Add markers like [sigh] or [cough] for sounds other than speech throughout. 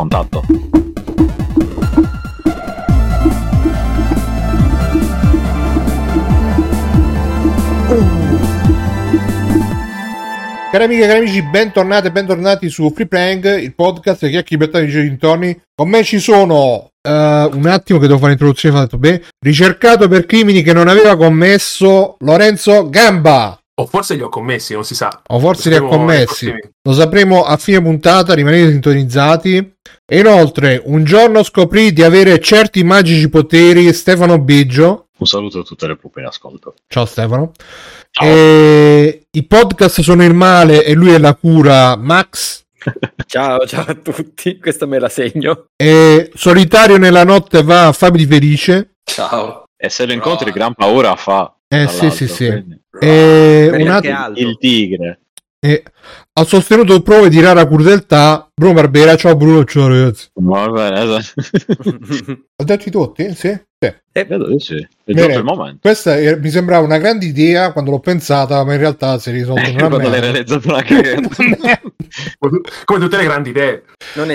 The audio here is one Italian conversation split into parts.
contatto. Cari amiche e cari amici, bentornati e bentornati su Free Playing, il podcast che chi libertà di dintorni. Con me ci sono, uh, un attimo che devo fare l'introduzione, fatto bene, ricercato per crimini che non aveva commesso Lorenzo Gamba. O forse li ho commessi, non si sa. O forse li ha commessi. Lo sapremo a fine puntata, rimanete sintonizzati. E inoltre, un giorno scoprì di avere certi magici poteri Stefano Biggio. Un saluto a tutte le pupe in ascolto. Ciao Stefano. Ciao. E... I podcast sono il male e lui è la cura, Max. [laughs] ciao, ciao a tutti, questa me la segno. E solitario nella notte va Fabio Felice. Ciao. E se lo incontri, gran paura fa. Eh sì, sì, sì. E un attimo... Il tigre. E ha sostenuto prove di rara crudeltà Bruno Barbera. Ciao Bruno, ciao ragazzi. Esatto. [laughs] Ho detto tutti? Sì. sì. Eh, vedo di sì. È Bene, il momento. Questa è, mi sembrava una grande idea quando l'ho pensata, ma in realtà si è risolta eh, quando l'hai realizzato una [laughs] Come tutte le grandi idee.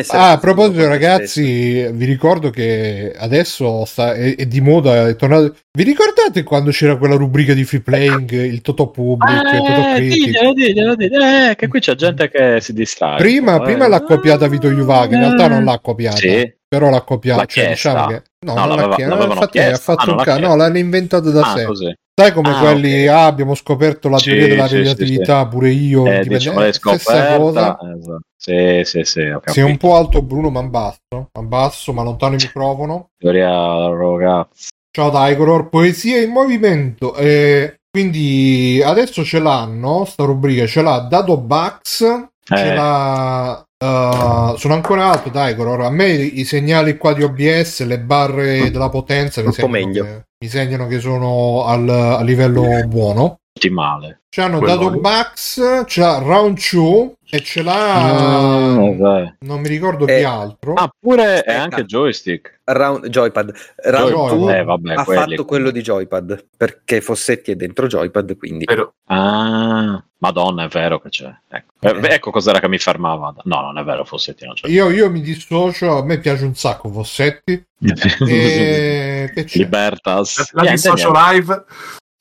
ah, a proposito, ragazzi, vi ricordo che adesso sta, è, è, di moda, è tornato. Vi ricordate quando c'era quella rubrica di free playing, il Toto Public, ah, il Toto Critic? Diglielo, diglielo, diglielo. Eh, che qui c'è gente che si distrae. Prima, prima l'ha copiata Vito Juvaga, in realtà non l'ha copiata. Sì però l'ha copiato. Cioè, diciamo che... No, no non l'ha chiesto. Infatti, ha fatto ah, un ca... No, l'hanno inventato da ah, sé. Così. Sai come ah, quelli, okay. ah, abbiamo scoperto la teoria della sì, relatività, sì, pure io. Eh, diciamo stessa cosa. Esatto. Sì, sì, sì. Sei un po' alto Bruno, ma basso. Ma basso, ma lontano il microfono. Teoria ragazzi. Ciao Daigoror, poesia in movimento. Eh, quindi adesso ce l'hanno, sta rubrica, ce l'ha Dado Bugs, eh. ce l'ha Uh, sono ancora alto, dai, A me i segnali qua di OBS, le barre della potenza mi segnano, che, mi segnano che sono al, a livello buono. Ottimale. Ci hanno dato Bugs, c'ha Round 2 e ce l'ha. Mm, non mi ricordo eh, che altro. Ah, pure è anche joystick. Round, joypad. Round Joy, 2 eh, vabbè, ha quelli. fatto quello di joypad perché Fossetti è dentro joypad. Quindi. Però... Ah, madonna, è vero che c'è. Ecco. Eh. ecco cos'era che mi fermava. No, non è vero, Fossetti non c'è. Io, io mi dissocio, a me piace un sacco Fossetti. [laughs] e... Libertas. La, la dissocio live.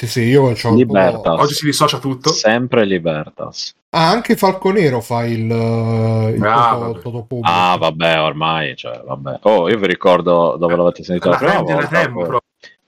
Sì, sì, io ho Libertas. Oggi si dissocia tutto. Sempre Libertas. Ah, anche Falconero fa il, il ah, toto, toto ah, vabbè, ormai, cioè, vabbè. Oh, io vi ricordo dove l'avete sentito la, la prima volta.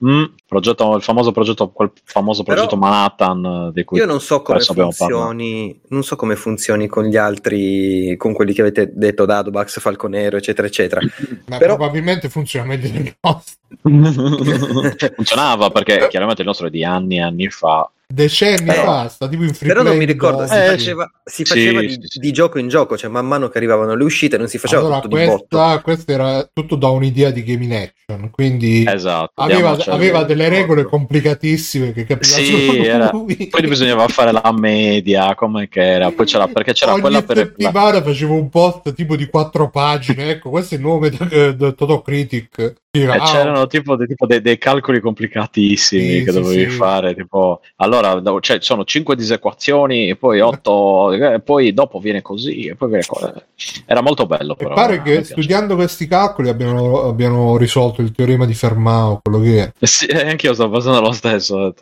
Mm, progetto, il famoso progetto, quel famoso progetto Però Manhattan di cui io non so come funzioni, non so come funzioni con gli altri, con quelli che avete detto, Dadobax, Falconero, eccetera, eccetera. Ma Però... probabilmente funziona meglio del nostro. [laughs] [laughs] Funzionava perché chiaramente il nostro è di anni e anni fa decenni però, fa, sta tipo in free Però non mi ricordo, si eh, faceva, si faceva sì, di, sì, di, gioco in gioco, cioè man mano che arrivavano le uscite non si faceva allora, tutto questa, di botto. Questo era tutto da un'idea di gaming action, quindi esatto, aveva, aveva delle regole complicatissime che capiva sì, era, Poi bisognava fare la media, come che era, poi c'era, perché c'era Ogni quella per... settimana facevo un post tipo di quattro pagine, ecco, questo è il nome del Toto Critic. Eh, c'erano tipo, dei, tipo dei, dei, calcoli complicatissimi sì, che dovevi fare, tipo allora cioè, sono 5 disequazioni e poi 8 e poi dopo viene così e poi viene era molto bello però, e pare che studiando questi calcoli abbiano, abbiano, risolto il teorema di Fermat quello che è. Eh sì, eh, anche io sto pensando lo stesso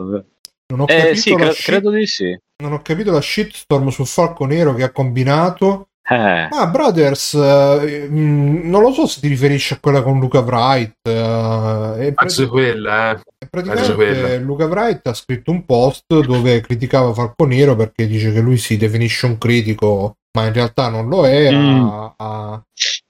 non ho eh, sì, cre- shit... credo di sì. non ho capito la shitstorm sul falco nero che ha combinato eh. Ah, Brothers, eh, mm, non lo so se ti riferisci a quella con Luca Wright. Eh, pratic- quella, eh. Praticamente Luca Wright ha scritto un post dove criticava Falco Nero perché dice che lui si definisce un critico, ma in realtà non lo è. Mm. Ha, ha,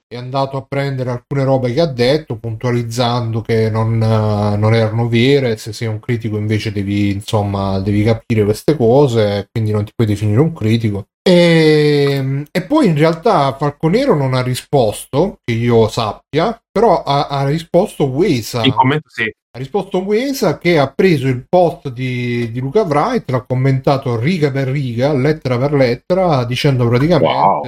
è andato a prendere alcune robe che ha detto, puntualizzando che non, non erano vere. Se sei un critico, invece, devi insomma devi capire queste cose, quindi non ti puoi definire un critico. E, ehm, e, poi in realtà Falconero non ha risposto, che io sappia, però ha, ha risposto Wesa. In commento sì. Ha risposto Wesa che ha preso il post di, di Luca Wright, l'ha commentato riga per riga, lettera per lettera, dicendo praticamente... Wow.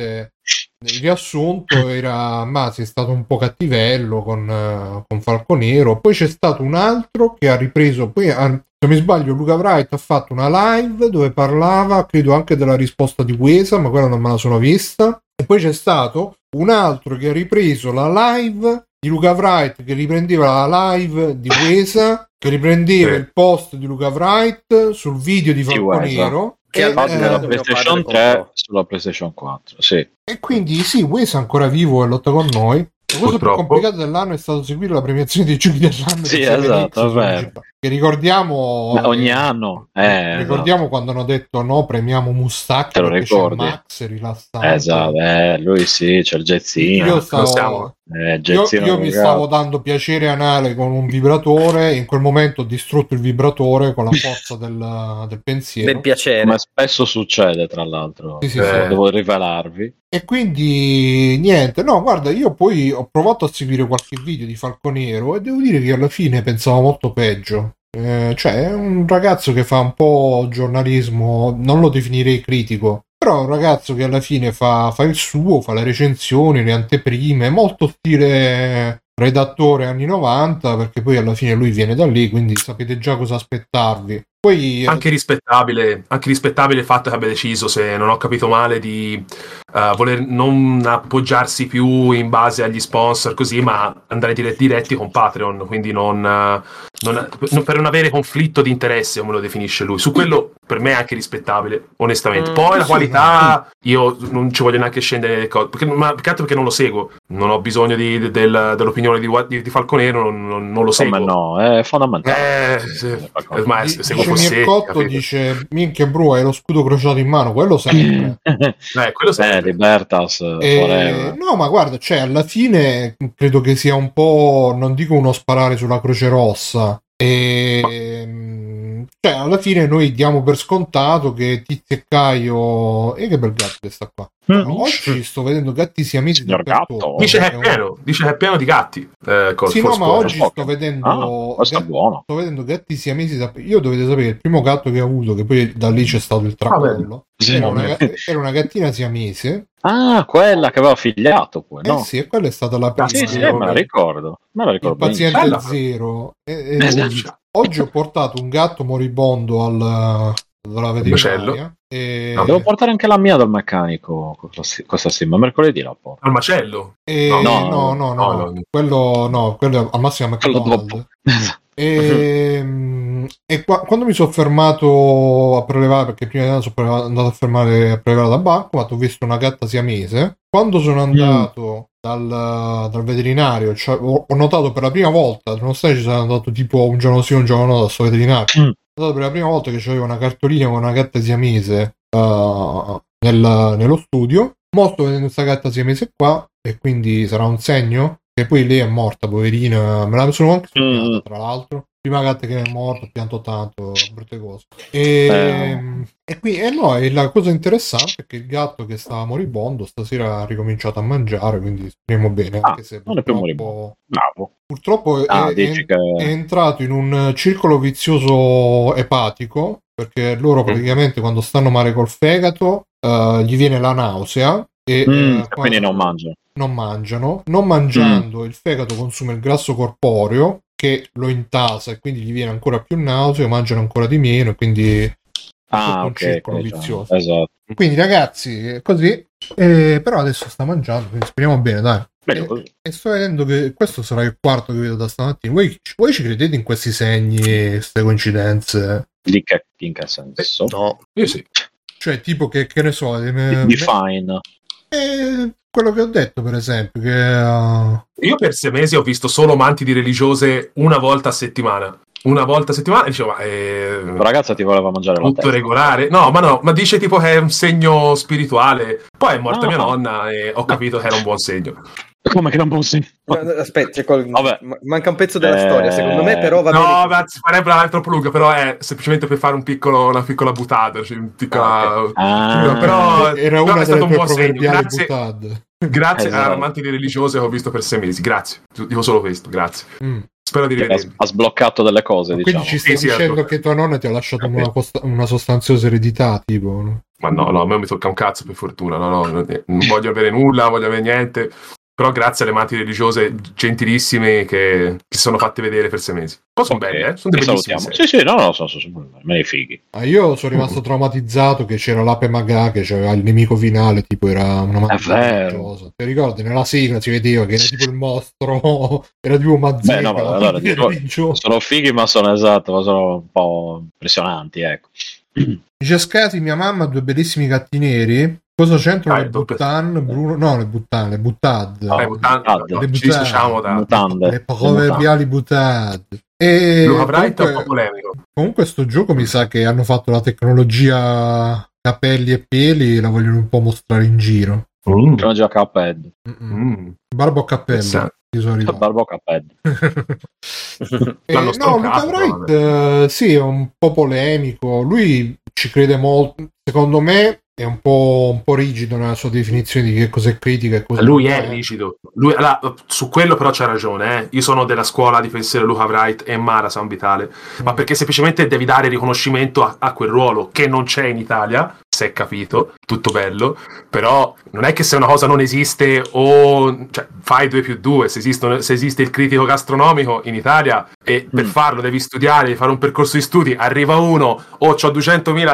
Il riassunto era Masi è stato un po' cattivello con, con Falconero. Poi c'è stato un altro che ha ripreso. Poi ha, se mi sbaglio, Luca Wright ha fatto una live dove parlava, credo anche della risposta di Wesa, ma quella non me la sono vista. E poi c'è stato un altro che ha ripreso la live di Luca Wright che riprendeva la live di Wesa che riprendeva sì. il post di Luca Wright sul video di Falconero che è eh, PlayStation 3 sulla PlayStation 4 sì. e quindi sì Wesa è ancora vivo e lotta con noi la cosa più complicata dell'anno è stato seguire la premiazione dei giochi dell'anno. Sì, esatto, che ricordiamo Beh, ogni anno. Eh, ricordiamo esatto. quando hanno detto no, premiamo Mustacchi. Te lo ricordi? Max rilassante. Esatto, eh, lui sì, c'è il jazzino. Io stavo, eh, io, io mi stavo dando piacere anale con un vibratore. In quel momento ho distrutto il vibratore con la forza [laughs] del, del pensiero. Del piacere. Come spesso succede, tra l'altro. Sì, sì, eh, sì. Devo rivelarvi. E quindi niente, no, guarda, io poi ho provato a seguire qualche video di Falconero e devo dire che alla fine pensavo molto peggio. Eh, cioè, è un ragazzo che fa un po' giornalismo, non lo definirei critico, però è un ragazzo che alla fine fa, fa il suo, fa le recensioni, le anteprime, molto stile redattore anni 90, perché poi alla fine lui viene da lì, quindi sapete già cosa aspettarvi. Poi, eh, anche, rispettabile, anche rispettabile il fatto che abbia deciso, se non ho capito male, di uh, voler non appoggiarsi più in base agli sponsor così, ma andare diretti, diretti con Patreon, quindi non, uh, non, per non avere conflitto di interesse, come lo definisce lui. Su quello per me è anche rispettabile, onestamente. Mm, Poi la qualità, io non ci voglio neanche scendere nelle cose, perché, ma più perché non lo seguo, non ho bisogno di, de, del, dell'opinione di, di, di Falconero, non, non, non, lo seguo. Ma no, è fondamentale. Eh, sì, ma è, seguo Mircotto dice minchia bro hai lo scudo crociato in mano quello sempre. [laughs] Eh, quello sempre. Eh, Libertas e... no ma guarda cioè alla fine credo che sia un po' non dico uno sparare sulla croce rossa e cioè alla fine noi diamo per scontato che Tizio e Caio e che bel gatto che sta qua Mm. Oggi sto vedendo gatti siamesi dappertutto. Dice che è pieno, dice che è pieno di gatti. Eh, sì, no, ma oggi sto vedendo, ah, gatti, sto vedendo gatti siamesi dappertutto. Io dovete sapere, il primo gatto che ho avuto, che poi da lì c'è stato il tracollo, ah, era, una, era, una, gattina siamese. Ah, quella che aveva figliato poi, no? Eh sì, e quella è stata la prima. Sì, sì, me la ricordo. Me la ricordo il paziente zero. E, e esatto. Oggi, ho portato un gatto moribondo al, dalla veterinaria e... No, devo portare anche la mia dal meccanico questa settimana, mercoledì la porto. Al macello? E... No, no, no, no, no, no. quello no, quello al massimo è McDonald's. e, [laughs] e qua, quando mi sono fermato a prelevare, perché prima sono andato a fermare a prelevare da banco, ho visto una gatta siamese. Quando sono mm. andato mm. dal, dal, veterinario, cioè, ho, ho, notato per la prima volta, non sai, ci sono andato tipo un giorno sì, un giorno no, da questo veterinario. Mm stato per la prima volta che c'avevo una cartolina con una gatta siamese uh, nel, nello studio. Mo sto vedendo questa gatta siamese qua e quindi sarà un segno. E poi lei è morta, poverina. Me la sono anche sognata, mm. tra l'altro prima gatta che è morta, ho pianto tanto, brutte cose. E, eh. e qui, e no, e la cosa interessante è che il gatto che stava moribondo stasera ha ricominciato a mangiare, quindi speriamo bene, ah, anche se non è più moribondo. Bravo. Purtroppo ah, è, è, che... è, entrato in un circolo vizioso epatico, perché loro mm. praticamente mm. quando stanno male col fegato uh, gli viene la nausea e mm, uh, quindi non mangiano. Non mangiano, non mangiando mm. il fegato consuma il grasso corporeo che lo intasa e quindi gli viene ancora più nausea, mangiano ancora di meno e quindi ah, un okay, circolo okay, vizioso. Esatto. Quindi ragazzi, è così, eh, però adesso sta mangiando, quindi speriamo bene, dai. E, e, sto vedendo che questo sarà il quarto che vedo da stamattina. Voi, voi ci credete in questi segni, queste coincidenze? Di che, in che senso? Eh, no, io sì. Cioè, tipo che, che ne so... Define. Eh, quello che ho detto, per esempio. Che, uh... Io per sei mesi ho visto solo mantidi religiose una volta a settimana. Una volta a settimana e dicevo, ma eh, la ragazza ti voleva mangiare la Tutto regolare? No, ma no, ma dice tipo che è un segno spirituale. Poi è morta ah, mia nonna e ho capito che era un buon segno. Come che non posso? Aspetta, qual... manca un pezzo della eh... storia, secondo me, però va no, bene. No, farebbe troppo lunga, però è semplicemente per fare un piccolo, una piccola buttata. Cioè piccola... ah, okay. ah, però era una delle un buon segno. Grazie, grazie esatto. a amanti di religiose che ho visto per sei mesi. Grazie, dico solo questo, grazie. Mm. Spero di rivedermi. Ha sbloccato delle cose, Ma diciamo. Quindi ci stai sì, dicendo sì, che tua nonna ti ha lasciato una, costa- una, sostanziosa eredità, tipo? No? Ma no, no, a me mi tocca un cazzo per fortuna. No, no, non voglio avere nulla, voglio avere niente. Però grazie alle menti religiose gentilissime che, si sono fatte vedere per sei mesi. Poi sono Ok, belle, eh? Sono delle salutiamo. bellissime. Sì, sì, no, no, sono, sono, sono me ne fighi. Ah, io sono rimasto traumatizzato che c'era l'ape Maga che c'aveva il nemico finale, tipo era una È vero. religiosa. Ti ricordi? Nella sigla si vedeva che era tipo il mostro, [laughs] era tipo Mazzetta, Beh, no, ma allora, religioso. Sono fighi, ma sono esatto, ma sono un po' impressionanti, ecco. Dice Scasi, mia mamma ha due bellissimi gatti neri. Cosa c'entrano Ah, le Buttan, Bruno? No, le Buttan, le Buttad. Mutan- Mutande. Le ci dissociamo da... Mutande. le proverbiali Buttad. E Luca Bright è un po' comunque, polemico. comunque sto gioco mi sa che hanno fatto la tecnologia capelli e peli e la vogliono un po' mostrare in giro. Mm. Già Cuphead. Mm. Barbo a cappello. [laughs] Barbo Cuphead. [laughs] Eh, no, Luca Wright eh, sì, è un po' polemico. Lui ci crede molto. Secondo me è un po', un po' rigido nella sua definizione di che cos'è critica e cosa Lui è rigido. Lui, allora, su quello però c'ha ragione. eh. Io sono della scuola di pensiero Luca Wright e Mara San Vitale. Ma perché semplicemente devi dare riconoscimento a, a quel ruolo che non c'è in Italia, se è capito, tutto bello. Però non è che se una cosa non esiste o cioè, fai 2 più 2, se, esistono- se esiste il critico gastronomico in Italia e per Mm. farlo devi studiare, devi fare un percorso di studi, arriva uno, oh ho 200.000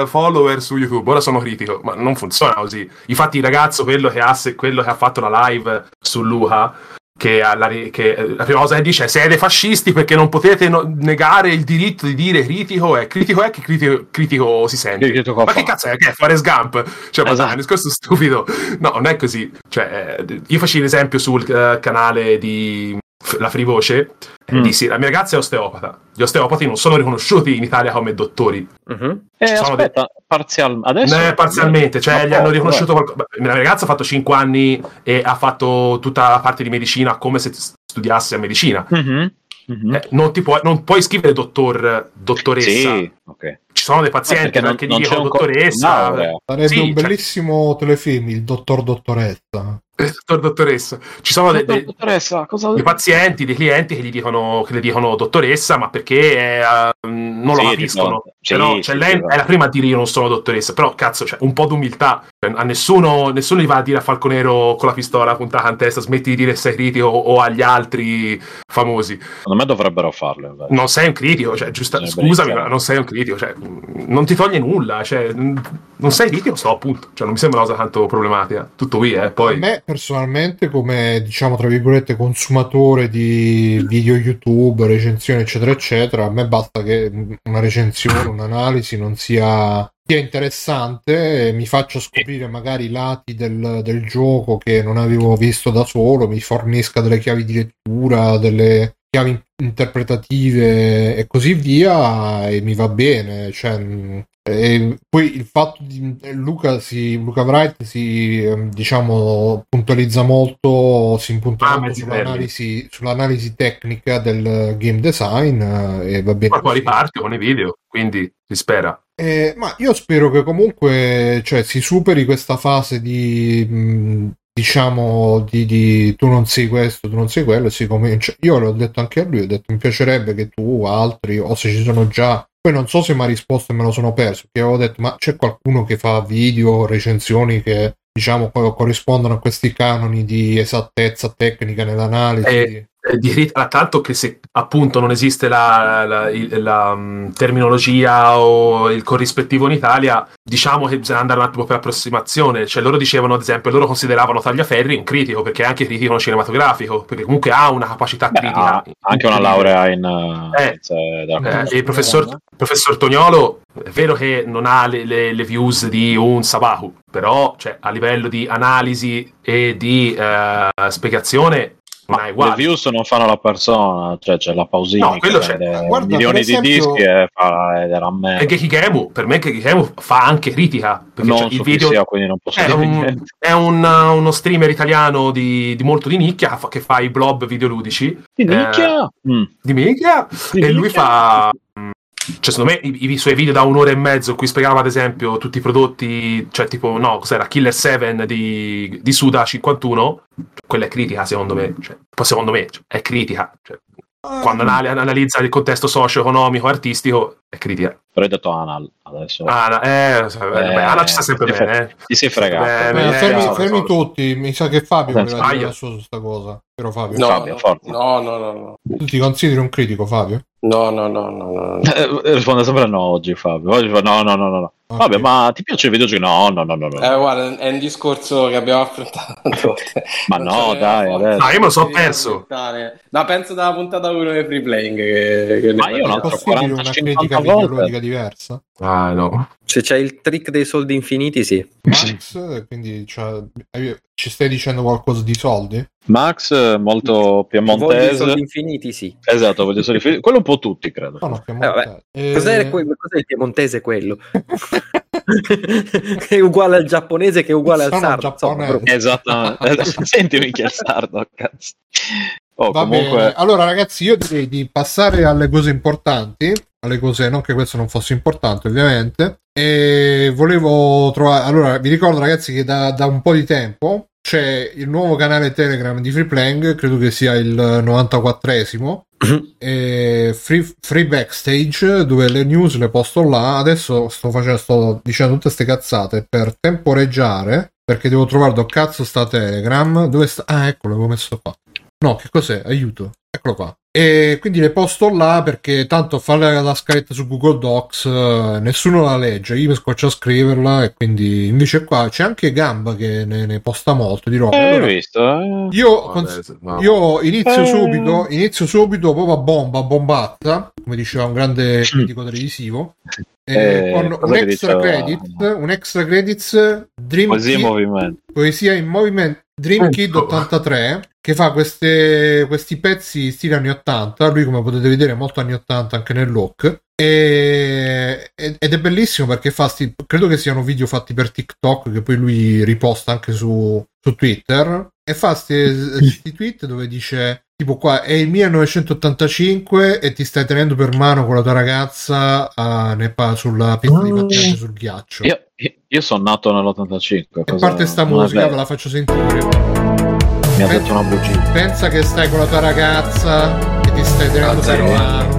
li- follower su YouTube, ora sono critico, ma non funziona così. Infatti il ragazzo, quello che ha, se- quello che ha fatto la live su Luca, che, alla che, eh, la prima cosa che dice è siete fascisti perché non potete no- negare il diritto di dire critico è critico è che critico, critico si sente. Critico ma che cazzo è? Che è Forrest Gump? Cioè ma Esatto. dai, è un discorso stupido. No non è così. Cioè eh, io faccio l'esempio sul eh, canale di la Frivoce Mm. dissi la mia ragazza è osteopata. Gli osteopati non sono riconosciuti in Italia come dottori. Mhm. Eh, aspetta, parzial- adesso... eh, parzialmente, cioè Ma gli hanno riconosciuto qualcosa. La ragazza ha fatto 5 anni e ha fatto tutta la parte di medicina come se studiasse a medicina. eh. Mhm, mhm. Eh, non, ti puoi, non puoi scrivere dottor, dottoressa. Sì, ok. Ci sono dei Eh, pazienti non, che non dicono dottoressa. laurea. Sarebbe Sì, un cioè- bellissimo telefilm, il dottor dottoressa. Eh, Dottor, dottoressa. Ci sono dei, dei- Dottoressa, cosa... dei pazienti, dei clienti che gli dicono, che le dicono dottoressa, ma perché eh, non lo Sì, capiscono. dicono- sì, Però, sì, cioè, sì, lei va. è la prima a dire io non sono dottoressa. Però, cazzo, cioè, un po' d'umiltà. Cioè, a nessuno, nessuno gli va a dire a Falconero con la pistola puntata in testa, smetti di dire sei critico o, o agli altri famosi. Secondo me dovrebbero farlo. invece. Non sei un critico, cioè, giusta, Sì, scusami, ma non sei un critico. Cioè, mh, non ti toglie nulla. Cioè, mh, non sei critico, sto appunto. Cioè, non mi sembra una cosa tanto problematica. Tutto qui, eh. A Poi. me personalmente, come diciamo tra virgolette, consumatore di video YouTube, recensioni, eccetera, eccetera, a me basta che una recensione, un'analisi non sia, interessante, mi faccia scoprire magari i lati del, del gioco che non avevo visto da solo, mi fornisca delle chiavi di lettura, delle interpretative e così via, e mi va bene. Cioè, mh, e poi il fatto di Luca, si, Luca Wright si ehm, diciamo puntualizza molto, si impunta Ah, molto sull'analisi, sull'analisi tecnica del game design eh, e va bene. Ma poi riparte con i video, quindi si spera. Eh, ma io spero che comunque cioè, si superi questa fase di mh, diciamo di, di tu non sei questo, tu non sei quello si comincia. Io l'ho detto anche a lui, ho detto mi piacerebbe che tu, altri, o se ci sono già. Poi non so se mi ha risposto e me lo sono perso, perché avevo detto ma c'è qualcuno che fa video, recensioni che diciamo co- corrispondono a questi canoni di esattezza tecnica nell'analisi. Eh, Eh, di crit- ah, tanto che se appunto non esiste la, la- il- la, mm, terminologia o il corrispettivo in Italia, diciamo che bisogna andare un attimo per approssimazione. Cioè, loro dicevano, ad esempio, loro consideravano Tagliaferri un critico, perché è anche critico cinematografico, perché comunque ha una capacità Beh, critica. ha anche una laurea in Eh. della Eh, e il professor, professor Tognolo è vero che non ha le, le- le views di un Sabahu, però cioè, a livello di analisi e di eh, spiegazione è Le uguale. views non fanno la persona, cioè c'è la pausina No, quello c'è. Guarda, milioni esempio- di dischi e fa ed era a me. E Gekigemu, per me Gekigemu fa anche critica, perché non cioè, so il video sia, quindi non posso è, un- è un- uno streamer italiano di, di molto di nicchia che fa- i blob videoludici Di eh, nicchia? Mm. di nicchia Di e lui nicchia? fa mh, cioè secondo me i, i suoi video da un'ora e mezzo in cui spiegava ad esempio tutti i prodotti cioè tipo no cos'era? Killer 7 di, di Suda 51 quella è critica secondo me cioè, poi secondo me cioè, è critica cioè, quando anal- analizza il contesto socio-economico artistico è critica. Però hai detto Anal adesso. Anal, eh, eh, Anal ci sta sempre ti bene. Ti sei fregato. Beh, beh, fermi, no, fermi no, tutti, mi sa che Fabio mi ha detto su questa cosa. Però Fabio. No, Fabio, forte. No, no, no, no. Tu ti consideri un critico, Fabio? No, no, no, no. no. Risponde sempre no oggi, Fabio. Oggi fa no, no, no, no. no. Okay. Vabbè, ma ti piace il videogioco? No, no, no, no. no. Eh, guarda, è un discorso che abbiamo affrontato. ma no, dai, adesso. No, io me lo so perso. No, penso dalla puntata 1 di Free Playing. Che, che ma io un altro 45 videoludica diversa? Ah, no. Se c'è il trick dei soldi infiniti, sì. Max, quindi cioè, eh, ci stai dicendo qualcosa di soldi? Max, eh, molto Voglio piemontese. soldi infiniti, sì. Esatto, voglio solo i- quello un po' tutti, credo. No, no, che vabbè. monte- eh, Cos'è, cos'è il piemontese quello? che [laughs] è uguale al giapponese che è uguale al Sono sardo. insomma, giapponese. proprio. Esatto. [laughs] Senti Michel Sardo, cazzo. Oh, Va comunque, bene. Allora, ragazzi, io direi di passare alle cose importanti. Alle cose, non che questo non fosse importante, ovviamente. E volevo trovare. Allora, vi ricordo, ragazzi, che da, da un po' di tempo c'è il nuovo canale Telegram di Freeplaying. Credo che sia il 94esimo. e free, free backstage dove le news le posto là adesso sto facendo sto dicendo tutte queste cazzate per temporeggiare perché devo trovare dove cazzo sta Telegram dove sta ah ecco l'avevo messo qua no che cos'è aiuto eccolo qua e quindi le posto là perché tanto fare la scaletta su Google Docs eh, nessuno la legge io mi scoccio a scriverla e quindi invece qua c'è anche Gamba che ne, ne posta molto di roba eh, Allora, visto? eh? io Vabbè, cons- io inizio Eh. subito, inizio subito proprio a bomba, bombatta, come diceva un grande critico televisivo, eh, con un extra credit, un extra credits Dream Poesia in Kid- movimento. poesia in movimento Dream Kid Ecco. 83 che fa queste, questi pezzi stile anni 80 lui come potete vedere è molto anni 80 anche nel look e- ed è bellissimo perché fa sti, credo che siano video fatti per TikTok che poi lui riposta anche su, su Twitter e fa questi [laughs] tweet dove dice tipo qua è il 1985 e ti stai tenendo per mano con la tua ragazza a, Nepal sulla pista di pattinaggio sul ghiaccio Io, io, sono nato nell'85. e parte sta musica ve la faccio sentire Mi ha detto una bugia. Pensa che stai con la tua ragazza e ti stai Ah, per zero mano.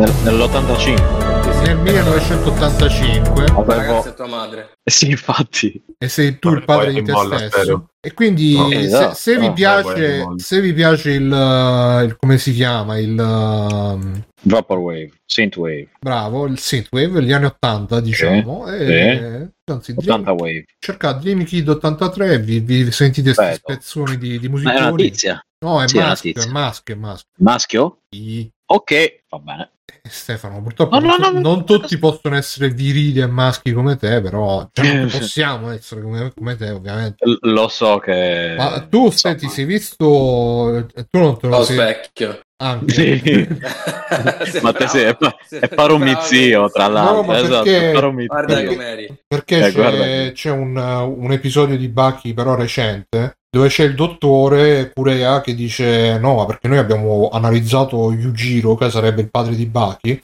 Nel- nell'85. Nel 1985 La Avevo... ragazza è tua madre. Eh Sì, infatti. e sei tu il padre di te molla, stesso. spero. E quindi No, se, esatto. se vi piace, se vi piace il, uh, il- come si chiama il um, Vaporwave, Synthwave, bravo, il synthwave, gli anni 80, diciamo, e anzi, 80 Wave. cercate Dream Kid 83 e vi, vi sentite questi spezzoni di, di è una tizia. No, è Sì, maschio, è maschio, è maschio. Maschio? Sì. Ok, va bene. Stefano, purtroppo No, no, non, no, no. non tutti possono essere virili e maschi come te, però cioè, possiamo essere come, come te, ovviamente. L- lo so che... Ma tu, insomma. stai, ti sei visto, eh, tu non te lo Lo sei specchio. anche. Sì. [laughs] Ma te sei, è, pa- è paro un mizio, tra l'altro. ma esatto, perché-. Guarda Perché-. Perché Eh, c'è, guarda c'è un, un episodio di Bucky, però recente, dove c'è il dottore Curea che dice: No, ma perché noi abbiamo analizzato Yujiro, che sarebbe il padre di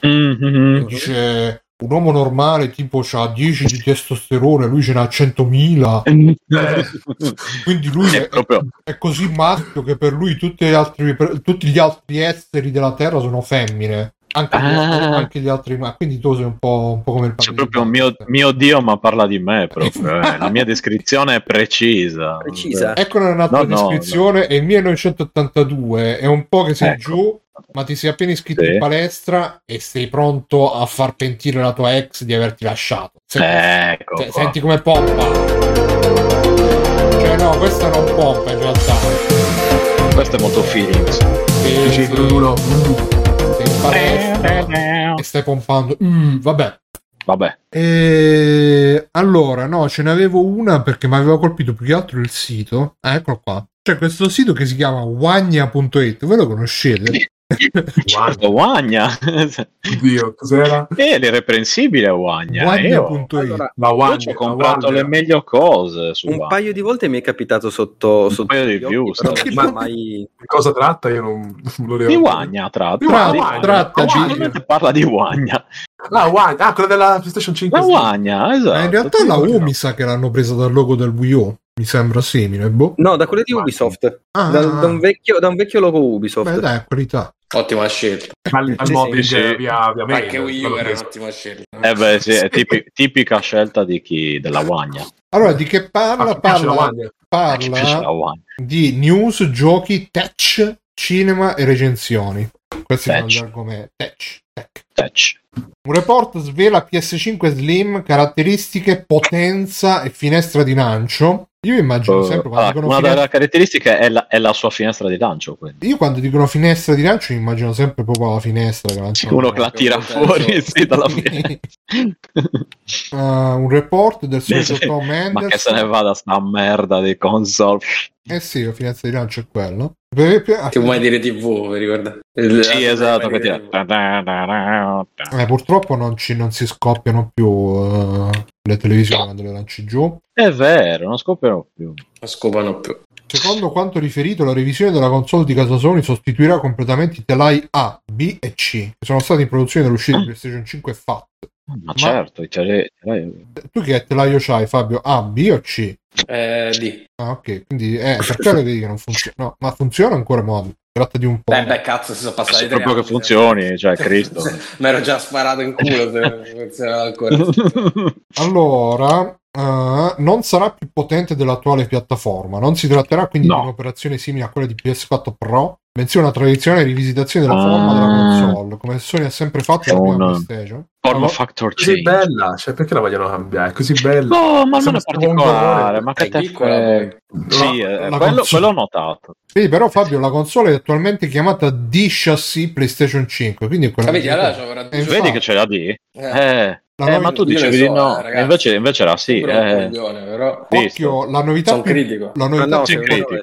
Mhm. e dice. Un uomo normale tipo ha 10 di testosterone, lui ce n'ha 100.000. [laughs] Quindi lui È è, così maschio che per lui tutti gli altri, tutti gli altri esseri della Terra sono femmine. Anche, gli, Ah. altri, anche gli altri, ma quindi tu sei un po', un po' come il C'è proprio mio, mio Dio, ma parla di me proprio. eh. La mia descrizione è precisa. Precisa. Ecco un'altra No, no, descrizione, è il 1982, è un po' che sei Ecco. giù, ma ti sei appena iscritto Sì. in palestra e sei pronto a far pentire la tua ex di averti lasciato. Se- Ecco. se- senti come pompa. Cioè no, questa non pompa in realtà. Questo è molto feelings. Sei, Dici, Bruno, e stai pompando. Mm, vabbè. Vabbè, E allora, no, ce n'avevo una perché mi aveva colpito più che altro il sito. Ah, eccolo qua. C'è questo sito che si chiama wagna.it, voi lo conoscete? Certo, Wagna. Oddio, cos'era? è l'irreprensibile Wagna. Io, Wagna.it. Allora, La ci ho comprato le meglio cose su un Wagna. paio di volte mi è capitato sotto, sotto paio di gli occhi, non mai Di cosa tratta? Io non, non lo Di ricordo. Wagna, tra Tra- l'altro. Wagna, tratta Wagna. di- parla di Wagna. Ah, Wagna. Ah, quella della PlayStation 5. La Wagna, esatto. Ma in realtà la U mi sa che l'hanno presa dal logo del Wii U. Mi sembra simile, boh. No, da quelle di Ubisoft, Ah, da, da un vecchio, da un vecchio logo Ubisoft. beh, dai, qualità. Ottima scelta. Al, al Sì, mobbing sì, via, via Anche Wii U era un'ottima scelta. Eh beh, sì, è tipi- tipica scelta di chi della Wagna. Allora, di che parla? Ah, Parla, parla Wagna. di news, giochi, tech, cinema e recensioni. Questi sono Tech. gli argomenti. Tech, tech. Tech. Un report svela PS5 Slim, caratteristiche, potenza e finestra di lancio. Io immagino Uh, sempre quando ah, dicono una finestra... delle caratteristiche è la, è la sua finestra di lancio. Quindi. Io quando dicono finestra di lancio immagino sempre proprio la finestra che lancia Uno che la tira fuori sì, [laughs] dalla finestra. Uh, un report del [laughs] Sì, Tom Ma che se ne vada sta merda di console. Eh sì, la finestra di lancio è quello. Per- per- Che vuoi dire TV, vi ricordate? Sì, esatto. Che. Eh, purtroppo non, ci, non si scoppiano più uh, le televisioni quando le lanci giù. È vero, non scoppiano più. Non scopano più. Secondo quanto riferito, la revisione della console di casa Sony sostituirà completamente i telai A, B e C, che sono stati in produzione dall'uscita di PlayStation 5 e FAT. Ma, certo, i tele- eh, Tu che telaio c'hai, Fabio? A, B o C? Eh, di. Ah, ok, quindi eh, per quello che dico non funziona. No, ma funziona ancora modo. Tratta di un po'. Beh, beh, cazzo, si sono passati tre proprio anni, che funzioni, cioè Cristo. [laughs] Mi ero già sparato in culo se funzionava ancora. [laughs] Allora, eh, non sarà più potente dell'attuale piattaforma. Non si tratterà quindi No. di un'operazione simile a quella di PS4 Pro, bensì una tradizionale rivisitazione della Ah. forma della console, come Sony ha sempre fatto con la PlayStation. Form Allora, factor Così change. bella, cioè perché la vogliono cambiare? È così bella. No, ma non è particolare, ma che te. Sì, La- eh, la quello, console- quello ho notato. Sì, però Fabio, la console è attualmente chiamata D-Chassis PlayStation 5, quindi quella Vedi, che- allora c'avrà Eh, Vedi che c'è la D? Eh, Eh, La eh, noi- ma tu dicevi di so, no. eh, ragazzi. invece, invece era sì. Eh, coglione, però. Occhio, la novità Sono più... critico. La novità Ah, no, critico.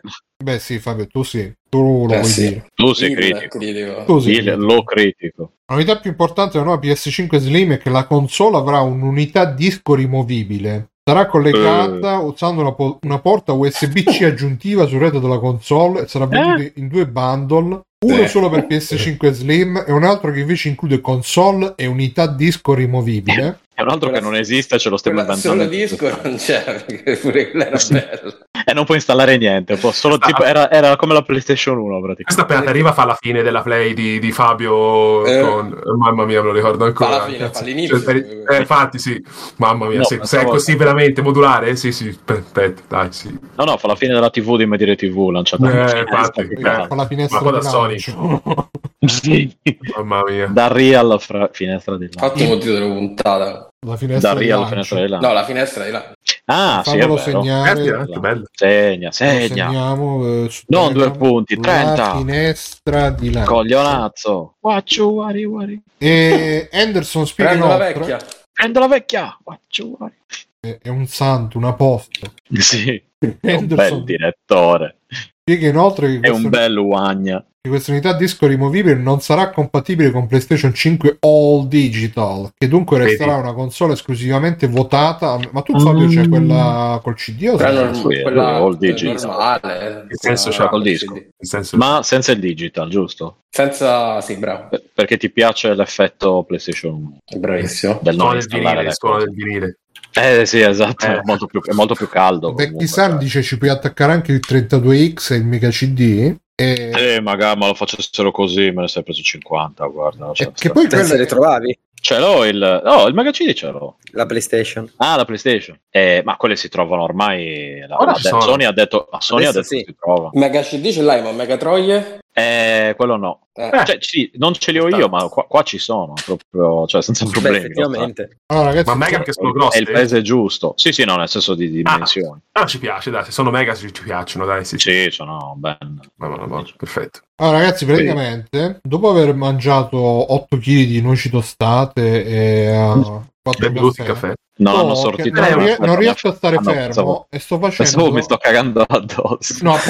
Beh sì, Fabio, tu sì. Tu lo Eh, vuoi sì. dire. Tu sei Il critico. critico. Tu sì. Il- lo critico. La novità più importante della nuova PS5 Slim è che la console avrà un'unità disco rimovibile. Sarà collegata usando una, po- una porta USB-C aggiuntiva sul retro della console e sarà venduta in due bundle. Uno Eh. solo per PS5 Slim e un altro che invece include console e unità disco rimovibile. È un altro che non esiste, ce lo stiamo Quella inventando. solo disco non c'è, perché pure quella era Sì. bella. [laughs] E non puoi installare niente. può solo, Ah. tipo, era, era come la PlayStation 1 praticamente. Questa appena arriva fa la fine della play di, di Fabio Eh. con... Mamma mia, me lo ricordo ancora. Fa la fine, Cazzo. fa l'inizio. Cioè, eh, infatti sì. Mamma mia, No, se, se è così veramente modulare? Sì, sì, aspetta, dai, sì. No, no, fa la fine della TV di Medire TV lanciata Eh, infatti, eh. Con la finestra Ma quella di Sony. lancio. [laughs] Sì. Mamma mia. Da real fra- finestra di là. Ottimo titolo puntata. La finestra Da lancio. finestra di là. No, la finestra di là. Ah, sì, è Fammelo vero. segnare. Eh, bello. Segna, segna. segniamo, eh, Non due punti, La 30. finestra di lancio. Coglionazzo. Guaccio, guari, guari. E Anderson spiega Prendo la vecchia. Prendo la vecchia. Guaccio, guari. è è un santo, un apostolo. Sì, è un bel Anderson direttore. spiega inoltre che È un bel Wagna. Che questa unità disco rimovibile non sarà compatibile con PlayStation 5 All Digital, che dunque Vedi. resterà una console esclusivamente votata. Ma tu, Fabio, c'è Mm. quella col CD o Quella, norm- sì, quella all digital. normale. Che senso Quella c'ha col disco? Senso... Ma senza il digital, giusto? Senza... Sì, bravo. Per- Perché ti piace l'effetto PlayStation 1 Bravissimo. del non Suona del vinile, del. Eh sì, esatto, Eh. È, molto più, è molto più caldo. Becky San cioè. dice ci puoi attaccare anche il 32X e il Mega CD. E, Eh, magari me lo facessero così, me ne sei preso 50, guarda. cioè, che poi Te se quelle- le trovavi? Ce l'ho il... No, il Magacini ce l'ho. La PlayStation. Ah, la PlayStation. Eh, ma quelle si trovano ormai... La, Ora. Sony ha detto, a Sony ha Adesso detto sì. che si trova. Mega CD ce l'hai, ma Mega Troie? Eh, quello no. Eh. Cioè, sì, non ce li ho io, ma qua, qua ci sono, proprio, cioè, senza Beh, problemi. effettivamente. Allora, ragazzi, Ma mega che sono È grosse. il paese giusto. Sì, sì, no, nel senso di dimensioni. Ah, ci piace, dai, se sono mega ci, ci piacciono, dai, sì, sì. Sono ben... Ma, ma, ma, perfetto. Allora, ragazzi, praticamente, dopo aver mangiato 8 kg di noci tostate e uh, fatto il caffè. No, no, hanno sortito... non, rie- non riesco a stare ah, no, fermo pensavo- e sto facendo. Pensavo mi sto cagando [laughs] addosso. No, [laughs]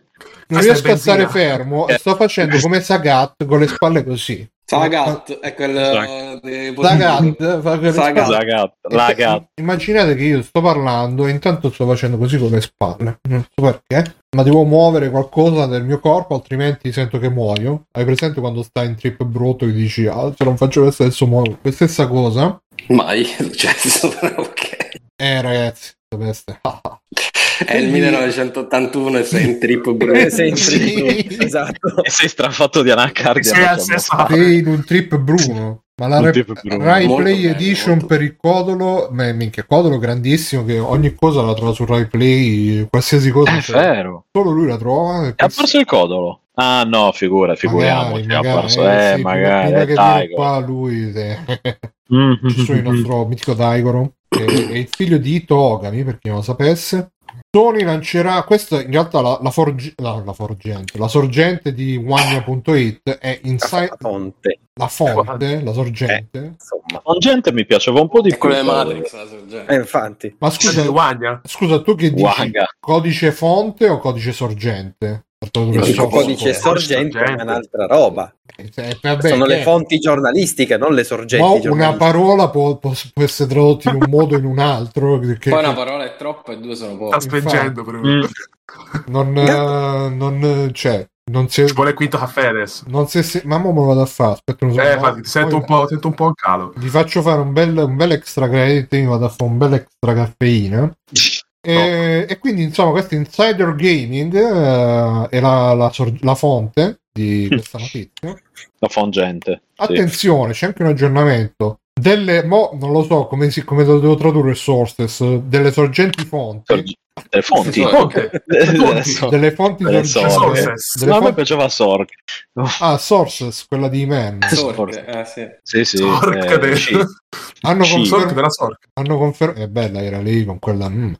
[laughs] non riesco a stare fermo e sto facendo come Sagat con le spalle così. Sagat è quel di Sagat fa Sagat. spalle- gatta. Immaginate che io sto parlando e intanto sto facendo così con le spalle. Non so perché, ma devo muovere qualcosa del mio corpo, altrimenti sento che muoio. Hai presente quando stai in trip brutto e dici, ah, se non faccio lo stesso muoio. La stessa cosa. Mai è successo, però ok. Eh, ragazzi, peste. È il 1981 e sei in trip Bruno. Eh, [laughs] sei in Sì. trip, esatto. E sei strafatto di anacardia. Sei in un trip Bruno. Ma la Re-. Rai Molto Play bello, Edition molto. per il Codolo, ma minchia, Codolo grandissimo che ogni cosa la trova su Rai Play, qualsiasi cosa. È c'è. vero. Solo lui la trova. e E ha perso il codolo. Ah no, figura, figuriamoci. Magari, magari, perso. eh, Eh, sì, magari. prima È che qua lui se- Mm. ci sono il nostro mitico Daigoro che è il figlio di Ito Ogami per chi non lo sapesse Sony lancerà questa in realtà la, la, forgi- la, la forgente la sorgente di Wanya.it è La Inside fonte, la fonte la sorgente insomma. Con gente mi piaceva un po' di più. Matrix, la sorgente. Eh, infatti. ma Scusa, scusa tu che dici Wanga. codice fonte o codice sorgente il codice sorgente è un'altra roba. Eh, vabbè, Sono le fonti giornalistiche, non le sorgenti ma una parola può, può- può essere tradotta in un [laughs] modo o in un altro che, Poi una parola è troppo e due sono Sta poche. spengendo però. Mm. non, eh, non c'è non si Ci vuole il quinto caffè adesso. non si ma mo me lo vado a fare aspetta un Eh, secondo. infatti, ti sento Poi un po', sento un po' in calo. vi faccio fare un bel, un bel extra credit mi vado a fare un bel extra caffeina [laughs] e, e quindi insomma questo insider gaming eh, è la, la la fonte di [laughs] questa notizia La fongente. sì. attenzione c'è anche un aggiornamento delle mo non lo so come, si, come lo devo tradurre il sources delle sorgenti fonti Sorg- Le fonti. Sì, Fonte. Delle [laughs] delle fonti delle sorgenti sources. delle No, fonti- piaceva Sorg. ah sources quella di Man Sorte, eh, sì. Sì, sì. Sorca eh, del- sì. hanno Sì. Sorca confermato della sorca. hanno confermato è bella era lei con quella mm,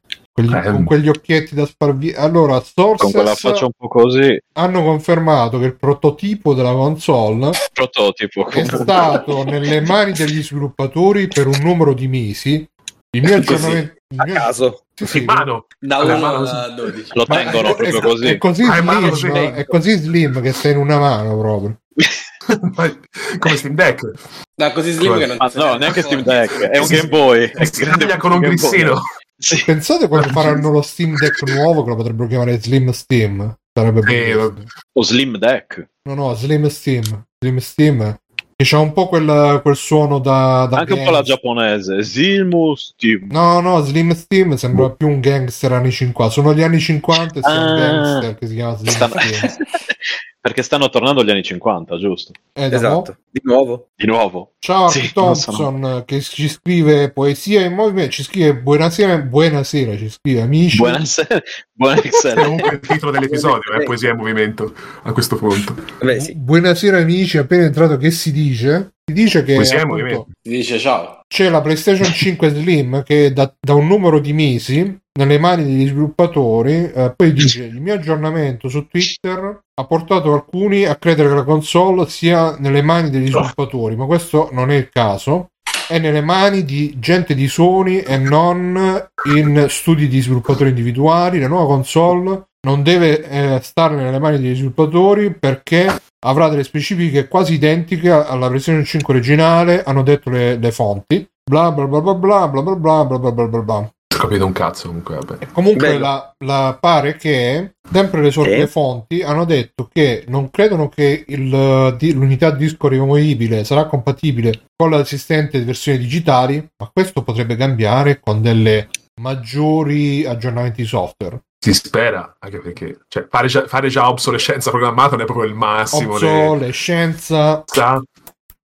quegli- Eh, con quegli occhietti da spar via allora Con quella sources faccia un po' così. hanno confermato che il prototipo della console Prototipo. è stato nelle mani degli sviluppatori per un numero di mesi il mio aggiornamento A caso. sì, sì, mano. Da Vabbè, 1 ma- a 12. Lo tengono è- proprio è- così. è così Ah, mano slim così. è così slim che stai in una mano proprio [laughs] Come Steam Deck. Da così slim che non Ma no, neanche. Steam Deck, è un Game Boy. È grande con un grissino. Sì. pensate quando [laughs] faranno lo Steam Deck nuovo che lo potrebbero chiamare Slim Steam sarebbe bellissimo vabbè. O Slim Deck. no no Slim Steam Slim Steam che c'ha un po' quel, quel suono da, da Anche un po' la giapponese. Silmu Steam. No, no, Slim Steam sembra più un gangster anni 50. Sono gli anni 50 e c'è un Ah. gangster che si chiama Slim Steam. [laughs] Perché stanno tornando gli anni 50, giusto? Eh? Esatto. Di nuovo. Di nuovo. Ciao Sì, Thompson che ci scrive poesia in movimento, ci scrive buonasera, buonasera, ci scrive amici. Buonasera. Buon [laughs] Excel. Comunque il titolo dell'episodio è Poesia in movimento a questo punto. Beh, sì. Buonasera amici, appena entrato che si dice? Si dice che Poesia in appunto, movimento. Ti dice ciao. c'è la PlayStation 5 Slim che da, da un numero di mesi nelle mani degli sviluppatori, eh, poi dice il mio aggiornamento su Twitter ha portato alcuni a credere che la console sia nelle mani degli sviluppatori, ma questo non è il caso. È nelle mani di gente di Sony e non in studi di sviluppatori individuali. La nuova console non deve eh, stare nelle mani degli sviluppatori perché avrà delle specifiche quasi identiche alla PlayStation 5 originale, hanno detto le, le fonti. Bla bla bla bla bla bla bla bla bla bla bla capito un cazzo comunque, vabbè. Comunque la, la pare che sempre le solite Sì. fonti hanno detto che non credono che il, di- l'unità disco rimovibile sarà compatibile con l'assistente di versioni digitali, ma questo potrebbe cambiare con delle maggiori aggiornamenti software. Si spera, anche perché cioè, fare, già, fare già obsolescenza programmata non è proprio il massimo. Obsolescenza. sa?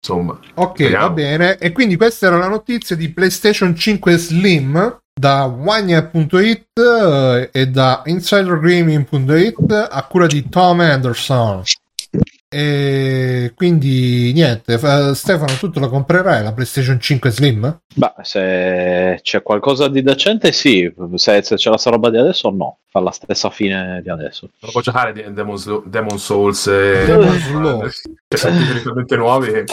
Insomma, Ok, Speriamo. va bene. E quindi questa era la notizia di PlayStation 5 Slim da Wagner.it eh, e da InsiderGaming.it a cura di Tom Anderson. E quindi niente, fa- Stefano, tu te la comprerai la PlayStation 5 Slim? Beh, se c'è qualcosa di decente, sì. Se, se c'è la sta roba di adesso, no. Fa la stessa fine di adesso. non può giocare di- Demon, Slo- Demon Souls e Demon Slow. che [laughs] sono titoli totalmente nuovi.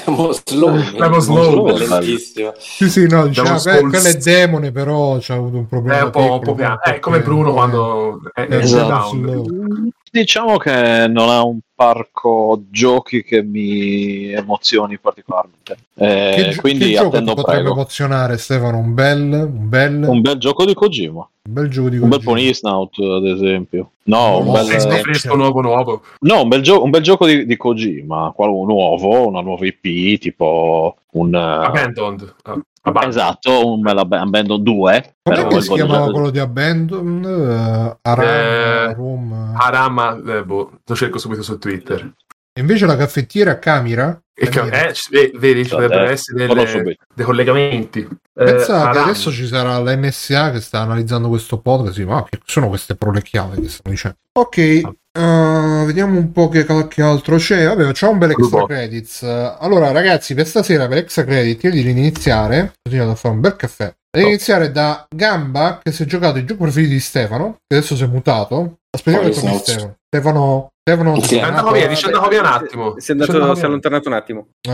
slow. Siamo slow. Lentissimo. Sì, sì, no, diciamo, Demon's Souls. quella è demone, però c'ha avuto un problema. È un po', un po' piano. È come Bruno quando è, è Esatto. down. Diciamo che non ha un parco giochi che mi emozioni particolarmente. Eh, Che, gio- quindi attendo potrebbe prego. emozionare, Stefano? Un bel, un bel, Un bel gioco di Kojima. un bel gioco di Un bel Kojima. Ponisnout, ad esempio. No, un No, bel, Fresco, nuovo, nuovo. no, un bel, gio- un bel gioco di, di Kojima. Qual- un nuovo, una nuova IP, tipo un... eh, Abandoned. Ah, Vabbè. Esatto, un Mela Abandon 2. Com'è che si chiamava quello di Abandon? Uh, Aram, Eh, Room. Arama, eh, boh, lo cerco subito su Twitter. E invece la caffettiera a Camera? E che- Camera. eh, eh, vedi, ci Vabbè, dovrebbero essere delle- dei collegamenti. Eh, Pensa che adesso ci sarà l'NSA che sta analizzando questo podcast. Ma che sono queste prolecchiate che stanno dicendo? Ok, eh, vediamo un po' che, che altro c'è. Vabbè, facciamo un bel extra credits. Allora, ragazzi, per stasera per extra credit io direi di iniziare. Così vado a fare un bel caffè. Devi Oh. iniziare da Gamba, che si è giocato il gioco preferito di Stefano, che adesso si è mutato. Aspettiamo che torni? Stefano. Stefano, Stefano Sì, andato via, dice andato via un attimo. Si è, andato, si è allontanato un attimo. Eh,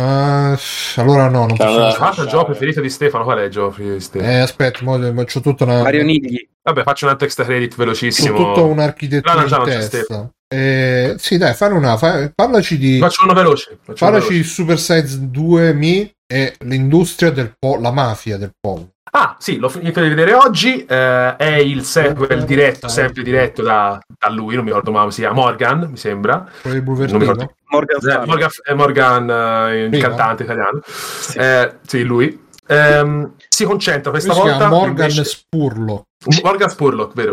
allora no, non posso. allora. Guarda il gioco preferito di Stefano, qual è il gioco preferito di Stefano? Eh, aspetta, mo, mo c'ho tutta una. Mario Nigli. Vabbè, faccio un altro extra credit C'ho velocissimo. tutta un'architettura No, no, già in testa. Eh, sì, dai, fanno una. fa- parlaci di. Faccio uno veloce. faccio Parlaci veloce. di Super Size 2 Mi e l'industria del po', la mafia del pollo. Ah, sì, l'ho finito di vedere oggi. eh, è il sequel diretto, sempre diretto da, da lui, non mi ricordo mai come si chiama. Morgan, mi sembra. Quello di Non mi ricordo. Morgan Eh. Morgan, è Morgan, eh, il Prima? cantante italiano. Eh, sì, lui. Ehm, si concentra questa Questo volta. Morgan invece- Spurlo. Morgan Spurlock, vero?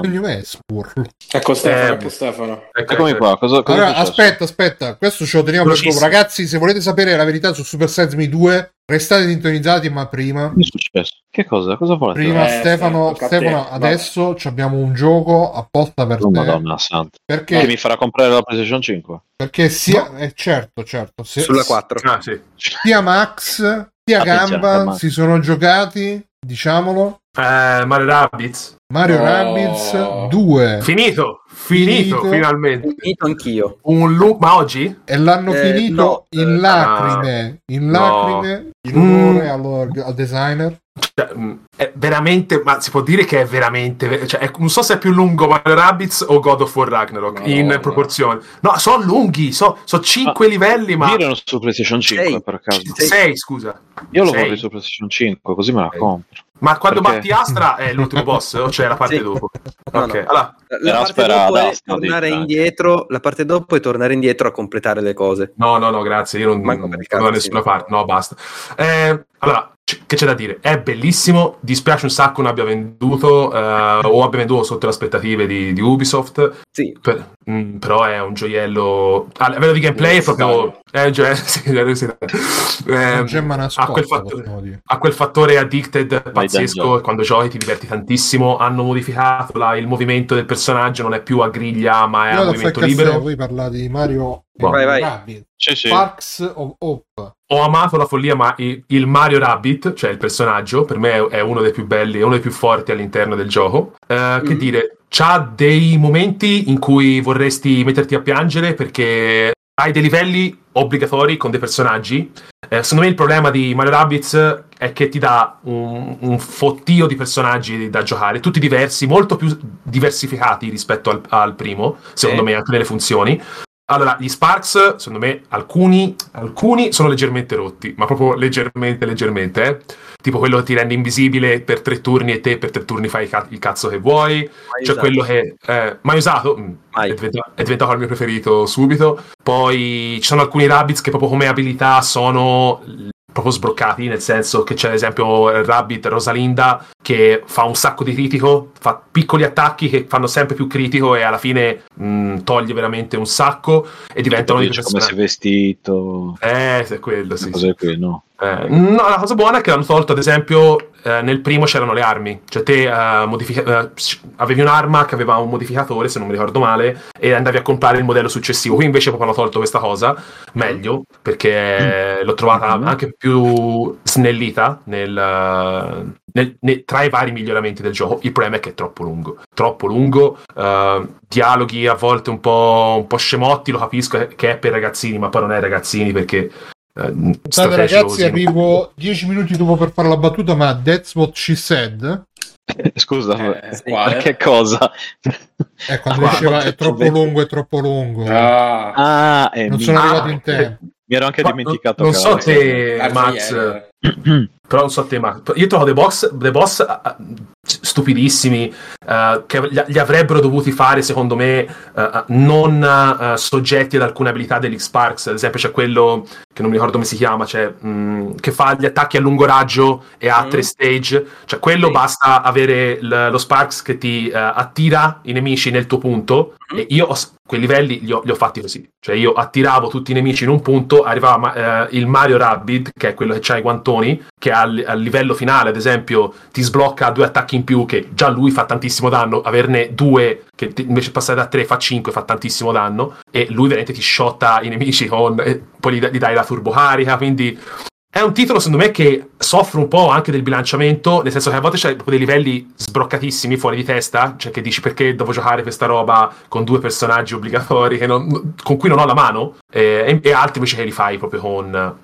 Cognome è Spurlo? Ecco Stefano, Eh, ecco Stefano. Ecco, Eccomi ecco. qua, cosa, cosa Allora, aspetta, aspetta, questo ce lo teniamo per dopo. Velocissimo. Ragazzi, se volete sapere la verità su Super Size Me 2, restate sintonizzati, ma prima... Cosa è successo? Che cosa? Cosa volete? Prima Eh, Stefano, te, Stefano adesso ci abbiamo un gioco apposta per Oh, te. Madonna santa. Perché, Che mi farà comprare la PlayStation 5? perché sia... eh, certo, certo. se- Sulla 4. Ah, sì. [laughs] sia Max sia Ah, Gamba si sono giocati, diciamolo, Eh, Mario Rabbids. Mario No. Rabbids 2 Finito, finito, Finito. finalmente. Finito anch'io. Un loop, ma oggi? e l'hanno Eh, finito no, in eh, lacrime, in no. lacrime, in onore Mm. allo- al designer. Cioè, mh, è veramente, ma si può dire che è veramente, ve- cioè, è- non so se è più lungo Mario Rabbids o God of War Ragnarok No, in no. proporzione. No, sono lunghi, sono 5 livelli, ma Dirano su PlayStation 5 Sei. per caso. Sei. 6, scusa. Io lo sei. vorrei su PlayStation 5, così me la compro. Ma quando Perché? batti Astra è l'ultimo [laughs] boss o c'è la parte Sì. dopo? No, ok, no. allora, La parte Asta, tornare indietro. La parte dopo è tornare indietro a completare le cose. no, no, no, grazie, io non, Manco per non cazzo, nessuna sì. parte, no, basta. Eh, allora, c- che c'è da dire? È bellissimo, dispiace un sacco non abbia venduto eh, o abbia venduto sotto le aspettative di, di Ubisoft. Sì, Per- mm, però è un gioiello a livello di gameplay è proprio è un gioiello [laughs] sì, Un gemma ha nascosta, quel fattore ha quel fattore addicted pazzesco quando giochi ti diverti tantissimo hanno modificato la- il movimento del personaggio non è più a griglia ma è Io a movimento libero voi parlate di Mario Boh. Vai, vai. Rabbids, Sì, sì. Sparks of Hope. ho amato la follia ma il Mario Rabbit cioè il personaggio per me è- uno dei più belli è uno dei più forti all'interno del gioco Eh, che Mhm. dire c'ha dei momenti in cui vorresti metterti a piangere perché hai dei livelli obbligatori con dei personaggi Eh, secondo me il problema di Mario Rabbids è che ti dà un, un fottio di personaggi da giocare, tutti diversi, molto più diversificati rispetto al, al primo, secondo Sì. me, anche nelle funzioni. Allora, gli Sparks, secondo me, alcuni, alcuni sono leggermente rotti, ma proprio leggermente, leggermente, eh. Tipo quello che ti rende invisibile per tre turni e te per tre turni fai il ca- il cazzo che vuoi. mai C'è usato. quello che eh, mai usato, mm, Mai. È, diventato, è diventato il mio preferito subito. Poi ci sono alcuni rabbits che proprio come abilità sono proprio sbroccati, nel senso che c'è ad esempio rabbit Rosalinda che fa un sacco di critico, fa piccoli attacchi che fanno sempre più critico e alla fine mh, toglie veramente un sacco e diventano dei Dice come sei personaggi. vestito, Eh, è quello, sì. sì. cose qui, no? Eh, no, la cosa buona è che l'hanno tolto, ad esempio, eh, nel primo c'erano le armi. Cioè, te eh, modifica- eh, avevi un'arma che aveva un modificatore, se non mi ricordo male, e andavi a comprare il modello successivo. Qui invece proprio hanno tolto questa cosa, meglio, perché l'ho trovata Mm. anche più snellita nel, eh, nel- ne- tra i vari miglioramenti del gioco. Il problema è che è troppo lungo. Troppo lungo, dialoghi a volte un po', un po' scemotti, lo capisco che è per ragazzini, ma poi non è ragazzini perché... eh, strategico ragazzi, arrivo 10 minuti dopo per fare la battuta, ma that's what she said. Scusa, Eh, ma quale? che cosa? Eh, quando Ah, diceva è troppo vedi. lungo, è troppo lungo. Ah, Ah, eh, non mi, sono Ah, arrivato in tempo. mi ero anche Ma dimenticato non che so te, Max. Però non so te, ma io trovo dei boss, dei boss uh, stupidissimi uh, che li, avrebbero dovuti fare, secondo me, uh, non soggetti ad alcune abilità dell'X-Parks. Ad esempio, c'è quello che non mi ricordo come si chiama, cioè, mh, mm, che fa gli attacchi a lungo raggio e ha mm. tre stage. Cioè, quello sì. basta avere l- lo Sparks che ti attira i nemici nel tuo punto. Mm. E io ho, quei livelli li ho, li ho, fatti così. Cioè, io attiravo tutti i nemici in un punto, arrivava il Mario Rabbit, che è quello che ha i guantoni, che al, al, livello finale, ad esempio, ti sblocca due attacchi in più, che già lui fa tantissimo danno, averne due, che invece passare da tre fa cinque, fa tantissimo danno, e lui veramente ti shotta i nemici con, e poi gli, gli dai la turbocarica, quindi è un titolo, secondo me, che soffre un po' anche del bilanciamento, nel senso che a volte c'è proprio dei livelli sbroccatissimi fuori di testa, cioè che dici perché devo giocare questa roba con due personaggi obbligatori non, con cui non ho la mano, e, e, altri invece che li fai proprio con... Allora,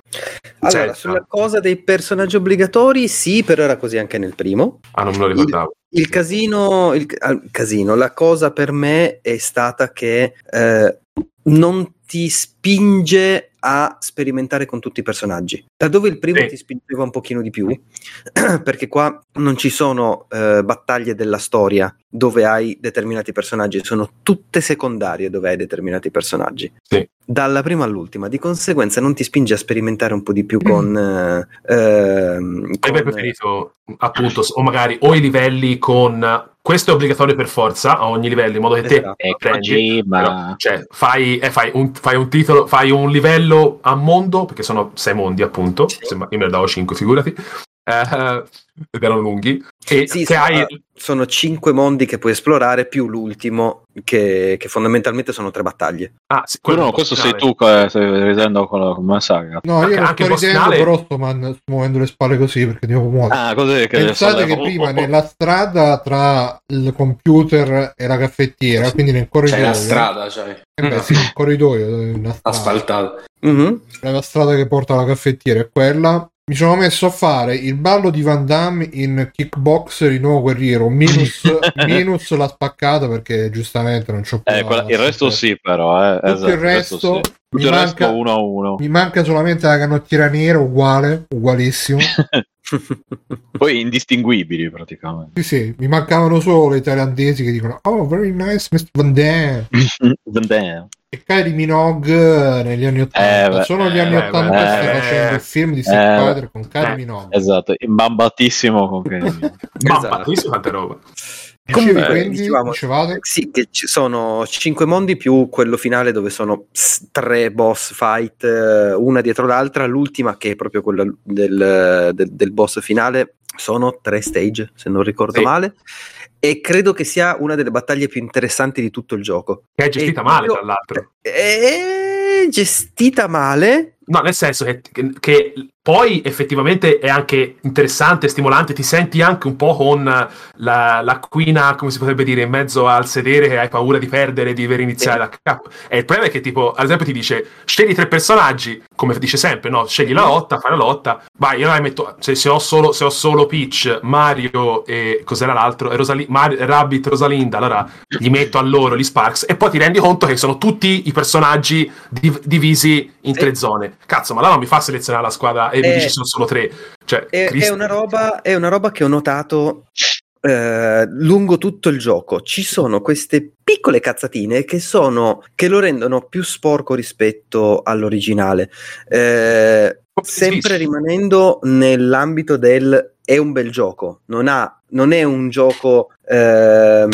cioè, sulla cosa dei personaggi obbligatori, sì, però era così anche nel primo. Ah, non me lo ricordavo. Il, il casino, il, il, casino, la cosa per me è stata che eh, non ti spinge a sperimentare con tutti i personaggi. Da dove il primo sì. ti spingeva un pochino di più, [clears throat] perché qua non ci sono eh, battaglie della storia dove hai determinati personaggi, sono tutte secondarie dove hai determinati personaggi. Sì. Dalla prima all'ultima, di conseguenza non ti spinge a sperimentare un po' di più con... Mm. Eh, con... Hai preferito appunto o magari o i livelli con questo è obbligatorio per forza a ogni livello in modo che te esatto. prendi ma... Però, cioè, fai, eh, fai, un, fai, un, titolo fai un livello a mondo perché sono sei mondi appunto sì. io me ne davo 5 figurati eh, ed erano lunghi. E sì, sono, hai... sono cinque mondi che puoi esplorare, più l'ultimo, che, che fondamentalmente sono tre battaglie. Ah, sì, no, questo sei tu che stai ridendo con la, con la saga. No, io anche, non sto ridendo, finale... però sto, man- muovendo le spalle così perché devo muovere. Ah, così che Pensate che prima nella strada tra il computer e la caffettiera, quindi nel corridoio... C'è la strada, cioè. Eh beh, sì, il corridoio, una strada. asfaltato. Mm-hmm. La strada che porta alla caffettiera è quella mi sono messo a fare il ballo di Van Damme in kickboxer di nuovo guerriero. [laughs] Minus, minus la spaccata perché giustamente non c'ho più eh, quella, il resto sì però eh, tutto esatto, il resto, sì. mi, manca, uno a uno. mi manca solamente la canottiera nera uguale ugualissimo [laughs] poi indistinguibili praticamente. Sì sì mi mancavano solo le thailandesi che dicono oh very nice Mr. Van Damme. [laughs] Van Damme. E Kylie Minogue negli anni 80 eh, sono gli anni eh, 80 eh, sta facendo il film di Street eh, Fighter con Kylie eh, Minogue. esatto imbambatissimo con Kylie [laughs] Minogue. Imbambatissimo tanta roba Comunque, quindi, dicevamo, sì, che ci sono cinque mondi più quello finale dove sono tre boss fight, una dietro l'altra. L'ultima, che è proprio quella del, del, del boss finale, sono tre stage, se non ricordo sì. male e credo che sia una delle battaglie più interessanti di tutto il gioco. Che è gestita e male, tra l'altro. È gestita male. No, nel senso che, che poi effettivamente è anche interessante, stimolante, ti senti anche un po' con la, la quina, come si potrebbe dire, in mezzo al sedere che hai paura di perdere, di dover iniziare da capo. E il problema è che tipo, ad esempio ti dice, scegli tre personaggi, come dice sempre, no? Scegli la lotta, fai la lotta, vai, io la metto, se, se, ho solo, se ho solo Peach, Mario e cos'era l'altro, e Rosali- Mario, Rabbit, Rosalinda, allora gli metto a loro gli Sparks e poi ti rendi conto che sono tutti i personaggi div- divisi in tre zone. Cazzo, ma là non mi fa selezionare la squadra e eh, mi ci sono solo tre. Cioè, è, è, una roba, è una roba che ho notato eh, lungo tutto il gioco. Ci sono queste piccole cazzatine che, sono, che lo rendono più sporco rispetto all'originale. Eh, sempre rimanendo nell'ambito del è un bel gioco, non, ha, non è un gioco ehm,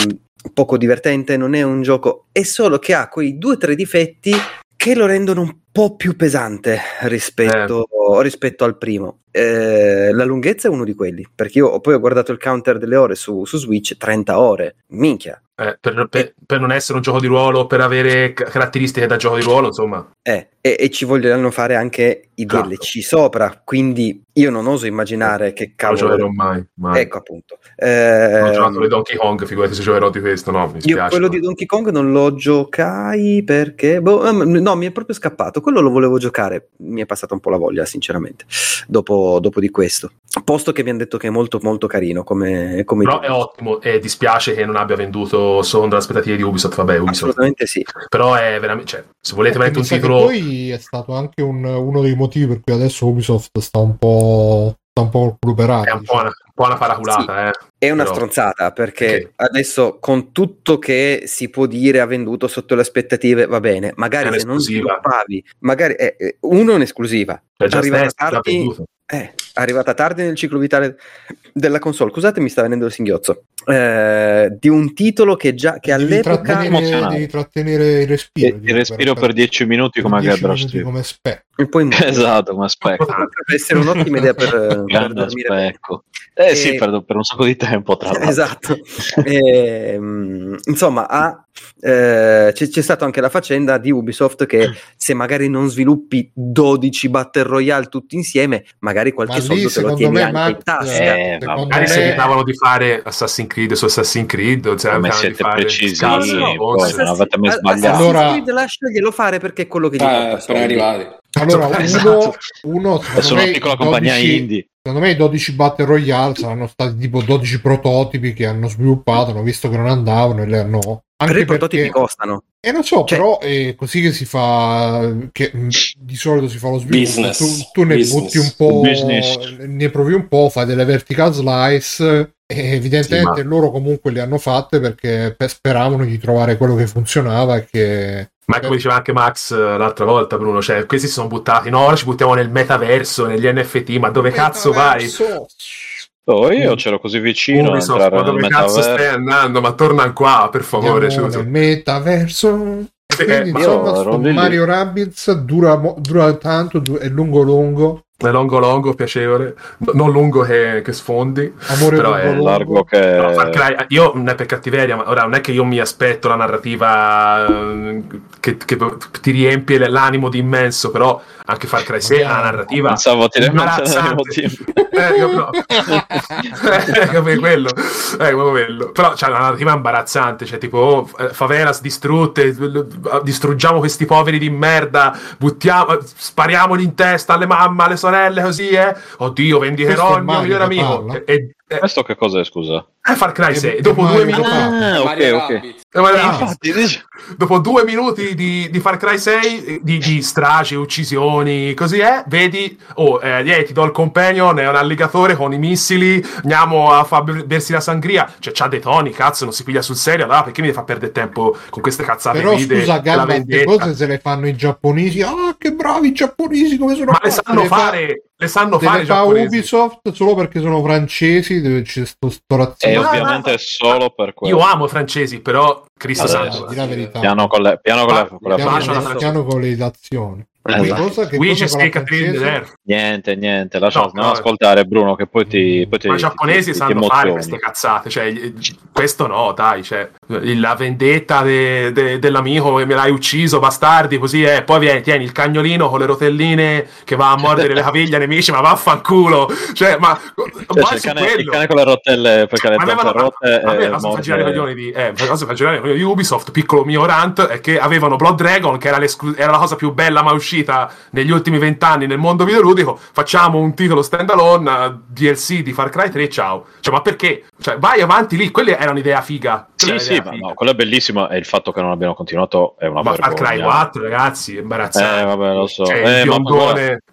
poco divertente, non è un gioco, è solo che ha quei due o tre difetti che lo rendono un po' più pesante rispetto, eh. rispetto al primo. Eh, la lunghezza è uno di quelli, perché io poi ho guardato il counter delle ore su, su Switch, 30 ore, minchia. Eh, per, per, per, non essere un gioco di ruolo, per avere caratteristiche da gioco di ruolo, insomma. Eh, e, e, ci vogliono fare anche i esatto. DLC sopra, quindi io non oso immaginare che cavolo... Non giocherò mai, mai. Ecco appunto. Eh, ho giocato le Donkey Kong, figurati se giocherò di questo, no, mi spiace. Io quello ma... di Donkey Kong non lo giocai perché... Boh, no, mi è proprio scappato fatto quello lo volevo giocare, mi è passata un po' la voglia sinceramente, dopo, dopo di questo. Posto che mi hanno detto che è molto molto carino come... come Però è ottimo e dispiace che non abbia venduto secondo le aspettative di Ubisoft, vabbè Ubisoft. Assolutamente sì. Però è veramente, cioè, se volete Perché mettere un titolo... Poi è stato anche un- uno dei motivi per cui adesso Ubisoft sta un po', un po' cruberata. È un po' una, un po' una paraculata, eh. È una Però- stronzata perché Ok. adesso con tutto che si può dire ha venduto sotto le aspettative va bene, magari È se non un'esclusiva. sviluppavi, magari eh, eh, uno è un'esclusiva, È già arrivata stesso, già tardi, eh, arrivata tardi nel ciclo vitale della console. Scusate, mi sta venendo il singhiozzo. Eh, di un titolo che già che Devi all'epoca trattenere, devi trattenere il respiro. Il dico, respiro per 10 minuti come a 10 Gabriel minuti Street. come specchio. E poi [laughs] muore. Esatto, come specchio. potrebbe essere un'ottima idea per, [laughs] per Grande dormire bene. specchio. Eh E- sì, per, per un sacco di tempo, tra l'altro. Esatto. Ehm, insomma, ha, eh, c'è, c'è stata anche la faccenda di Ubisoft che se magari non sviluppi 12 Battle Royale tutti insieme, magari qualche Ma lì, soldo te lo tieni me, anche Max, in tasca. Eh. Magari me- si evitavano di fare Assassin's Creed su Assassin's Creed, cioè, Come siete di fare precisi, Cazzo, No, no, no, poi forse. non avete mai Assassin's- sbagliato. Allora- Assassin's Creed lasciaglielo fare perché è quello che gli Ah, porta soldi. arrivati. Allora, Esatto. uno, uno secondo Sono me, una piccola i compagnia 12 indie. Secondo me i 12 Battle Royale saranno stati tipo 12 prototipi che hanno sviluppato, hanno visto che non andavano e le hanno... Però Anche i prototipi perché... costano. E non so, Cioè- però è così che si fa, che mh, di solito si fa lo sviluppo. Business. Tu, tu ne Business. butti un po', Business. ne provi un po', fai delle vertical slice e evidentemente Sì, loro comunque le hanno fatte perché pe- speravano di trovare quello che funzionava e che... Ma come diceva anche Max eh, l'altra volta, Bruno, cioè questi si sono buttati, no, ora ci buttiamo nel metaverso, negli NFT, ma dove cazzo vai? Metaverso. Oh, io c'ero così vicino a Ubisoft, entrare ma dove cazzo stai metaverso. andando? Ma torna qua, per favore. Cioè, nel metaverso. E Sì, quindi eh, insomma io. Mario Rabbids dura, dura tanto, è lungo lungo, È longo longo, piacevole, No- non lungo che, che sfondi. amore Però lungo è lungo. Largo che... Però Far Cry, io non è per cattiveria, ma ora non è che io mi aspetto la narrativa eh, che, che ti riempie l'animo di immenso, però anche Far Cry 6 ha una narrativa Pensavo ti l'emotivo. Eh, io no. Eh, [laughs] come quello, eh, come quello. Però c'è una narrativa imbarazzante, cioè tipo oh, eh, favelas distrutte, distruggiamo questi poveri di merda, buttiamo, spariamogli in testa alle mamme, alle sorelle, così, eh. Oddio, vendicherò è il mio migliore amico. E, e- e- Questo che cos'è, scusa? Eh, Far Cry È- 6, è dopo due minuti... Ah, ok, ok. Eh, infatti, Dopo due minuti di, di Far Cry 6, eh, di, di stragi, uccisioni, così è, vedi, oh, eh, yeah, ti do il companion, è un alligatore con i missili, andiamo a far ber- bersi la sangria, cioè c'ha dei toni, cazzo, non si piglia sul serio, allora perché mi deve far perdere tempo con queste cazzate Però guide, scusa, queste vendetta? cose se le fanno i giapponesi. Ah, che bravi i giapponesi come sono Ma le fatti. sanno Le fa- fare, le sanno se fare le i fa giapponesi. Ubisoft solo perché sono francesi, dove c'è sto, sto E no, ovviamente no. solo per quello. Io amo i francesi, però Cristo Adesso, santo. Di la verità. Piano con le, piano con le, con le piano- Piano con le ilazioni. Esatto. Che cosa, che Luigi cosa. Niente, niente, lascia No, non no. ascoltare Bruno che poi ti... Poi ti Ma i ti- giapponesi ti- ti sanno fare emozioni. queste cazzate, cioè, questo no, dai, cioè, la vendetta de- de- dell'amico che me l'hai ucciso, bastardi, così è, poi vieni, tieni il cagnolino con le rotelline che va a mordere le caviglie ai nemici, ma vaffanculo, cioè, ma Cioè, c'è il cane, il cane con le rotelle perché le avevano rotte a me la fa girare i morde- coglioni di eh, la fa girare i coglioni di Ubisoft piccolo mio rant è che avevano Blood Dragon che era, era la cosa più bella mai uscita negli ultimi vent'anni nel mondo videoludico facciamo un titolo standalone eh, DLC di Far Cry 3 ciao cioè ma perché cioè vai avanti lì quella era un'idea figa Quella Sì, sì, un'idea ma figa. no, quello è bellissimo e il fatto che non abbiano continuato è una ma Far. Cry 4 ragazzi imbarazzante Eh, vabbè, lo so. cioè, Eh, ma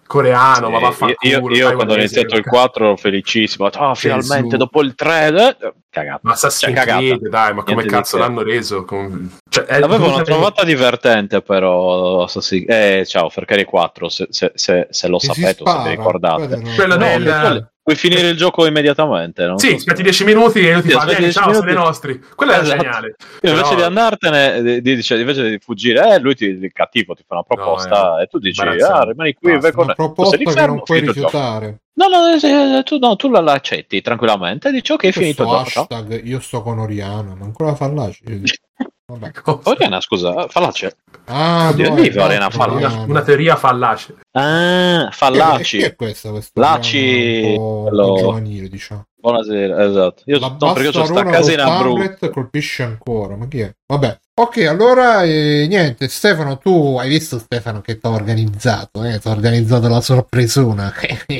coreano ma Sì, vaffanculo io, io dai, quando ho iniziato il che- 4 ero felicissimo. Ah, finalmente Gesù. dopo il 3, cagata. ma Assassin's Cioè, cagata. Creed dai ma come cazzo che. l'hanno reso con... cioè, è- L'avevo trovata divertente, però. Assassin- Eh, ciao, Far Cry 4. Se, se, se, se lo si sapete, o se vi ricordate. Quella No, del- puoi finire il gioco immediatamente. Non Sì, so aspetti 10 minuti e io ti Sì, fa aspetti bene, 10 ciao, sono i minuti. nostri. Quello Esatto. geniale. Io invece Però- di andartene, di- di- dice, invece di fuggire, eh, lui ti, il cattivo ti fa una proposta No, eh, e tu dici, ah, rimani qui, Basta, vai con Una proposta sei che fermo, non puoi finito il rifiutare. No, no, eh, tu, no, tu la, la accetti tranquillamente e dici, ok, finito il gioco. ciao. hashtag io sto con Oriana, ma ancora fallaci. [laughs] Vabbè. Oriana, scusa, fallace. Ah, Oddio, no, lì esatto, Oriana fa Una, una teoria fallace. Ah, fallaci. Chi è questa? Questa Laci, giovanile, diciamo. Buonasera, esatto. Io La no, perché ho sta Abruzzo. tablet colpisce ancora, ma chi è? Vabbè. Ok, allora eh, niente, Stefano, tu hai visto Stefano che ti ho organizzato, eh? Ti ho organizzato la sorpresona.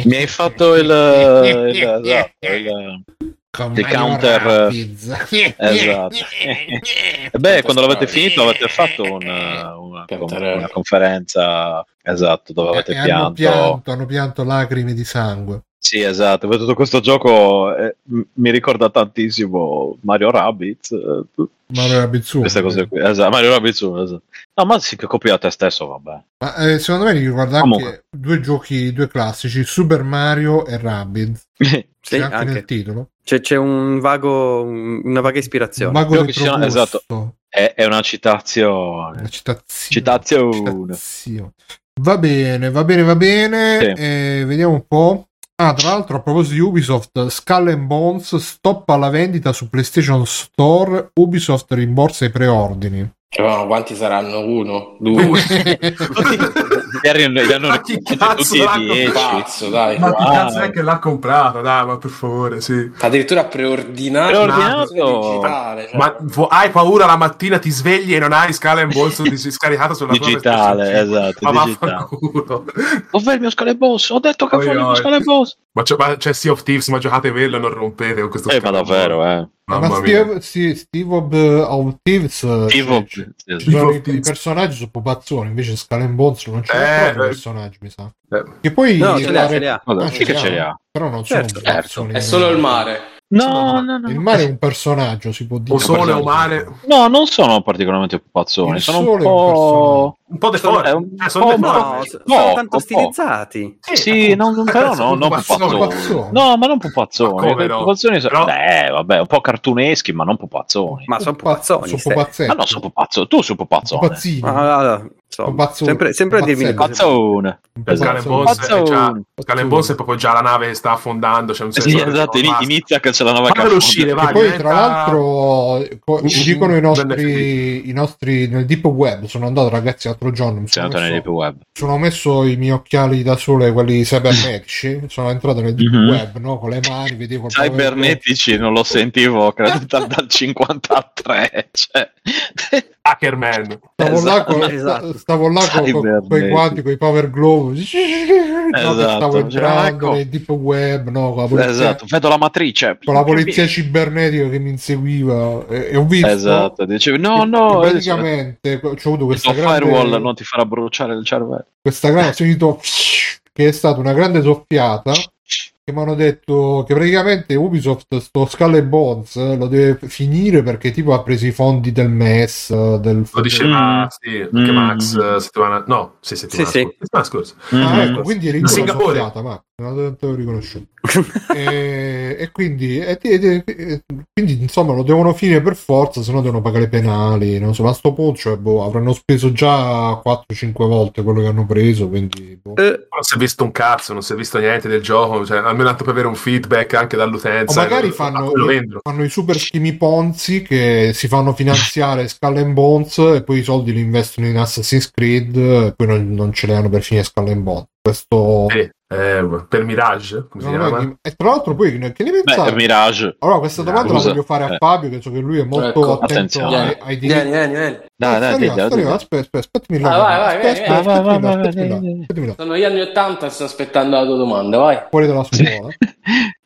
Mi hai fatto il, il, esatto, il- Mario counter, Rabbids. [laughs] esatto. [laughs] E beh, quando l'avete finito avete fatto una, una- Counter- una conferenza, esatto, dove avete E hanno pianto. pianto, hanno pianto lacrime di sangue. Sì, esatto, tutto questo gioco eh, m- mi ricorda tantissimo Mario Rabbids, eh, Mario Rabbids uno. queste cose qui. Esatto, Mario Rabbids 1, esatto. No, ma sì, che copia a te stesso, vabbè. Ma eh, secondo me ricorda Comunque. anche due giochi, due classici, Super Mario e Rabbids. [laughs] Sì, C'è anche, nel anche. titolo. C'è, c'è un vago, un- una vaga Un ispirazione. vago Quello che si chiama- retrogusto. esatto. è, è una citazione. Una citazione. Citazione. Citazione. Va bene, va bene, va bene. Sì. Eh, vediamo un po'. Ah, tra l'altro, a proposito di Ubisoft, Skull and Bones stoppa la vendita su PlayStation Store. Ubisoft rimborsa i preordini. Ma quanti saranno? Uno? Due? [laughs] [laughs] [laughs] Gli hanno, gli hanno [laughs] Ma chi tutti cazzo e l'ha dieci. Pazzo, dai. Ma chi cazzo è che l'ha comprata? Dai, ma per favore, sì. Addirittura preordinato. Preordinato. digitale. cioè. Ma vo- hai paura la mattina, ti svegli e non hai Scala in bolso di- scaricato sulla Digitale, PlayStation 5. esatto, Ma digitale. Dov'è il mio scale boss? Ho detto che voglio il mio oi. scale boss. Ma c'è, ma c'è Sea of Thieves, ma giocate quello e non rompete con questo Eh, ma Skull and davvero, eh. Ma Mamma. Steve, sì, Steve of, of Thieves eh, Tipo, ci- sì, ci sì. sono i, Thieves. i personaggi sono pupazzoni, invece Skull Bones non ce Eh, proprio eh. personaggi, mi sa. Eh. Che poi No, ce li ha, ce li ha. Ah, sì ce li ha. Però non Certo, sono certo. È solo il mare. No, no, no. Il mare è un personaggio, si può dire. O sole o mare. No, non sono particolarmente pupazzoni, Il sono un po'... Un po' deforme. È un Eh, sono po' deformi. No, no, s- no, sono tanto po'. stilizzati. Sì, non, però no, non Pupazzoni. pupazzoni. Pupazzoni. No, ma non pupazzoni. Ma no? pupazzoni sono... Però- Eh, vabbè, un po' cartuneschi, ma non pupazzoni. Ma sono Pupa- pupazzoni. Sono ste. pupazzetti. Ah no, sono pupazzoni. Tu sei pupazzone. Pupazzini. Ma, allora, insomma, sempre, sempre a dirmi pupazzo- Bones è proprio già la nave che sta affondando. C'è un Sì, sensore esatto, che basta. inizia che c'è la nuova Fammelo uscire, E vai. poi, diventa- tra l'altro, ci dicono i nostri, i nostri nel deep web. Sono andato, ragazzi, l'altro giorno. Mi sono, messo, Deep Web. sono messo i miei occhiali da sole, quelli cibernetici. [laughs] sono entrato nel deep Mhm. web no? con le mani, vedevo Cibernetici non lo sentivo, credo dal, dal 53. Cioè. Hackerman. Stavo là con, Esatto. stavo là con, quei guanti, con i power glove. No, Esatto. stavo entrando Ecco. nel deep web, no, con la polizia, Esatto, vedo la matrice. con la polizia cibernetica che mi inseguiva. E, e ho visto. Esatto, dicevi no, no, che eh, praticamente ho avuto questa grande, firewall non ti farà bruciare il cervello. questa grande ho sentito [laughs] che è stata una grande soffiata che mi hanno detto che praticamente Ubisoft sto Skull and Bones eh, lo deve finire perché tipo ha preso i fondi del MES eh, del Lo diceva, Mm. sì, anche Mm. Max eh, settimana... No, sì, settimana Sì, sì. scorsa. Settimana scorsa. Ah, Mhm. ecco, quindi eri In Singapore. ma non te l'ho riconosciuto. [laughs] e, e quindi, e- e- e- quindi, insomma, lo devono finire per forza, se no devono pagare i penali. Non so, ma a sto punto cioè, boh, avranno speso già 4-5 volte quello che hanno preso. Quindi, boh. Eh, Non si è visto un cazzo, non si è visto niente del gioco. Cioè, tanto per avere un feedback anche O dall'utenza. magari eh, fanno, fanno i super schimi Ponzi che si fanno finanziare Skull and Bones e poi i soldi li investono in Assassin's Creed e poi non, non ce li hanno per finire Skull and Bones. Questo. Sì, eh, per Mirage, come si No, chiama? no, e tra l'altro, poi che ne Beh, pensate? è Mirage. Allora, questa domanda la Scusa, voglio fare a eh. Fabio, che so che lui è molto Ecco, attento ai, Vieni, ai diritti. vieni, vieni, vieni. Dai, dai, dai, aspetta, aspetta, aspettami là. Vai, vai, Vai. Sono gli anni 80 e sto aspettando la tua domanda, vai. fuori dalla scuola.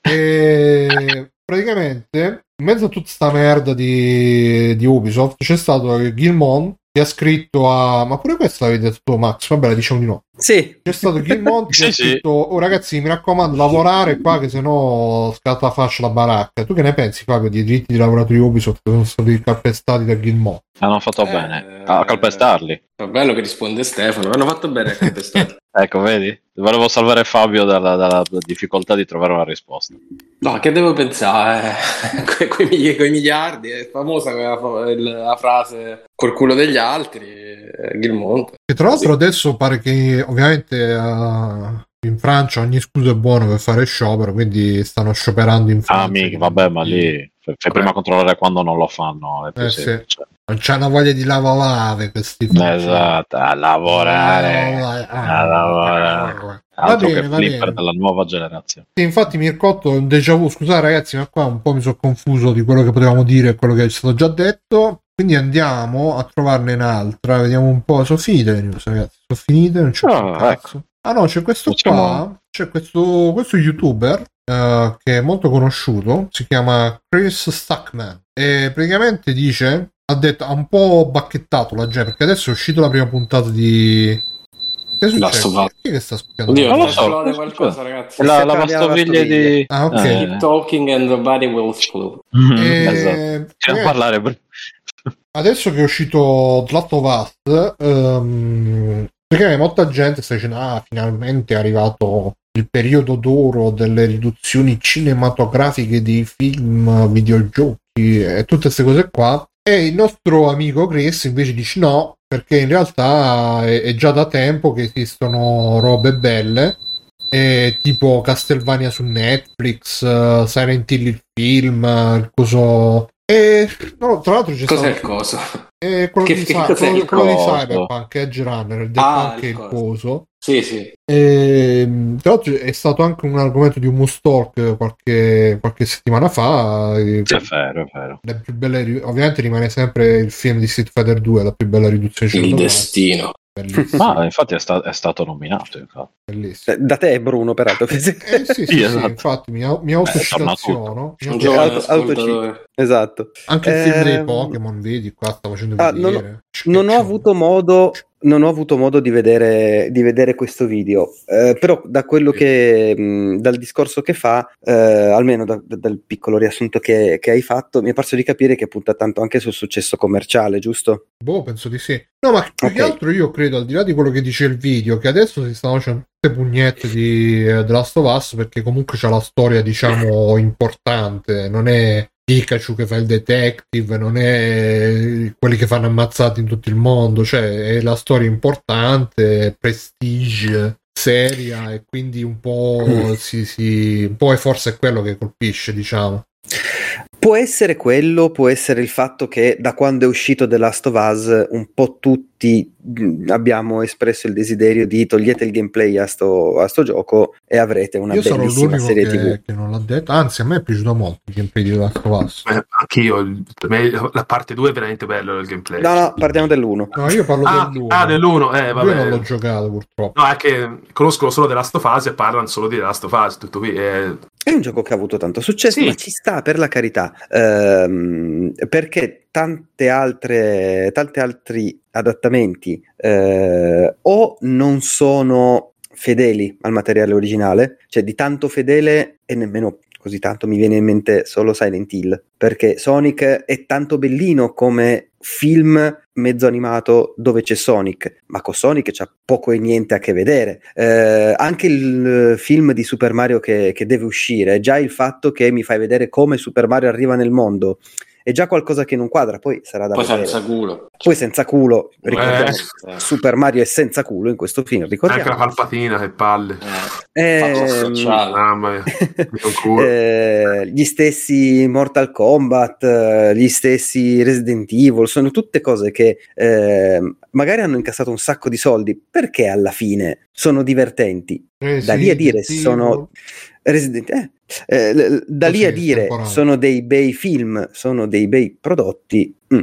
e praticamente, in mezzo a tutta sta merda di, di Ubisoft, c'è stato Gilmon che ha scritto a... Ma pure questo l'avevi detto tu, Max? Vabbè, la diciamo di no. sì, C'è stato Gilmon [laughs] che Sì, ha scritto Oh ragazzi mi raccomando lavorare qua che sennò scatta fascia la baracca Tu che ne pensi Fabio di diritti di lavoratori Ubisoft che sono stati calpestati da Gilmon? Hanno fatto Eh, bene a calpestarli. È bello che risponde Stefano, hanno fatto bene a calpestarli. [laughs] Ecco, vedi? Volevo salvare Fabio dalla, dalla difficoltà di trovare una risposta. No, che devo pensare? Eh, [laughs] mili- quei miliardi, è famosa il- la frase col culo degli altri, eh, Gilmont. E tra l'altro adesso pare che ovviamente eh, in Francia ogni scusa è buono per fare sciopero quindi stanno scioperando in Francia Ah, mica, vabbè, ma lì fai prima a controllare quando non lo fanno. È più Eh, sì. Non c'hanno voglia di lavorare questi Esatto, a lavorare. Ah, a lavorare. altro bene, che va flipper della nuova generazione. Sì, infatti Mircotto è un déjà vu, scusate ragazzi, ma qua un po' mi sono confuso di quello che potevamo dire e quello che è stato già detto. Quindi andiamo a trovarne un'altra, vediamo un po'. Sono finite le news, ragazzi. Sono finite, non c'è Ah, cazzo. Ah no, c'è questo qua, c'è questo, questo youtuber eh, che è molto conosciuto, si chiama Chris Stuckman e praticamente dice, ha detto, ha un po' bacchettato la gente perché adesso è uscita la prima puntata di... Che è Last successo? of Us. Chi che sta scoppiando? Oddio, Non lo so, qualcosa, ragazzi. È la, la lastoviglie di... Ah, ok. Eh, Keep talking and the body will explode. mhm, E- esatto. Stiamo a parlare... adesso che è uscito The Last of Us, ehm, perché molta gente sta dicendo: Ah, finalmente è arrivato il periodo d'oro delle riduzioni cinematografiche di film, videogiochi e tutte queste cose qua. E il nostro amico Chris invece dice no, perché in realtà è, è già da tempo che esistono robe belle. eh, tipo Castlevania su Netflix, eh, Silent Hill il film, eh, il coso. E no, tra l'altro c'è Cos'è il stato coso? Eh, quello, Che- di, che quello- il quello di? Cyberpunk Edge Runner, Ah, anche il il coso. Sì, sì. E, tra l'altro è stato anche un argomento di un Moose Talk qualche, qualche settimana fa. eh, Sì, è vero, è vero. le più belle ovviamente rimane sempre il film di Street Fighter 2, la più bella riduzione Il destino. Bellissimo, Ma infatti è, sta- è stato nominato. Infatti. bellissimo. Eh, Da te, Bruno, peraltro. Eh, sì, sì, sì, Sì, sì, esatto. infatti mi, au- mi Eh, autocitaziono. Mi auto- auto- esatto. Anche il film dei Ehm, Pokémon, vedi, qua sta facendo Ah, non ho- vedere. Non ho C'è- avuto modo, non ho avuto modo di, vedere, di vedere questo video, eh, però da quello che, mh, dal discorso che fa, eh, almeno da- da- dal piccolo riassunto che, che hai fatto, mi è parso di capire che punta tanto anche sul successo commerciale, giusto? Boh, penso di sì. No, ma più che Ok. altro io credo, al di là di quello che dice il video, che adesso si stanno facendo tutte pugnette di eh, The Last of Us perché comunque c'è la storia, diciamo, importante. Non è Pikachu che fa il detective, non è quelli che fanno ammazzati in tutto il mondo, cioè è la storia importante, prestige, seria e quindi un po' si, si un po' è forse quello che colpisce, diciamo. Può essere quello, può essere il fatto che da quando è uscito The Last of Us un po' tutti mh, abbiamo espresso il desiderio di togliete il gameplay a sto, a sto gioco e avrete una Io bellissima serie che, TV. che non l'ha detto, anzi a me è piaciuto molto il gameplay di Last of Us. Eh, anch'io, la parte 2 è veramente bello il gameplay. No, no, parliamo dell'uno. No, io parlo ah, dell'uno. ah, dell'uno, eh, Io non l'ho giocato purtroppo. No, è che conoscono solo The Last of Us e parlano solo di The Last of Us, tutto qui. eh, È un gioco che ha avuto tanto successo, Sì. ma ci sta per la carità, Ehm, perché tante altre, tanti altri adattamenti eh, o non sono fedeli al materiale originale, cioè di tanto fedele e nemmeno così tanto mi viene in mente solo Silent Hill, perché Sonic è tanto bellino come film mezzo animato dove c'è Sonic, ma con Sonic c'ha poco e niente a che vedere. Eh, anche il eh, film di Super Mario che, che deve uscire, già il fatto che mi fai vedere come Super Mario arriva nel mondo, è già qualcosa che non quadra, poi sarà da Poi vedere. senza culo. Poi senza culo, ricordiamo, Eh. Super Mario è senza culo in questo film, anche la ricordiamo. palpatina, che palle. Eh, Ehm, [laughs] eh, gli stessi Mortal Kombat, eh, gli stessi Resident Evil, sono tutte cose che eh, magari hanno incassato un sacco di soldi perché alla fine sono divertenti. Da lì a dire sono. Resident eh, eh, da lì a dire temporaneo. sono dei bei film, sono dei bei prodotti. mm.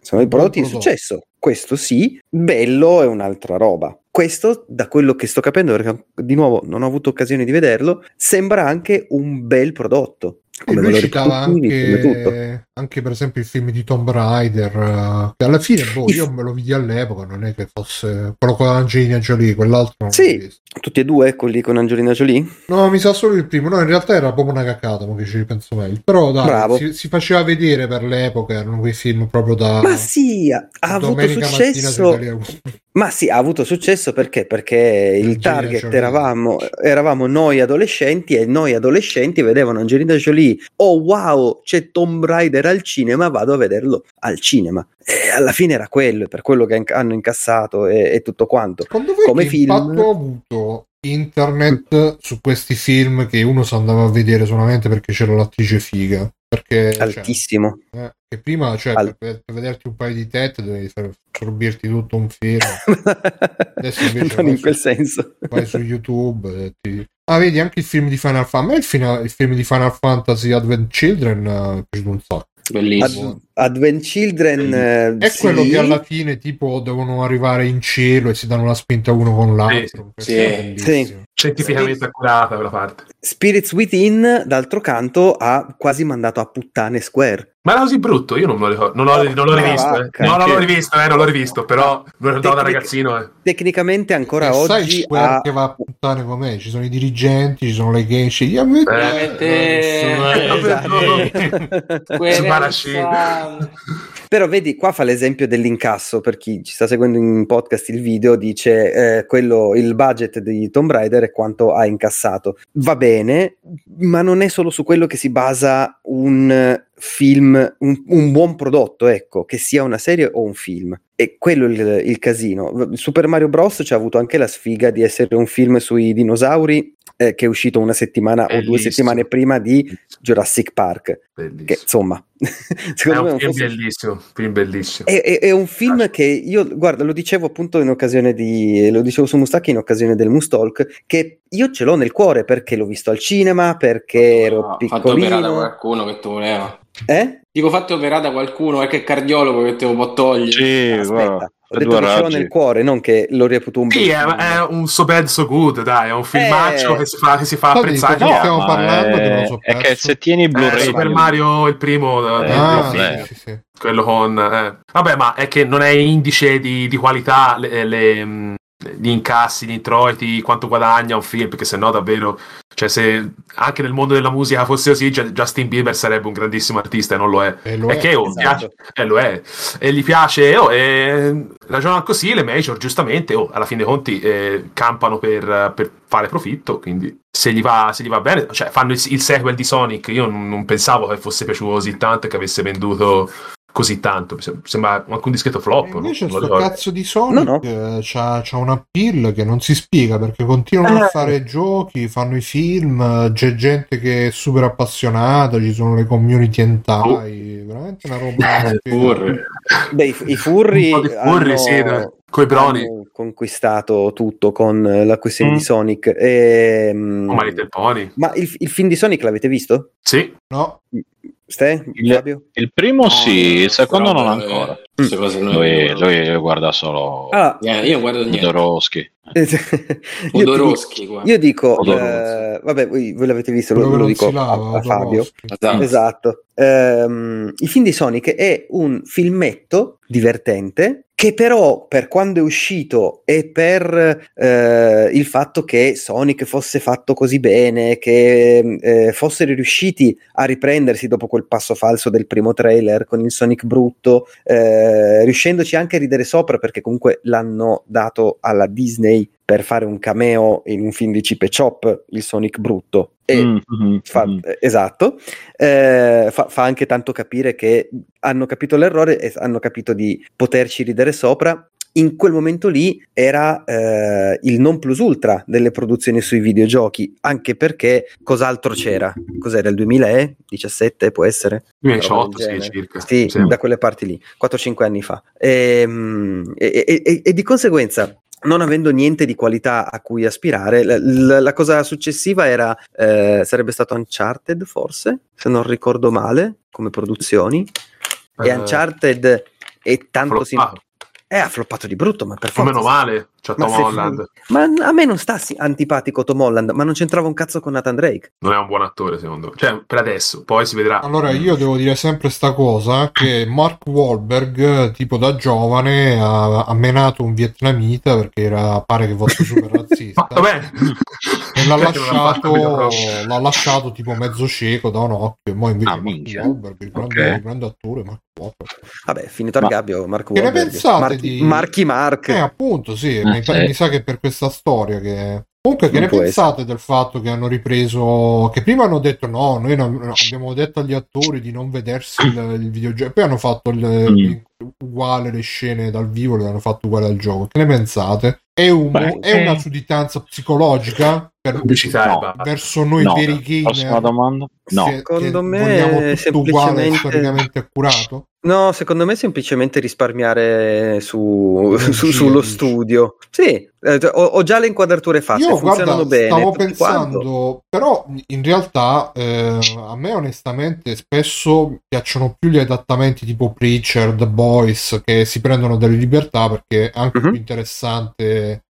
Sono dei prodotti di successo. Questo sì, bello è un'altra roba. Questo, da quello che sto capendo, perché di nuovo non ho avuto occasione di vederlo, sembra anche un bel prodotto. E Come lui citava anche, anche per esempio il film di Tomb Raider eh, che alla fine boh, io me lo vidi all'epoca non è che fosse quello con Angelina Jolie quell'altro Sì. Tutti e due, quelli con Angelina Jolie? no mi sa solo il primo no in realtà era proprio una cacata ma che ci ripenso meglio però dai si, si faceva vedere per l'epoca erano quei film proprio da Ma sì, ha, avuto successo. [laughs] Ma sì, ha avuto successo perché? Perché il Angelina target Jolie. eravamo, eravamo noi adolescenti e noi adolescenti vedevano Angelina Jolie. Oh wow, c'è Tomb Raider al cinema, vado a vederlo al cinema. E alla fine era quello, per quello che hanno incassato e, e tutto quanto. Secondo voi Come che film- impatto ha avuto internet su questi film che uno si andava a vedere solamente perché c'era l'attrice figa? Perché cioè, Altissimo. eh, che prima, cioè, Al- per, per vederti un paio di tette dovevi sorbirti tutto un film. [laughs] Adesso invece non vai in su- quel senso. Vai su YouTube e ti... Ah, vedi anche il film di Final Fantasy. A me il, fina- il film di Final Fantasy Advent Children eh, è piaciuto un sacco. Bellissimo. Ad- Advent Children eh, È sì. quello che alla fine tipo devono arrivare in cielo e si danno la spinta uno con l'altro. Questo sì, Scientificamente accurata quella parte. Spirits Within, d'altro canto, ha quasi mandato a puttane Square. Ma era così brutto, io non me lo ricordo. Non l'ho, non l'ho Ah, rivisto. eh. vacca. No, non l'ho rivisto, eh, non l'ho rivisto, però lo ricordavo da ragazzino. Eh. Tecnicamente ancora E sai oggi Square ha... che va a puttane com'è? Ci sono i dirigenti, ci sono le genshi. Io mi- Eh, Esatto. [laughs] Coerenza. Però vedi, qua fa l'esempio dell'incasso per chi ci sta seguendo in podcast il video, dice eh, quello, il budget di Tomb Raider e quanto ha incassato. Va bene, ma non è solo su quello che si basa un film, un, un buon prodotto, ecco, che sia una serie o un film. E quello è il, il casino. Super Mario Bros. ci ha avuto anche la sfiga di essere un film sui dinosauri eh, che è uscito una settimana o due Bellissimo. settimane prima di Jurassic Park. Bellissimo. Che insomma, [laughs] È secondo me un film fosse bellissimo, film bellissimo. è, è- è un film che io, guarda, lo dicevo appunto in occasione di, lo dicevo su Mustacchi in occasione del Mustalk, che io ce l'ho nel cuore perché l'ho visto al cinema, perché ero Ah, fatto da piccolino. qualcuno che te voleva. Eh? Dico fatto operare da qualcuno, qualche cardiologo che te lo può togliere. Sì, Aspetta, guarda, ho detto che l'ho nel cuore, non che lo reputo un Sì, bel è, è un so bad so good, dai, è un filmaccio Eh. che si fa, che si fa apprezzare. cosa No, stiamo parlando? è- so è che se tieni il eh, Blu-ray Super di- Mario il primo eh, del- Ah, eh, film, sì, sì, sì. quello con eh. vabbè ma è che non è indice di, di qualità le, le, mh, gli incassi, gli introiti, quanto guadagna un film, perché sennò davvero, cioè se anche nel mondo della musica fosse così, Ju- Justin Bieber sarebbe un grandissimo artista e non lo è. E lo è che oh, Esatto. piace, eh, lo è, e gli piace, oh, e ragionano così, le major giustamente, oh, alla fine dei conti eh, campano per, per fare profitto, quindi se gli va, se gli va bene, cioè fanno il, il sequel di Sonic, io non, non pensavo che fosse piaciuto così tanto e che avesse venduto così tanto, sembra anche un dischetto flop. E no? invece Non lo sto ricordo. cazzo di Sonic No, no. eh, c'ha, c'ha un appeal che non si spiega perché continuano a Eh. fare giochi, fanno i film, eh, c'è gente che è super appassionata, ci sono le community hentai, veramente una roba Eh, Pure. Beh, i, i furri, furri, hanno, sì, dai. Coi broni. hanno conquistato tutto con eh, la questione Mm. di Sonic. E, mm, Oh, Pony. ma il, il film di Sonic l'avete visto? Sì, No, Ste? Il-? Il primo sì, il secondo non ancora. eh, non Lui, lui guarda solo Allora, Niente, io non guardo niente. Jodorowsky. [laughs] io Io dico, eh, vabbè, voi, voi l'avete visto, lo, lo dico lava, a, a Fabio. Esatto. Esatto. Ehm, il film di Sonic è un filmetto divertente che però per quando è uscito e per eh, il fatto che Sonic fosse fatto così bene, che eh, fossero riusciti a riprendersi dopo quel passo falso del primo trailer con il Sonic brutto, eh, riuscendoci anche a ridere sopra perché comunque l'hanno dato alla Disney per fare un cameo in un film di Chip e Chop, il Sonic brutto. E Mm, mhm, Fa- mhm. eh, esatto, Eh, fa, fa anche tanto capire che hanno capito l'errore e hanno capito di poterci ridere sopra. In quel momento lì era eh, il non plus ultra delle produzioni sui videogiochi, anche perché cos'altro c'era? Cos'era il 2017? Può essere? Una roba 2018 del sì, circa. Sì, Sì. da quelle parti lì, 4-5 anni fa. Ehm, E, e- e- e di conseguenza, non avendo niente di qualità a cui aspirare, la, la- la cosa successiva era, eh, sarebbe stato Uncharted forse, se non ricordo male, come produzioni. E Eh, Uncharted è tanto sim- floppato. è affloppato di brutto, ma per forza. meno male, c'è Ma Tom Holland. Ma a me non sta antipatico Tom Holland, ma non c'entrava un cazzo con Nathan Drake. Non è un buon attore, secondo me. Cioè, per adesso, poi si vedrà. Allora io devo dire sempre sta cosa che Mark Wahlberg tipo da giovane ha, ha menato un vietnamita perché era, pare che fosse super [laughs] razzista Fatto bene. L'ha lasciato, l'ha lasciato tipo mezzo cieco da un occhio e poi invece Ah, Mark. Wahlberg il grande, Ok. il grande attore Mark Wahlberg Vabbè, finito Ma- gabbio, Mark Che ne Wahlberg. pensate Marchi, di- Marchi Mark. eh appunto sì, Eh, mi, sì. mi sa che per questa storia che comunque che Non ne pensate del fatto che hanno ripreso che prima hanno detto no noi non- no, abbiamo detto agli attori di non vedersi il, il videogioco poi hanno fatto il, Mm. uguale le scene dal vivo le hanno fatto uguale al gioco che ne pensate? È, un- Beh, è una sudditanza psicologica per, Pubblicità No. verso noi No, veri prossima gamer domanda? No. se- Secondo me uguale semplicemente- storicamente accurato No, secondo me semplicemente risparmiare su, su- sullo studio. Sì, eh, ho, ho già le inquadrature fatte, Io funzionano guarda, bene. stavo tutti quanto. pensando, però in realtà eh, a me onestamente spesso piacciono più gli adattamenti tipo Preacher, The Boys che si prendono delle libertà perché è anche Mhm. più interessante,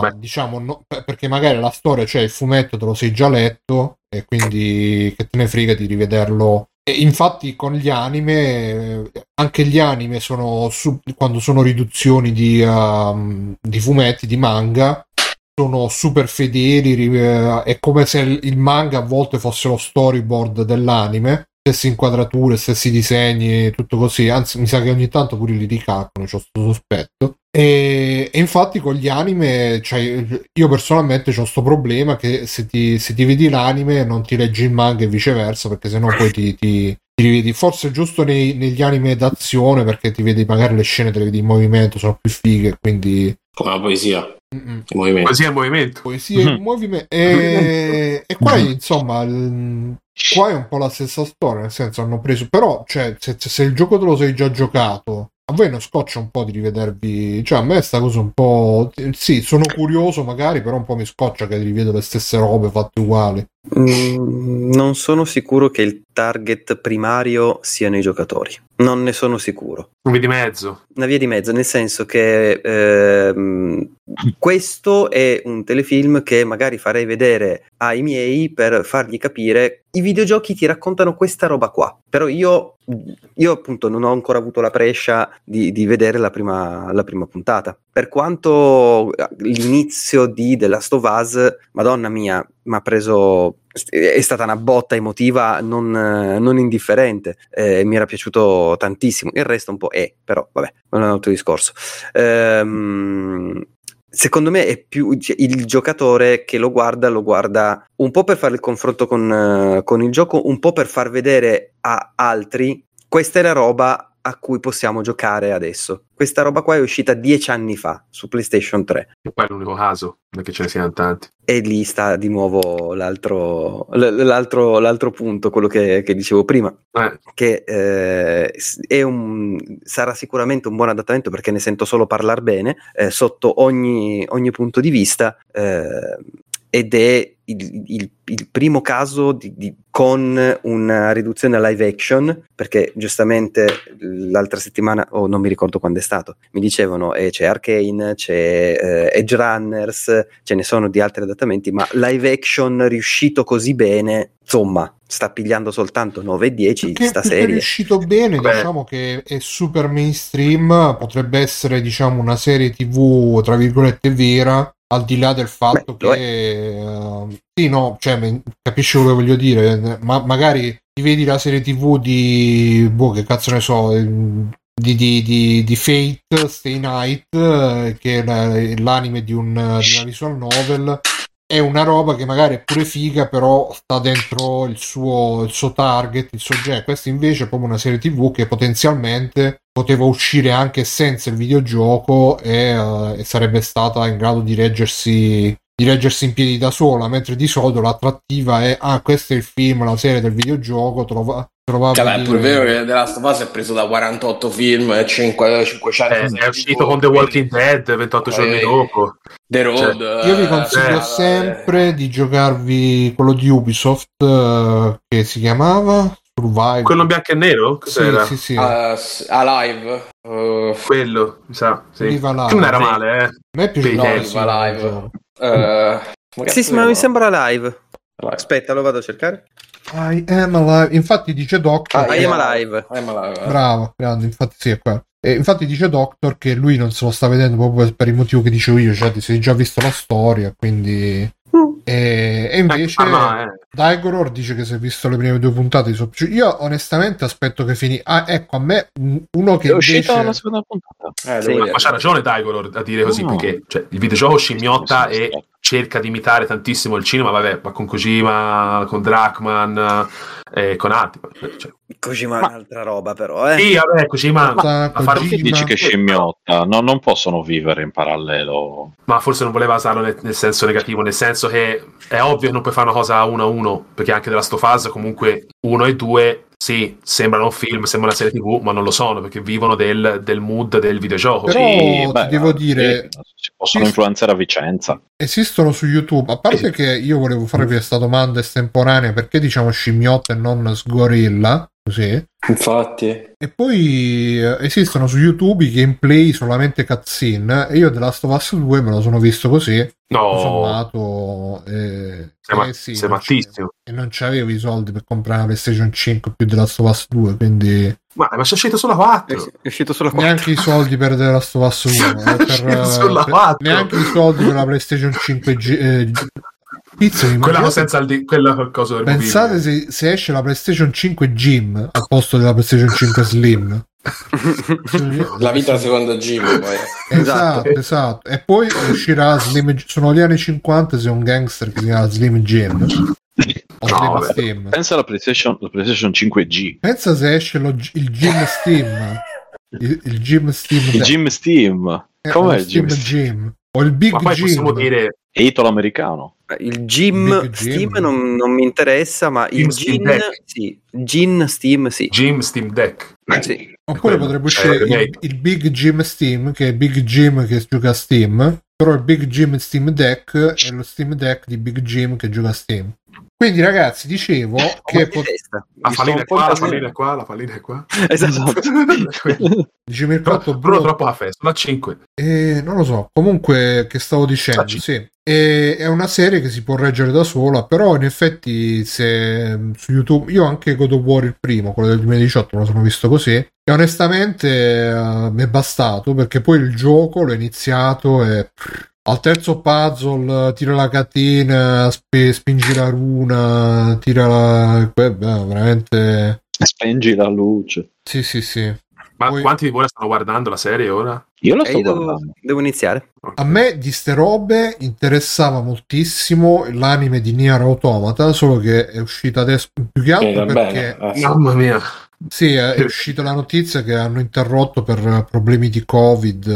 Beh. diciamo, no- per- perché magari la storia, cioè il fumetto te lo sei già letto e quindi che te ne frega di rivederlo. E infatti con gli anime, anche gli anime sono su- quando sono riduzioni di, ehm, di fumetti, di manga, sono super fedeli, eh, è come se il manga a volte fosse lo storyboard dell'anime, stesse inquadrature, stessi disegni, tutto così, anzi mi sa che ogni tanto pure li ricalcano, c'ho questo sospetto. E, e infatti con gli anime, cioè, io personalmente ho questo problema che se ti, se ti vedi l'anime non ti leggi il manga e viceversa, perché sennò poi ti, ti- ti rivedi. Forse giusto nei- negli anime d'azione, perché ti vedi magari le scene, te le vedi in movimento, sono più fighe, quindi... Come la poesia, Mm-mm il movimento. Così è il movimento. poesia in Mhm. movimento e, [laughs] e qua insomma il- qua è un po' la stessa storia nel senso hanno preso però cioè, se, se il gioco te lo sei già giocato a voi non scoccia un po' di rivedervi cioè a me sta cosa un po' sì sono curioso magari però un po' mi scoccia che rivedo le stesse robe fatte uguali Mm, non sono sicuro che il target primario siano i giocatori. Non ne sono sicuro. Una via di mezzo. Una via di mezzo, nel senso che ehm, questo è un telefilm che magari farei vedere ai miei per fargli capire i videogiochi ti raccontano questa roba qua. Però io, io appunto non ho ancora avuto la prescia di, di vedere la prima, la prima puntata. Per quanto l'inizio di The Last of Us, madonna mia, mi ha preso è stata una botta emotiva non, non indifferente eh, mi era piaciuto tantissimo. Il resto un po' è però vabbè non è un altro discorso. Ehm, secondo me è più cioè, il giocatore che lo guarda lo guarda un po' per fare il confronto con, con il gioco un po' per far vedere a altri questa è la roba a cui possiamo giocare adesso. Questa roba qua è uscita dieci anni fa su PlayStation 3 E poi è l'unico caso, che ce ne siano tanti. e lì sta di nuovo l'altro, l'altro, l'altro punto, quello che, che dicevo prima, Eh, che eh, un, sarà sicuramente un buon adattamento perché ne sento solo parlare bene eh, sotto ogni, ogni punto di vista eh, ed è il, il- il primo caso di- di- con una riduzione a live action perché giustamente l'altra settimana o non mi ricordo quando è stato mi dicevano eh, c'è Arcane c'è eh, Edge Runners ce ne sono di altri adattamenti ma live action riuscito così bene insomma sta pigliando soltanto 9 e 10 Perché, sta perché è serie riuscito bene, Beh. diciamo che è super mainstream, potrebbe essere diciamo una serie TV tra virgolette vera, al di là del fatto Beh, che eh, sì, no, cioè capisci quello che voglio dire, ma magari ti vedi la serie TV di boh, che cazzo ne so, ehm, di, di, di, di Fate, Stay Night, eh, che è la- l'anime di, un, di una visual novel è una roba che magari è pure figa, però sta dentro il suo, il suo target, il suo genere. Questa invece è proprio una serie TV che potenzialmente poteva uscire anche senza il videogioco e, eh, e sarebbe stata in grado di reggersi, di reggersi in piedi da sola, mentre di solito l'attrattiva è ah, questo è il film, la serie del videogioco, trova, trovava Cioè, beh, è pure vero che The Last of Us è preso da 48 film e 5, 500 eh, è uscito con The Walking Dead 28 giorni Eh, dopo. The Road. Io vi eh, consiglio eh, sempre di giocarvi quello di Ubisoft eh, che si chiamava Survive. Quello bianco e nero? Sì, Cos'era? sì, sì. eh, s- Alive. eh, Quello, mi sa. Sì. Viva Live. Che non era Sì. male, eh. A me è piaciuto No, tantissimo Viva quel Live. gioco. eh, come sì sì ma mi si sembra live chiama? aspetta lo vado a cercare I am alive. Infatti dice Doctor. Ah, I am alive. I am alive. Bravo, grande, infatti sì, è qua. E infatti dice Doctor che lui non se lo sta vedendo proprio per, il motivo che dicevo io, cioè ti sei già visto la storia, quindi... E, e invece Ah, no, eh. Daigoror dice che si è visto le prime due puntate di Sop- Io onestamente aspetto che fini... Ah, ecco, a me un- uno che È uscita invece... la seconda puntata. Eh, Sì, Ma, c'ha ragione Daigoror a dire così, No. perché cioè, il videogioco scimmiotta Sì, sì, e sì. Cerca di imitare tantissimo il cinema, vabbè, ma con Kojima, con Drachman e con altri. Cioè, Kojima è Ma- un'altra roba però, eh. sì, vabbè, Kojima, Ma- ma, Kojima- Dici che scimmiotta, no, non possono vivere in parallelo. ma forse non voleva usarlo nel, nel senso negativo, nel senso che è ovvio che non puoi fare una cosa uno a uno, perché anche della Stofaz comunque uno e due, sì, sembrano un film, sembra una serie tv, ma non lo sono, perché vivono del, del mood del videogioco. Però Sì, ti beh, devo dire- si possono sì. influenzare a Vicenza. Esistono su YouTube, a parte che io volevo farvi questa domanda estemporanea perché diciamo scimmiotta e non sgorilla, così. Infatti, E poi eh, esistono su YouTube i gameplay solamente cutscene e io The Last of Us 2 me lo sono visto così, No, sommato, eh, sei, ma- eh sì, sei mattissimo. e non c'avevo i soldi per comprare una PlayStation 5 più The Last of Us 2, quindi Ma, ma c'è uscito solo È, 4. è uscito solo qua. neanche i soldi per The Last of Us 1, eh, [laughs] per, Sulla per- neanche i soldi per la PlayStation 5 G, eh, Pizza, Quella senza il di- quella coso del Pensate se, se esce la PlayStation 5 Gym al posto della PlayStation 5 Slim. [laughs] la vita seconda gym poi. Esatto, esatto. E poi uscirà Slim Sono gli anni 50 se è un gangster che si chiama Slim Jim. O No, Slim. Pensa alla PlayStation, la PlayStation 5G. Pensa se esce lo- il Gym Steam. Il, il Gym Steam. Il. Gym Steam. Eh, Com'è il Steam Steam? Gym. O il Big Gym. possiamo dire È italo americano. Il gym, Gym. Steam non, non mi interessa, ma Gym il Steam gin, Deck. sì. Gin Steam, sì. Gym Steam Deck. Sì. Oppure potrebbe Eh, uscire il, il Big Gym Steam, che è Big Jim che gioca a Steam. Però il Big Jim Steam Deck è lo Steam Deck di Big Jim che gioca a Steam. Quindi, ragazzi, dicevo che Che pot-. La sto è qua, la pallina è qua, la pallina è qua. Esatto. [laughs] dice Mircotto Bruno Bro- troppo caffè, sono a 5. Eh, non lo so, comunque che stavo dicendo, sì. E- è una serie che si può reggere da sola, però in effetti se mm, su YouTube, io anche God of War il primo, quello del 2018, me lo sono visto così, e onestamente eh, mi è bastato perché poi il gioco l'ho iniziato e pff, al terzo puzzle tira la catena, spe- spingi la runa, tira la... beh, veramente... Spengi la luce. Sì, sì, sì. Ma Poi- quanti di voi la stanno guardando la serie ora? Io la E sto io devo, guardando. devo iniziare. A me di ste robe interessava moltissimo l'anime di Nier Automata, solo che è uscita adesso più che altro Era perché bene. eh, sì. Mamma mia. sì, è [laughs] uscita la notizia che hanno interrotto per problemi di Covid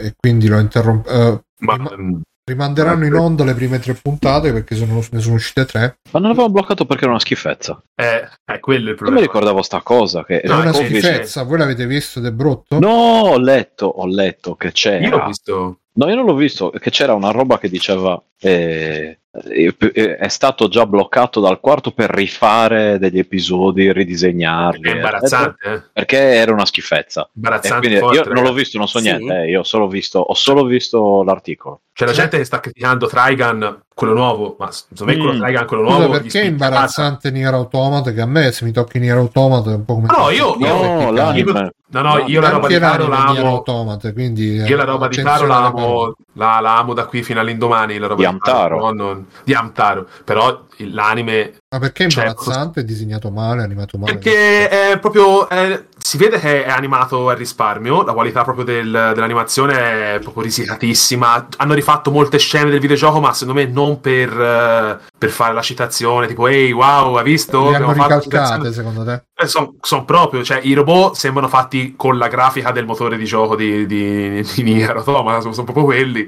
eh, e quindi lo interromp- eh, Ma, Rima- mm, rimanderanno in onda le prime tre puntate perché sono- ne sono uscite tre. Ma non l'avevo bloccato perché era una schifezza. è, è quello il Non mi problema. ricordavo sta cosa. Che È No, una è Covid- schifezza, voi l'avete visto ed è brutto? No, ho letto, ho letto che c'era. Io l'ho visto. No, io non l'ho visto, che c'era una roba che diceva eh, eh, eh, è stato già bloccato dal quarto per rifare degli episodi, ridisegnarli. È imbarazzante, eh. Perché era una schifezza. Imbarazzante. io non l'ho visto, non so Sì. niente, eh, io ho solo visto, ho solo visto l'articolo. C'è la gente che sta criticando Trigun, quello nuovo, ma secondo me quello Mm. Trigun, quello Scusa, nuovo. gli perché è imbarazzante Nier Automata? Che a me se mi tocchi Nier Automata è un po' come... No, io- No, l'anime. No, no, io la roba di Taro l'amo. Automata, quindi eh, Io la roba di Taro alle la amo, la, la amo da qui fino all'indomani. La roba Di Amtaro. però non- di Amtaro. Però l'anime Ma perché è Cioè, imbarazzante? È disegnato male, è animato male. Perché è proprio. è- si vede che è animato al risparmio. La qualità proprio del- dell'animazione è proprio risicatissima. Hanno rifatto molte scene del videogioco, ma secondo me non per, eh, per fare la citazione. Tipo, ehi, wow, hai visto? Le hanno ricalcate, citazione." secondo te? sono proprio, cioè i robot sembrano fatti con la grafica del motore di gioco di, di, di Nier Automata, sono, sono proprio quelli.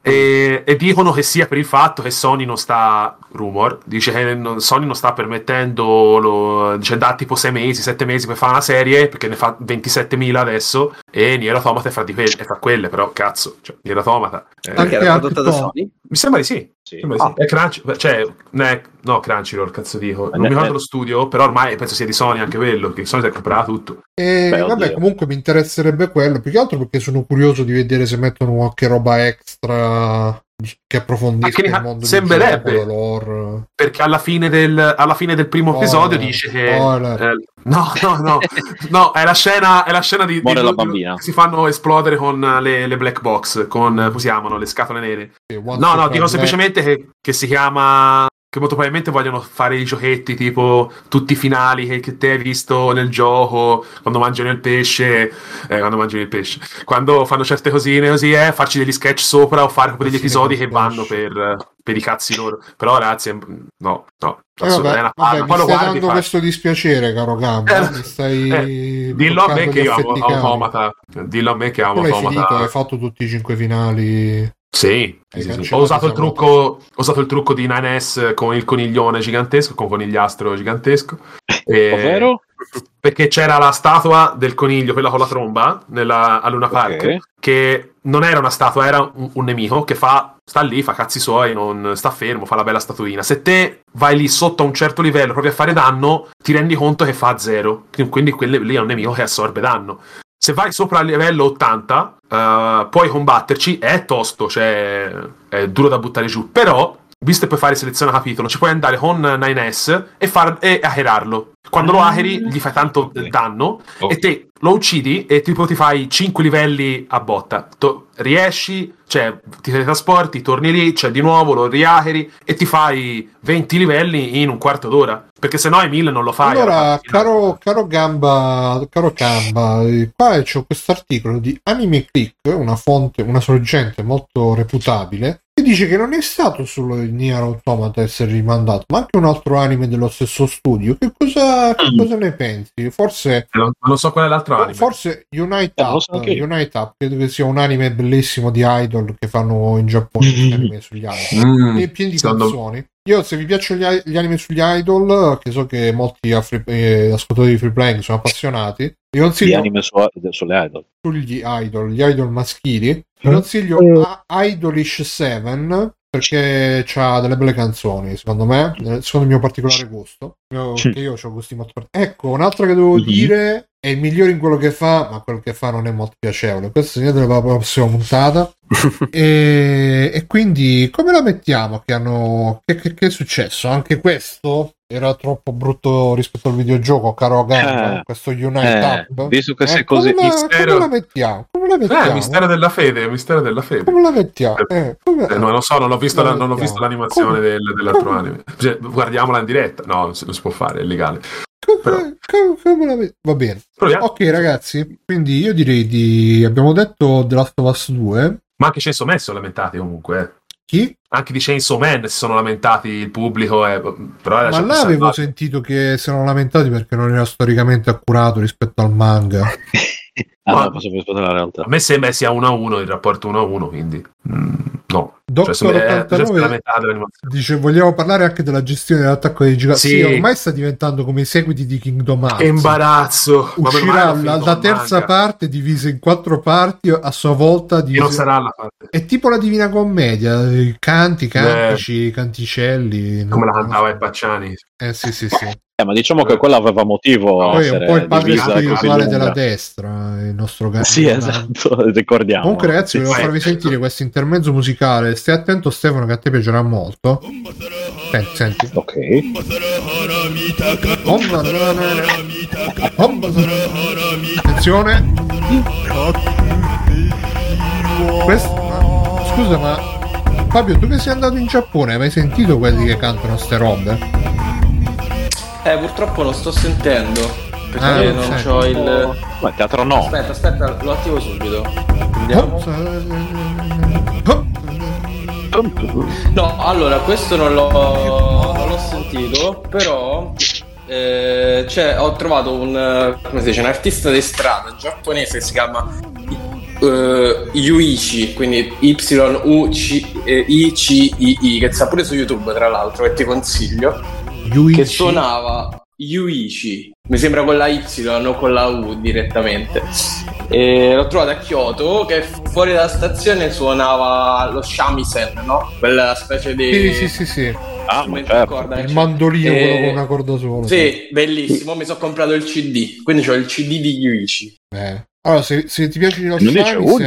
E, e dicono che sia per il fatto che Sony non sta, rumor, dice che non- Sony non sta permettendo, lo, dice da tipo 6 mesi, 7 mesi per fare una serie, perché ne fa 27.000 adesso, e Nier Automata è fra, di quelle, è fra quelle, però cazzo, cioè, Nier Automata. eh, Anche Che era prodotta da. Sony? mi sembra di sì. Sì. Sì. È Crunch, cioè, ne- no, Crunchyroll, cazzo dico. Non ne- mi ricordo ne- lo studio, però ormai penso sia di Sony anche quello, che Sony si è comprato tutto. E Beh, vabbè, oddio. comunque mi interesserebbe quello, più che altro perché sono curioso di vedere se mettono qualche roba extra che approfondisca Anche il mondo sembrerebbe. gioco, lore. Perché alla fine del, alla fine del primo Spoiler, episodio dice che. eh, no, no, no, no, è la scena, è la scena di, di- la bambina. si fanno esplodere con le, le black box, con, come si chiamano, le scatole nere. Sì, Once No, no, dico semplicemente che, che si chiama che molto probabilmente vogliono fare i giochetti tipo tutti i finali che, che te hai visto nel gioco quando mangiano il pesce eh, quando mangiano il pesce quando fanno certe cosine così eh, farci degli sketch sopra o fare degli episodi che vanno per, per i cazzi loro. Però ragazzi no no eh vabbè, una vabbè, mi stai guardi, dando fai. questo dispiacere caro Gamba mi stai eh, dillo a me che io amo Automata. Dillo a me che amo Automata. hai fatto tutti i cinque finali sì, sì, sì. Ho, usato trucco, ho, usato il trucco, di 9S con il coniglione gigantesco, con conigliastro gigantesco. E... [laughs] Ovvero? Perché c'era la statua del coniglio, quella con la tromba, nella, a Luna Park, okay. che non era una statua, era un, un, nemico che fa, sta lì, fa cazzi suoi, non sta fermo, fa la bella statuina. Se te vai lì sotto a un certo livello proprio a fare danno, ti rendi conto che fa zero. Quindi quello lì è un nemico che assorbe danno. Se vai sopra il livello 80, uh, eh, puoi combatterci, è tosto, cioè è duro da buttare giù, però visto che puoi fare selezione a capitolo, ci puoi andare con 9S e, far, e hackerarlo. Quando lo hackeri gli fai tanto danno okay. e te lo uccidi e tipo ti fai 5 livelli a botta. To- riesci, cioè ti trasporti, torni lì, cioè di nuovo lo rihackeri e ti fai 20 livelli in un quarto d'ora. Perché se no ai 1000 non lo fai. Allora, caro, caro, Gamba, caro Gamba, qua c'è questo articolo di Anime Click, una fonte, una sorgente molto reputabile, che dice che non è stato solo il Nier Automata a essere rimandato, ma anche un altro anime dello stesso studio. Che cosa, che mm. cosa ne pensi? Forse... Non, non so qual è l'altro anime. Forse Unite eh, Up, so Unite Up, credo che sia un anime bellissimo di idol che fanno in Giappone, mm. anime sugli idol. Mm. È pieno di canzoni. Io se vi piacciono gli, gli, anime sugli idol, che so che molti free, eh, ascoltatori di free playing sono appassionati, vi consiglio... Gli anime su, sulle idol. Sugli idol, gli idol maschili. Vi consiglio mm. Idolish 7 perché ha delle belle canzoni, secondo me, secondo il mio particolare gusto. Io, che io ho gusti molto particolari. Ecco, un'altra che devo mm-hmm. dire è il migliore in quello che fa, ma quello che fa non è molto piacevole. Questo segnate la prossima puntata. [laughs] e, e, quindi come la mettiamo? Che, hanno, che, che, che, è successo? Anche questo era troppo brutto rispetto al videogioco, caro Gamba, eh, questo Unite eh, Up. Visto che eh, sei così come la, come la mettiamo? Come la eh, mettiamo? Eh, mistero della fede, mistero della fede. Come la mettiamo? Eh, come... Eh, non lo so, non ho visto, la, non ho visto l'animazione come... del, dell'altro come... anime. Cioè, guardiamola in diretta. No, non si, non si può fare, è illegale. Come, come. Va bene. Proviamo. Ok, ragazzi, quindi io direi di... Abbiamo detto The Last of Us 2. Ma anche Censo Messo lamentati comunque. Eh. Chi? Anche di Chainsaw Man si sono lamentati il pubblico. Eh, però Ma là avevo sentito che si erano lamentati perché non era storicamente accurato rispetto al manga. [laughs] ah, Ma, no, posso la realtà. A me sembra sia 1 a 1 il rapporto 1 a 1, quindi mm, no. Doctor cioè, 89 dice vogliamo parlare anche della gestione dell'attacco dei giganti. Sì. sì. ormai sta diventando come i seguiti di Kingdom Hearts. Che imbarazzo. Uscirà la, la terza manga. parte divisa in quattro parti a sua volta. Divisa... Non sarà la parte. È tipo la Divina Commedia, canti, cantici, eh. canticelli. Come la cantava i Pacciani. Eh sì sì sì. Eh, ma diciamo che quella aveva motivo. Poi è un po' il padre spirituale della destra, il nostro gatto. Sì, [laughs] esatto, [laughs] ricordiamo. Comunque, ragazzi, volevo farvi sentire questo intermezzo musicale. Stai attento, Stefano, che a te piacerà molto. Senti, senti. Ok. Attenzione. Questo, scusa, ma Fabio, tu che sei andato in Giappone, hai mai sentito quelli che cantano ste robe? Eh, purtroppo lo sto sentendo. Perché ah, non ho il. Ma teatro no. Aspetta, aspetta, lo attivo subito. Andiamo. No, allora, questo non l'ho, non l'ho sentito, però eh, cioè, ho trovato un, come si dice, un artista di strada giapponese che si chiama uh, Yuichi, quindi Y-U-C-I-C-I-I, che sta pure su YouTube tra l'altro, e ti consiglio Yuichi. che suonava Yuichi, mi sembra con la Y, non con la U direttamente. E l'ho trovato a Kyoto che fuori dalla stazione suonava lo shamisen, no? Quella specie di... Sì, sì, sì, sì. Ah, certo. il mandolino e... quello con una corda sola. Sì, sì. bellissimo. Mi sono comprato il CD, quindi ho il CD di Yuichi. Eh. Allora, se, se, ti piace lo shamisen, se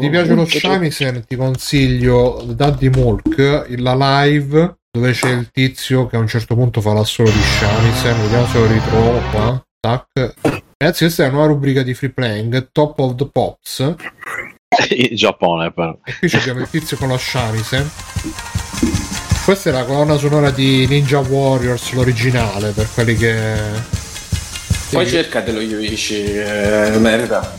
ti piace lo shamisen, ti consiglio Daddy Mulk, la live dove c'è il tizio che a un certo punto fa l'assolo di Shamisen, vediamo se lo ritrovo qua. Tac. Ragazzi, questa è una nuova rubrica di free playing, Top of the Pops. [laughs] In Giappone, però. E qui abbiamo il tizio con lo Shamisen. Questa è la colonna sonora di Ninja Warriors, l'originale, per quelli che... Poi cercatelo Yuichi, eh, merita.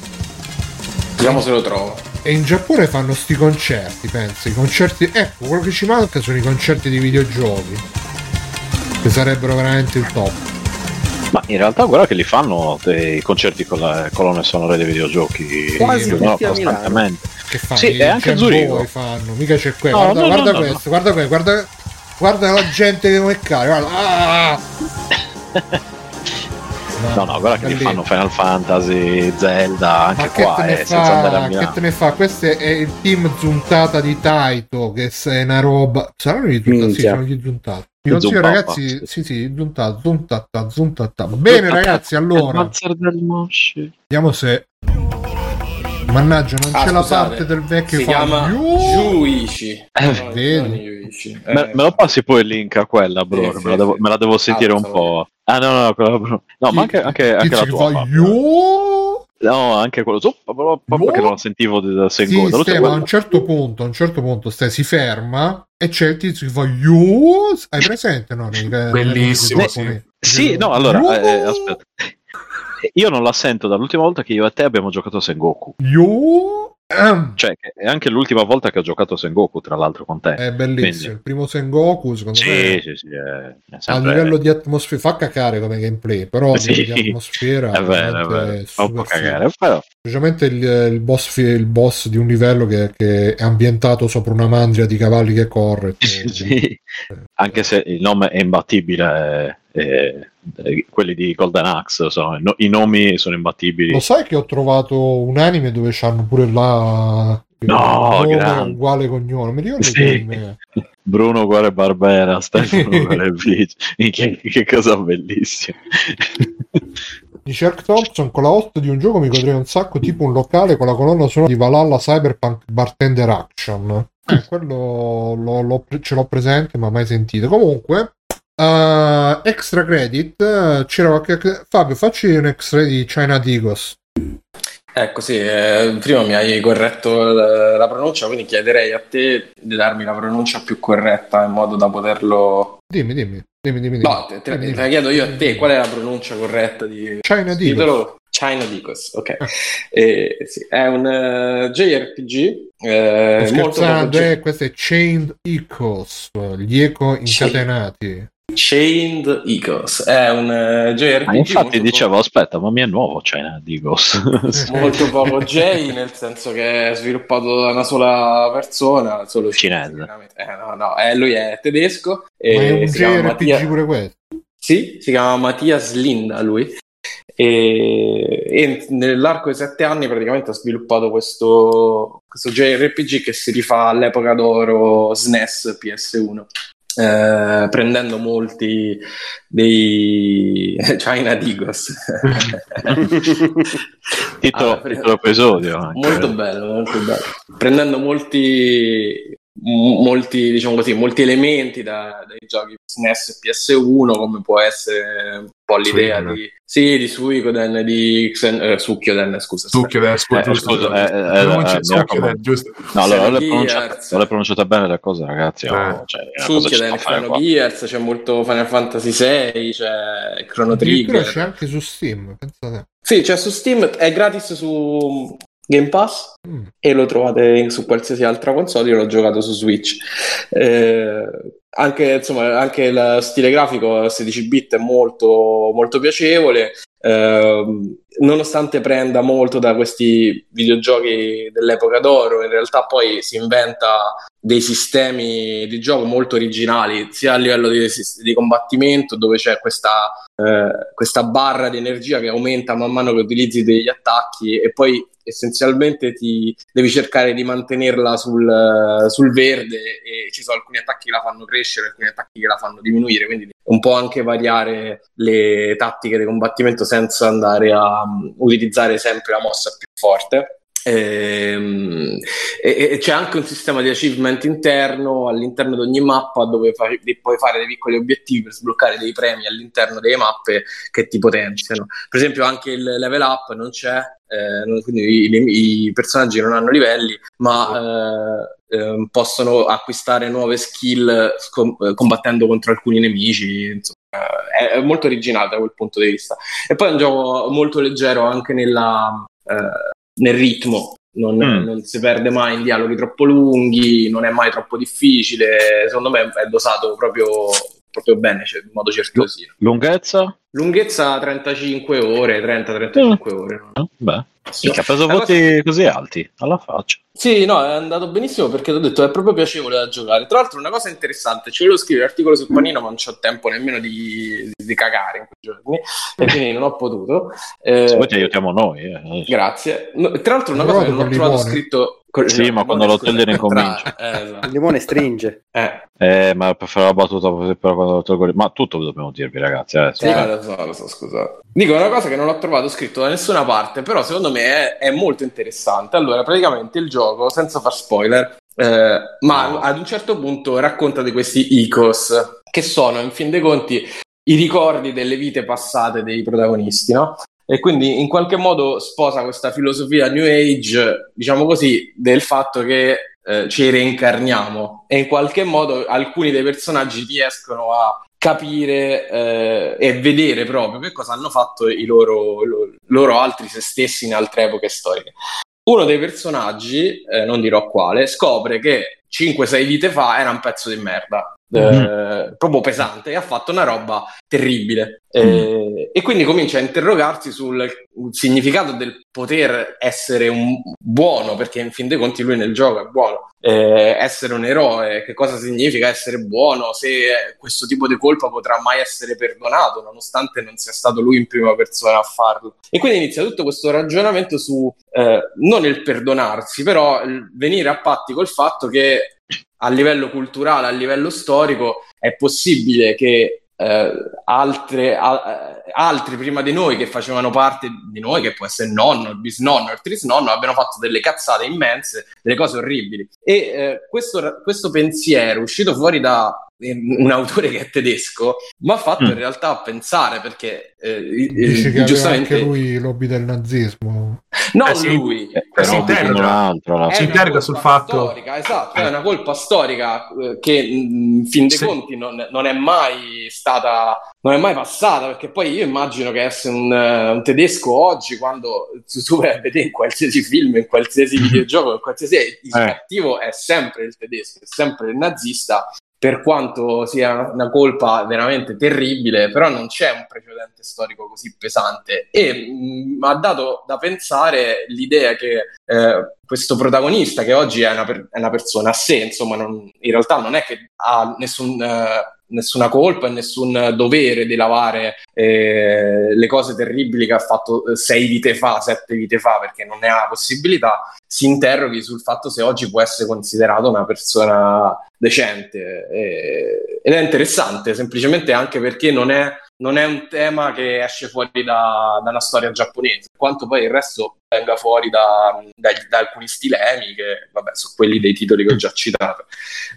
Vediamo se lo trovo. E in Giappone fanno sti concerti, pensi? I concerti... Ecco, quello che ci manca sono i concerti di videogiochi. Che sarebbero veramente il top. Ma in realtà guarda che li fanno i concerti con le colonne sonore dei videogiochi Quasi no, costantemente. Che fanno? Sì, e anche Zurigo. fanno, mica c'è quello. No, guarda, no, guarda no, questo, guarda questo, guarda Guarda la gente che come cade, guarda. Ah! [laughs] No, no, guarda che li fanno Final Fantasy, Zelda, anche qua, eh, fa, senza andare a Che te ne fa? Questo è il team zuntata di Taito, che è una roba... Saranno gli zuntati? Sì, sono gli zuntati. Mi consiglio ragazzi, sì sì, zuntata, zuntata, zuntata. Bene ragazzi, allora... Vediamo se... Mannaggia, non ah, c'è scusate. la parte del vecchio si chiama Juici. Eh, no, vedi? Eh. Me, me, lo passi poi il link a quella, bro? Sì, me, la devo, me, la devo, sentire ah, un po'. Ah, no, no, no, bro. no ma anche, anche, anche la tua. Fa, No, anche quello zoppa, però perché non sentivo da secondo. Sì, ma a un certo punto, a un certo punto stai, si ferma e c'è il tizio che fa Yo! Hai presente? No, Bellissimo. Nei, sì. sì, no, allora, eh, aspetta. Io non la sento dall'ultima volta che io e te abbiamo giocato a Sengoku. Io? Cioè, è anche l'ultima volta che ho giocato a Sengoku, tra l'altro, con te. È bellissimo. Quindi... Il primo Sengoku, secondo sì, me. Sì, sì, è, è sempre... A livello di atmosfera, fa cacare come gameplay, però sì. di atmosfera [laughs] è vero, è vero. Un po' cagare, però. Specialmente il, il, boss, il, boss, di un livello che, che, è ambientato sopra una mandria di cavalli che corre. [laughs] sì. Anche se il nome è imbattibile. Eh, quelli di Golden Axe, so, no, i nomi sono imbattibili. Lo sai che ho trovato un anime dove c'hanno pure la no, uguale cognome, mi ricordo sì. [laughs] Bruno uguale Barbera, Stefano [laughs] che, che cosa bellissima. [laughs] Di Shark Thompson con la host di un gioco mi godrei un sacco tipo un locale con la colonna sonora di Valhalla Cyberpunk Bartender Action. Eh, quello lo, lo, ce l'ho presente ma mai sentito. Comunque, Uh, extra credit, c'era qualche... Fabio, facci un extra di China Digos. Ecco, sì, eh, prima mi hai corretto la, la, pronuncia, quindi chiederei a te di darmi la pronuncia più corretta in modo da poterlo... Dimmi, dimmi, dimmi, dimmi. No, te, te, dimmi, te la chiedo io a te, qual è la pronuncia corretta di... China Digos. China Digos, ok. Ah. eh, sì, è un uh, JRPG eh, molto... Eh, questo è Chained Echoes, gli eco incatenati. Chained Eagles è un uh, JRPG. Ah, infatti dicevo, poco... aspetta, ma mi è nuovo Chained Eagles. [laughs] molto poco J, nel senso che è sviluppato da una sola persona, solo cinese. Eh, no, no, eh, lui è tedesco. E ma è un JRPG Mattia... pure questo? Sì, si chiama Mattias Linda lui. E, e, nell'arco di sette anni praticamente ha sviluppato questo, questo JRPG che si rifà all'epoca d'oro SNES PS1 eh, prendendo molti dei [laughs] China Digos. [laughs] Titolo, allora, titolo episodio molto bello molto bello. Prendendo molti molti, diciamo così, molti elementi da, dai giochi SNES e PS1, come può essere un po' l'idea Suicoden. di, sì, di Suicoden, di Xen, eh, Succhioden, scusa. Succhioden, scusa, eh, scusa, eh, eh, eh, Succhioden, giusto. No, allora, non l'hai pronunciata, bene le cose, ragazzi. Oh, cioè, Succhioden, Chrono Gears, c'è molto Final Fantasy 6, c'è Chrono Trigger. c'è anche su Steam, pensate. Sì, c'è su Steam, è gratis su Game Pass mm. e lo trovate su qualsiasi altra console. Io l'ho giocato su Switch. Eh, anche, insomma, anche lo stile grafico a 16 bit è molto, molto piacevole. Eh, nonostante prenda molto da questi videogiochi dell'epoca d'oro, in realtà poi si inventa dei sistemi di gioco molto originali, sia a livello di, di combattimento, dove c'è questa, eh, questa barra di energia che aumenta man mano che utilizzi degli attacchi, e poi essenzialmente ti devi cercare di mantenerla sul, sul, verde e ci sono alcuni attacchi che la fanno crescere, alcuni attacchi che la fanno diminuire, quindi un po' anche variare le tattiche di combattimento senza andare a um, utilizzare sempre la mossa più forte. Ehm, e, e, c'è anche un sistema di achievement interno all'interno di ogni mappa dove fai, puoi fare dei piccoli obiettivi per sbloccare dei premi all'interno delle mappe che ti potenziano. Per esempio, anche il level up non c'è, eh, quindi i, i, personaggi non hanno livelli, ma eh, eh, possono acquistare nuove skill com- eh, combattendo contro alcuni nemici. Insomma, è, è, molto originale da quel punto di vista. E poi è un gioco molto leggero anche nella, eh, nel ritmo. Non, mm. non, si perde mai in dialoghi troppo lunghi, non è mai troppo difficile. Secondo me è dosato proprio, proprio bene, cioè, in modo certosino. Lunghezza? Lunghezza 35 ore, 30-35 mm. ore. No? Beh. Sì. ha preso voti cosa... così alti alla faccia. Sì, no, è andato benissimo perché ti ho detto è proprio piacevole da giocare. Tra l'altro, una cosa interessante: ci volevo scrivere l'articolo sul panino, ma non ho tempo nemmeno di, di, cagare in quei giorni, e quindi non ho potuto. [laughs] Eh, Se vuoi, ti aiutiamo noi. Eh. Grazie. No, tra l'altro, una cosa che non ho trovato scritto sì, ma quando lo toglie ne comincia. [laughs] Eh, esatto. Il limone stringe. Eh. eh ma per fare la battuta, però quando lo tolgo... Ma tutto dobbiamo dirvi, ragazzi. Eh, sì, lo so, lo so, scusate. Dico una cosa che non ho trovato scritto da nessuna parte, però secondo me è, è molto interessante. Allora, praticamente il gioco, senza far spoiler, eh, ma ad un certo punto racconta di questi icos, che sono, in fin dei conti, i ricordi delle vite passate dei protagonisti, no? e quindi in qualche modo sposa questa filosofia New Age, diciamo così, del fatto che eh, ci reincarniamo e in qualche modo alcuni dei personaggi riescono a capire eh, e vedere proprio che cosa hanno fatto i loro, lo, loro altri se stessi in altre epoche storiche. Uno dei personaggi, eh, non dirò quale, scopre che 5-6 vite fa era un pezzo di merda mm-hmm. proprio pesante e ha fatto una roba terribile. Mm. e quindi comincia a interrogarsi sul significato del poter essere un buono, perché in fin dei conti lui nel gioco è buono, eh, essere un eroe, che cosa significa essere buono, se questo tipo di colpa potrà mai essere perdonato, nonostante non sia stato lui in prima persona a farlo. E quindi inizia tutto questo ragionamento su eh, non il perdonarsi, però il venire a patti col fatto che a livello culturale, a livello storico, è possibile che eh, altre, a, altri prima di noi che facevano parte di noi, che può essere il nonno, il bisnonno, il trisnonno, abbiano fatto delle cazzate immense, delle cose orribili. E eh, questo, questo pensiero uscito fuori da un autore che è tedesco, mi ha fatto mm. in realtà pensare perché eh, Dice che giustamente anche lui lobby del nazismo. Non eh sì, lui, eh, si interroga, si interroga sul fatto storica, esatto, è una colpa storica eh, che in fin dei sì. conti non, non, è mai stata non è mai passata perché poi io immagino che essere un, un tedesco oggi quando tu, vai a vedere in qualsiasi film, in qualsiasi [laughs] videogioco, in qualsiasi il eh. cattivo è sempre il tedesco, è sempre il nazista per quanto sia una colpa veramente terribile, però non c'è un precedente storico così pesante e mh, mm, ha dato da pensare l'idea che eh, questo protagonista, che oggi è una, per- è una persona a sé, insomma, non, in realtà non è che ha nessun... Eh, nessuna colpa e nessun dovere di lavare eh, le cose terribili che ha fatto eh, sei vite fa, sette vite fa, perché non ne ha la possibilità, si interroghi sul fatto se oggi può essere considerato una persona decente. Eh, ed è interessante, semplicemente anche perché non è non è un tema che esce fuori da, da, una storia giapponese, quanto poi il resto venga fuori da, da, da alcuni stilemi che, vabbè, sono quelli dei titoli che ho già citato.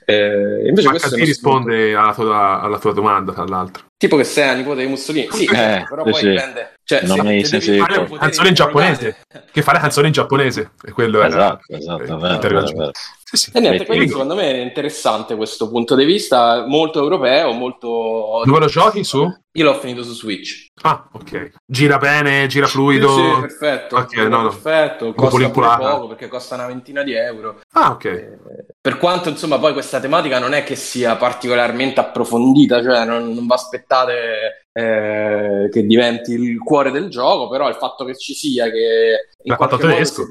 Eh, invece Ma questo risponde alla tua, alla tua domanda, tra l'altro. Tipo che sei la nipote di Mussolini, sì, eh, però sì, poi sì. dipende. Cioè, non se, se devi fare canzone in giapponese, che fare canzone in giapponese, e quello esatto, era esatto, vero, vero, vero. Sì, sì. E niente, quindi secondo me è interessante questo punto di vista, molto europeo, molto... Dove lo giochi su? Io l'ho finito su Switch. Ah, ok. Gira bene, gira fluido? Sì, sì perfetto. Okay, no, perfetto, costa poco perché costa una ventina di euro. Ah, ok. Eh, per quanto, insomma, poi questa tematica non è che sia particolarmente approfondita, cioè non, non vi aspettate eh, che diventi il cuore del gioco, però il fatto che ci sia, che... In L'ha fatto tedesco.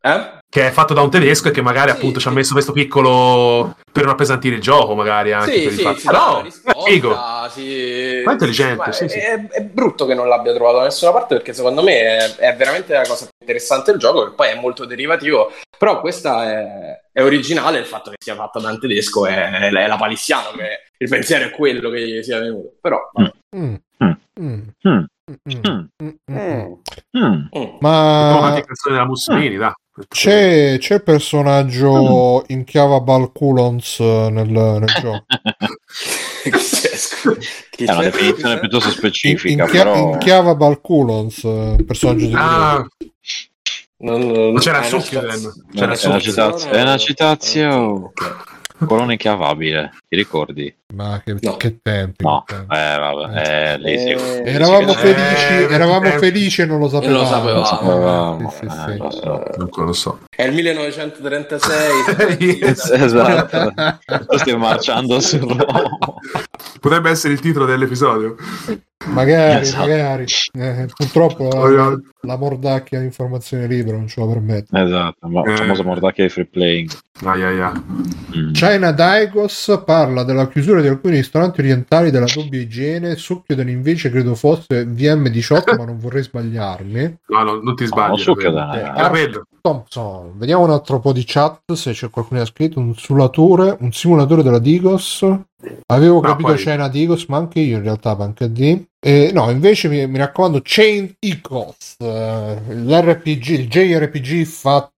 Eh? Che è fatto da un tedesco e che magari sì, appunto sì. ci ha messo questo piccolo per non appesantire il gioco, magari anche sì, per il fatto. No, risposta, figo. Sì. Ma è intelligente, sì, sì. È, è, brutto che non l'abbia trovato da nessuna parte perché secondo me è, è veramente la cosa più interessante del gioco, che poi è molto derivativo, però questa è, è originale, il fatto che sia fatta da un tedesco è, è, la palissiano, che il pensiero è quello che gli sia venuto. Però, mm. Mm. Mm. Mm. Ma anche canzone della Mussolini, da. C'è, c'è il personaggio in chiava Balculons nel, nel gioco. [laughs] [laughs] è una definizione piuttosto specifica. In, in, però... in chiava Balculons, personaggio di ah, Non, non, c'era il succhio, c'era il succhio. È una citazione. Colonna inchiavabile, ti ricordi? Ma che, no. che tempi? No, che tempi. Eh, vabbè, eh, lì eh, eravamo felici, eh, eravamo felici e non lo sapevamo. Non lo sapevamo. Lo sapevamo. Sì, sì, eh, sì. So. Non lo so. È il 1936. [laughs] esatto. Stiamo marciando su Roma. Potrebbe essere il titolo dell'episodio. Magari, esatto. magari. Eh, purtroppo la, la, mordacchia di informazione libera non ce lo permette. Esatto, ma la famosa mordacchia di free playing. Ah, yeah, yeah. Mm. China Daigos parla della chiusura di alcuni ristoranti orientali della doppia igiene. Succhioden invece credo fosse VM18, ma non vorrei sbagliarmi. No, no non ti sbagli. No, eh, Thompson. Vediamo un altro po' di chat se c'è qualcuno che ha scritto un simulatore, un simulatore della Digos. Avevo capito poi... China Digos, ma anche io in realtà anche D. Eh, no, invece mi, mi raccomando Chain Ecos, eh, l'RPG, il JRPG fatto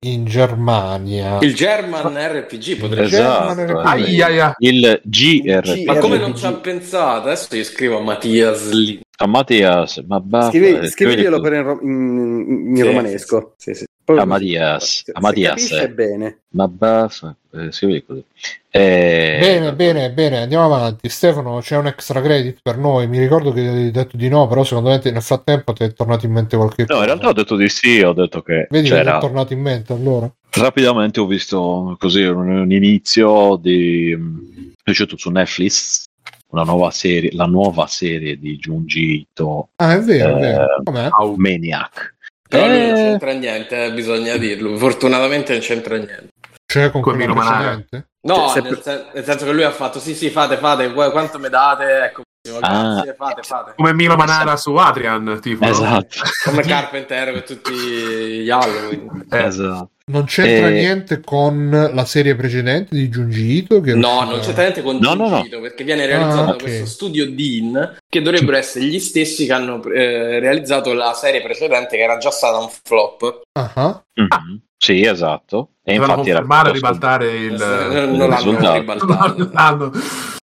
in Germania. Il German RPG potrebbe esatto. German Aia, aia. Il GRPG. Ma come non ci ha pensato? Adesso io scrivo a Mattias lì. A Mattias, ma basta. Scrivi, scriviglielo per in, in, in sì, romanesco. Sì, sì. A Mattias. A Mattias. Eh. bene. Ma basta. Eh, scrivi così. Eh... Bene, bene, bene, andiamo avanti. Stefano, c'è un extra credit per noi. Mi ricordo che hai detto di no, però secondo me nel frattempo ti è tornato in mente qualche cosa. No, in realtà ho detto di sì, ho detto che Vedi c'era... che è tornato in mente allora. Rapidamente ho visto così un, un inizio di... È uscito su Netflix una nuova serie, la nuova serie di Junji Ito. Ah, è vero, eh, è vero. Eh, Com'è? Maniac. Però eh... non c'entra niente, eh, bisogna dirlo. Fortunatamente non c'entra niente. Cioè con quello precedente? No, se... nel, sen- nel, senso che lui ha fatto sì sì fate fate quanto mi date ecco ah, fate, fate. come Milo Manara su Adrian tipo esatto [laughs] come Carpenter con tutti gli Halloween eh. esatto non c'entra e... niente con la serie precedente di Junji Ito? Che no, non c'entra niente con no, Junji no, no. perché viene realizzato ah, okay. da questo studio Dean che dovrebbero essere gli stessi che hanno eh, realizzato la serie precedente che era già stata un flop. Uh-huh. Mm-hmm. Sì, esatto. E infatti era piuttosto... ribaltare il, non l'hanno ribaltato.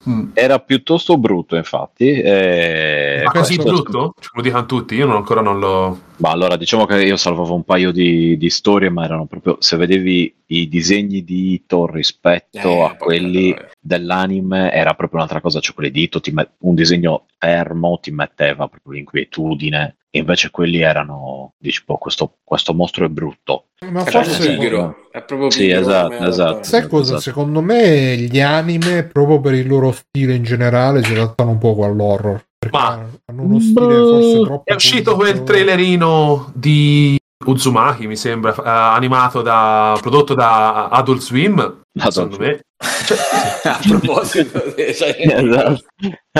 Mm. Era piuttosto brutto, infatti. Eh, Ma così brutto? Ce lo dicono tutti, io non, ancora non l'ho. Ma allora diciamo che io salvavo un paio di, di, storie, ma erano proprio se vedevi i disegni di Ito rispetto eh, a quelli no, dell'anime, era proprio un'altra cosa. Cioè, quelli di Ito, met- un disegno fermo ti metteva proprio l'inquietudine invece quelli erano dici boh, questo, questo mostro è brutto ma è forse pigro è proprio pigro sì esatto esatto sai cosa? esatto. secondo me gli anime proprio per il loro stile in generale si adattano un po' all'horror. Ma hanno uno stile forse troppo è uscito quel trailerino di Uzumaki mi sembra uh, animato da prodotto da Adult Swim secondo me. Cioè, [laughs] a proposito [laughs] cioè... esatto.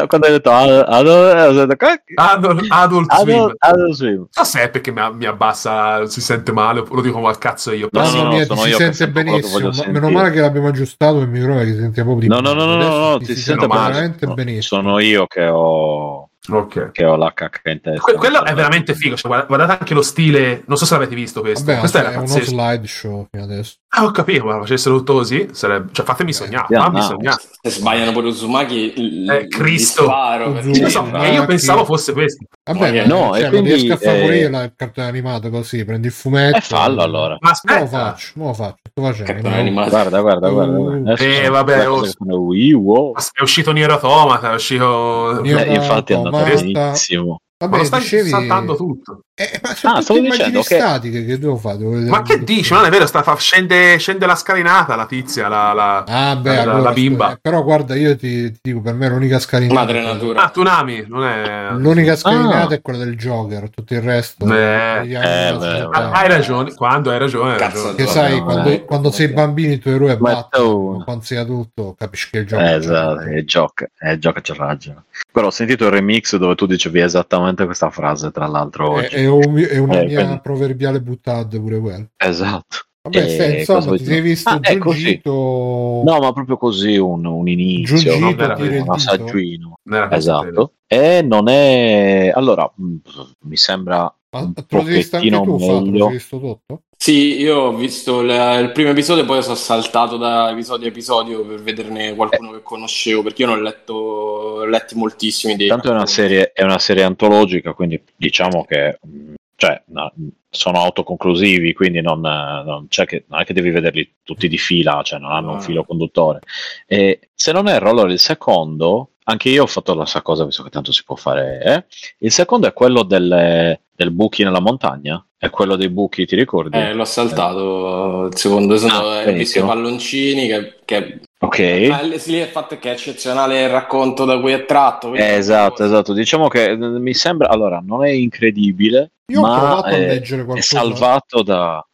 quando hai detto adult, adult, adult, swim. Adult swim. So se è perché mi, mi, abbassa si sente male lo dico mal cazzo io. No, no, no, mia, ti si sente benissimo. Meno male che l'abbiamo aggiustato il microfono che si sente proprio no no no no, no, no ti, ti si sente veramente benissimo. sono io che ho Okay. Che ho la cacca in testa. Que- quello è veramente figo. Cioè, guardate anche lo stile. Non so se l'avete visto questo. Vabbè, questo è, è uno slideshow fino adesso. Ah, ho capito. Ma facessero tutto così. Sarebbe... Cioè, fatemi sognare. Yeah, fammi no. sognare. Se sbagliano pure Uzumaki. L- eh, Cristo. Sparo, so, e io pensavo fosse questo. Vabbè, no, cioè, e quindi, riesco a fare pure io la cartone animata così. Prendi il fumetto. E fallo allora. Ma aspetta. lo faccio. Lo faccio. Sto facendo. Guarda, guarda, guarda. Uh, eh, vabbè. Oh, è uscito Nier Automata. È uscito. Nier infatti è andato benissimo. Vabbè, ma lo stai dicevi... saltando tutto. Eh, ma sono ah, stavo dicendo che... statiche che devo fare. Devo ma che dici? Non è vero, sta, fa... scende, scende, la scalinata la tizia, la, la, ah, beh, la, allora, la bimba. Eh, però guarda, io ti, ti, dico, per me l'unica scalinata... Madre natura. Ah, Tunami, non è... L'unica scalinata ah. è quella del Joker, tutto il resto... Beh, eh, beh, hai ragione, quando hai ragione, hai ragione. Che sai, quando, quando, sei bambino i tuoi eroi abbattono, quando sei adulto capisci che il gioco... Eh, esatto, è gioco, è gioco c'è ragione. Però ho sentito il remix dove tu dicevi esattamente questa frase, tra l'altro. È, è, un, è una eh, mia quindi... proverbiale buttata pure quella. Esatto. Vabbè, eh, insomma, ti sei visto ah, Giugito... No, ma proprio così un, un inizio, Giugito, no? un assaggino. Esatto. E non è... Allora, mm, mi sembra un pochettino meglio. visto tutto? Sì, io ho visto il, il primo episodio e poi sono saltato da episodio a episodio per vederne qualcuno che conoscevo, perché io non ho letto letti moltissimi. Tanto è una, serie, è una serie antologica, quindi diciamo che mm, cioè no, sono autoconclusivi, quindi non, non, che, non, è che devi vederli tutti di fila, cioè non hanno un filo conduttore. E se non erro, allora il secondo, anche io ho fatto la stessa cosa, visto che tanto si può fare, eh? il secondo è quello delle, del buchi nella montagna. È quello dei buchi, ti ricordi? Eh, l'ho saltato. Il secondo sono ah, visto i palloncini che, che Ok. Ma lì il fatto è che è eccezionale il racconto da cui è tratto. Eh, esatto, esatto. Diciamo che mi sembra, allora, non è incredibile, Io ma ho provato a leggere qualcosa. È salvato da...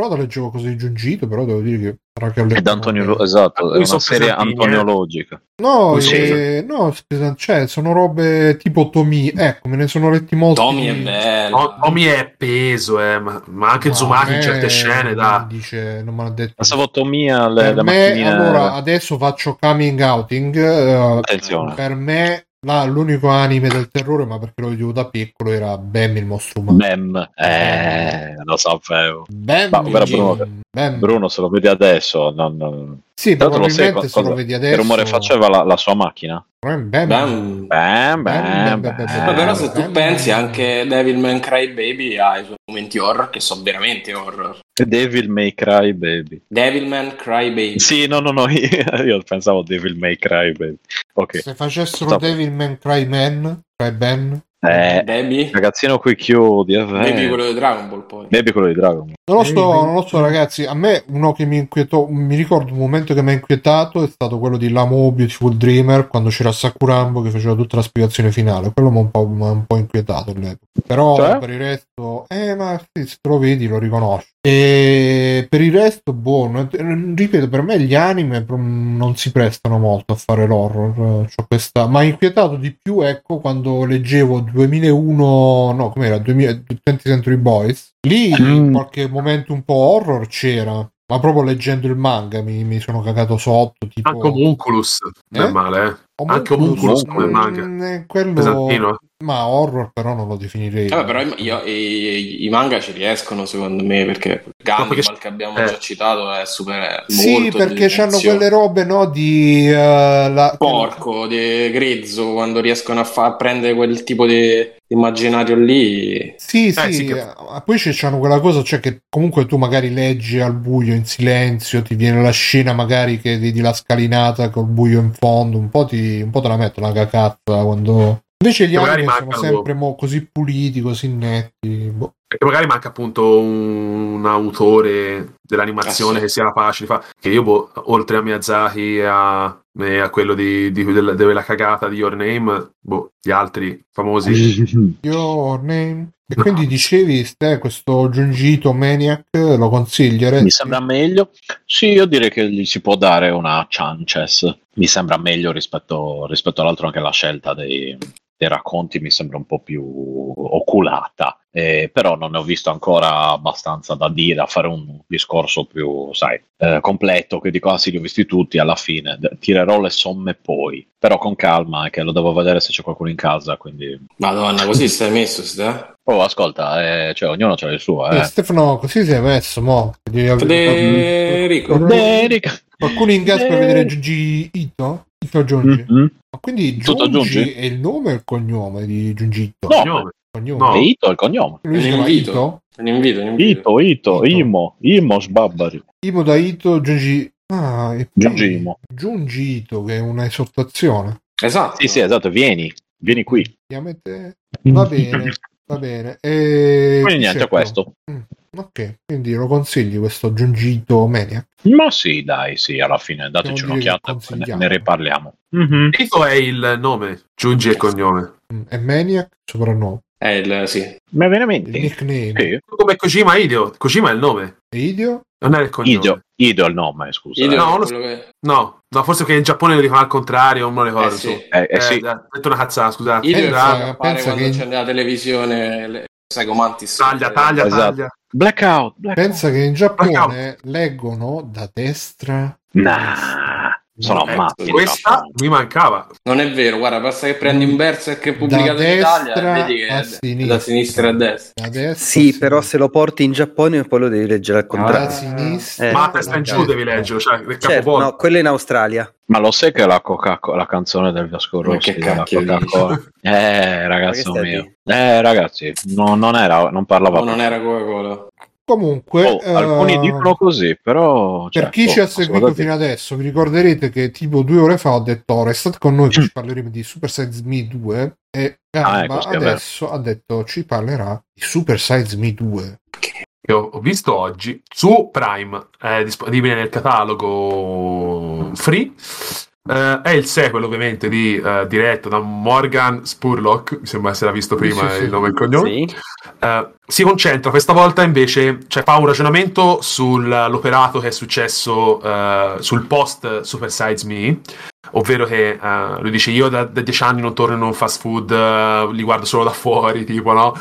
Eh. Provato a leggere qualcosa di Giungito, però devo dire che è Antonio, esatto, è una serie antoniologica. No, eh, no, cioè, sono robe tipo Tomi, ecco, me ne sono letti molti. Tomi è bello. No, Tomi è peso, eh, ma, ma anche Zumaki in certe scene, da. Dice, non me l'ha detto. Pensavo Tomi alle per me, allora, adesso faccio coming outing. Uh, Attenzione. Per me Là, l'unico anime del terrore, ma perché lo vedevo da piccolo, era Bam il mostro umano. Bam, eh, lo sapevo. Bam, ma, Bruno, Bam. Bruno, se lo vedi adesso, non, non... Sì, probabilmente se lo vedi adesso... Che rumore faceva la, la sua macchina? Bam, bam, bam, bam, bam, bam. Però se tu pensi anche Devilman Cry Baby ha i suoi momenti horror che sono veramente horror. Devil May Cry Baby. Devilman Cry Baby. Sì, no, no, no, io, [laughs] io pensavo Devil May Cry Baby. Okay. Se facessero Stop. Devilman Cry Man, Cry Ben, eh, Debbie? Ragazzino qui chiudi. Eh. Debbie quello di Dragon Ball poi. Debbie quello di Dragon Ball. Non lo so, non lo so ragazzi, a me uno che mi inquietò, mi ricordo un momento che mi ha inquietato è stato quello di Lamo Beautiful Dreamer quando c'era Sakurambo che faceva tutta la spiegazione finale, quello mi ha un po', un po inquietato all'epoca. Però cioè? per il resto, eh ma sì, se te lo vedi lo riconosci. E per il resto, boh, ripeto, per me gli anime non si prestano molto a fare l'horror. C'ho questa... Ma inquietato di più, ecco, quando leggevo 2001, no, com'era? 2000, 20 Century Boys. Lì mm. qualche momento un po' horror c'era. Ma proprio leggendo il manga mi, mi sono cagato sotto. Tipo... Anche Homunculus, non eh? è male, eh? Anche Homunculus come manga. Mm, quello... Pesantino. Ma horror però non lo definirei. Vabbè, però io, i, i, manga ci riescono secondo me perché perché... che abbiamo eh. già citato è super... Sì, perché hanno quelle robe no, di... Uh, la... Porco, di grezzo, quando riescono a, fa- prendere quel tipo di immaginario lì. Sì, eh, sì, sì che... poi c'hanno quella cosa, cioè che comunque tu magari leggi al buio in silenzio, ti viene la scena magari che vedi la scalinata col buio in fondo, un po', ti, un po te la metto una cacazza quando Invece gli altri sono sempre mo- così puliti, così netti. Boh. Perché magari manca appunto un, un autore dell'animazione ah, sì. che sia capace di fare. Che io, boh, oltre a Miyazaki e a, a quello di, di, della, della, cagata di Your Name, boh, gli altri famosi. [laughs] Your Name. E no. quindi dicevi, Ste, questo Giungito Maniac lo consiglieresti? Mi sembra meglio. Sì, io direi che gli si può dare una chances. Mi sembra meglio rispetto, rispetto all'altro anche la scelta dei, dei racconti mi sembra un po' più oculata, eh, però non ne ho visto ancora abbastanza da dire, a fare un discorso più, sai, eh, completo, che dico, ah sì, li ho visti tutti, alla fine tirerò le somme poi, però con calma, che lo devo vedere se c'è qualcuno in casa, quindi... Madonna, così stai messo, stai? Oh, ascolta, eh, cioè, ognuno ha il suo, eh. eh. Stefano, così sei messo, mo. Federico. Federico. Qualcuno in gas per vedere Giugi Ito? Ito Giungi. Mm-hmm. Ma quindi Giungi è il nome o il cognome di Giungito? No, cognome. No. Ito è il cognome. Lui si chiama Ito? Un invito, un invito. Ito, Ito, Imo, Imo Sbabbari. Imo da Ito, Giungi... Ah, e Giungi Imo. Giungi Ito, che è una esortazione. Esatto. Sì, sì, esatto, vieni, vieni qui. Chiamate... Va bene, va bene. E... Quindi niente, certo. questo. Mm. Ok, quindi lo consigli questo Giungito Maniac? Ma sì, dai, sì, alla fine dateci un'occhiata, ne, ne riparliamo. Mm-hmm. Questo è il nome, Giungi e cognome. Mm, è Maniac, soprannome. È il, sì. Ma veramente? Il nickname. Sì. Come Kojima Idio. Kojima è il nome. Idio? Non è il cognome. Idio, Idio è il nome, scusa. Idio no, che... no, no, forse che in Giappone lo dicono al contrario, non me lo ricordo. Eh, sì. Eh, eh, sì. Ho detto una cazzata, scusate. Idio pensa, pensa che c'è nella televisione, le... sai, Mantis. Taglia, taglia, esatto. taglia. Blackout, blackout. Pensa che in Giappone blackout. leggono da destra. Nah. Sono eh, matti. Questa mi mancava. Non è vero, guarda, basta che prendi un verso che è pubblicato in Italia vedi che è sinistra. da sinistra a destra. destra sì, però se lo porti in Giappone poi lo devi leggere al contrario. A sinistra. Eh. Ma a testa in giù devi leggerlo, cioè certo, no, quello in Australia. Ma lo sai che la, Coca- la canzone del Vasco Rossi della Coca-Cola? eh, ragazzo mio. Eh, ragazzi, no, non, era, non parlava. No, non era Coca-Cola. Comunque, oh, uh, alcuni dicono così, però. Per cioè, chi ci ha seguito fino adesso, vi ricorderete che tipo due ore fa ho detto: oh, restate con noi che ci parleremo di Super Size Me 2. E Gamba ah, ecco, adesso ha detto: ci parlerà di Super Size Me 2. Che ho, ho visto oggi su Prime, è disponibile nel catalogo free Uh, è il sequel ovviamente di, uh, diretto da Morgan Spurlock, mi sembra essere visto prima sì, sì, il nome e il cognome. Sì. Uh, si concentra questa volta invece, cioè fa un ragionamento sull'operato che è successo sul post Super Size Me, ovvero che lui dice io da, da, dieci anni non torno in un fast food, li guardo solo da fuori, [laughs] tipo no?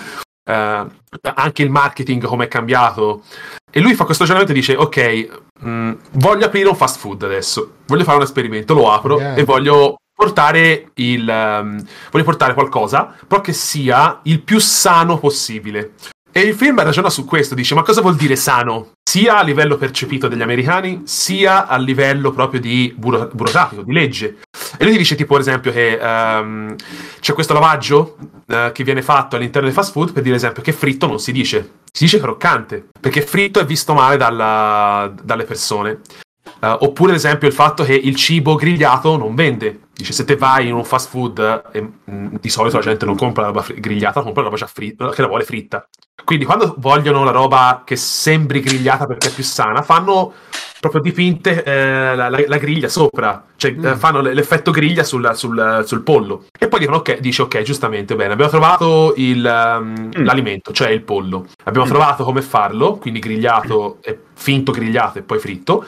Anche il marketing come è cambiato e lui fa questo ragionamento e dice: Ok, mh, mm, voglio aprire un fast food adesso. Voglio fare un esperimento, lo apro yeah. e voglio portare il. Um, voglio portare qualcosa, però che sia il più sano possibile. E il film ragiona su questo, dice: Ma cosa vuol dire sano? Sia a livello percepito dagli americani, sia a livello proprio di buro- burocratico, di legge. E lui ti dice, tipo, per esempio, che um, c'è questo lavaggio uh, che viene fatto all'interno del fast food per dire, esempio, che fritto non si dice si dice croccante, perché fritto è visto male dalla, dalle persone. Uh, oppure, ad esempio, il fatto che il cibo grigliato non vende. Dice, se te vai in un fast food, e, mh, mm, di solito la gente non compra la roba fri- grigliata, compra la roba già fritta, che la vuole fritta. Quindi, quando vogliono la roba che sembri grigliata perché è più sana, fanno proprio dipinte eh, la, la, la, griglia sopra, cioè mm. fanno l'effetto griglia sul, sul, sul, pollo. E poi dicono, ok, dice, ok, giustamente, bene, abbiamo trovato il, um, mm. l'alimento, cioè il pollo. Abbiamo mm. trovato come farlo, quindi grigliato, e finto grigliato e poi fritto.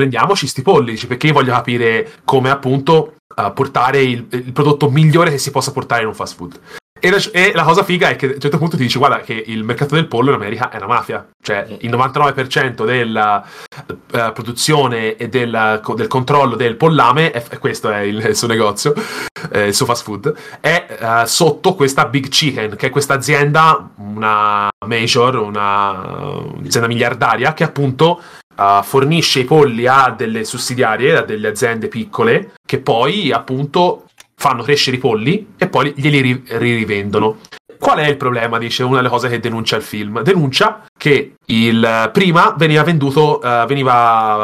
Prendiamoci sti polli, dice, perché io voglio capire come appunto uh, portare il, il, prodotto migliore che si possa portare in un fast food. E la, e la, cosa figa è che a un certo punto ti dice: Guarda, che il mercato del pollo in America è una mafia. Cioè, il 99% della uh, produzione e del, del, controllo del pollame, e questo è il, il suo negozio, [laughs] eh, il suo fast food, è uh, sotto questa Big Chicken, che è questa azienda, una major, una, un'azienda miliardaria, che appunto Uh, fornisce i polli a delle sussidiarie, a delle aziende piccole, che poi appunto fanno crescere i polli e poi glieli ri- rivendono. Qual è il problema? Dice una delle cose che denuncia il film. Denuncia che il prima veniva venduto, uh, veniva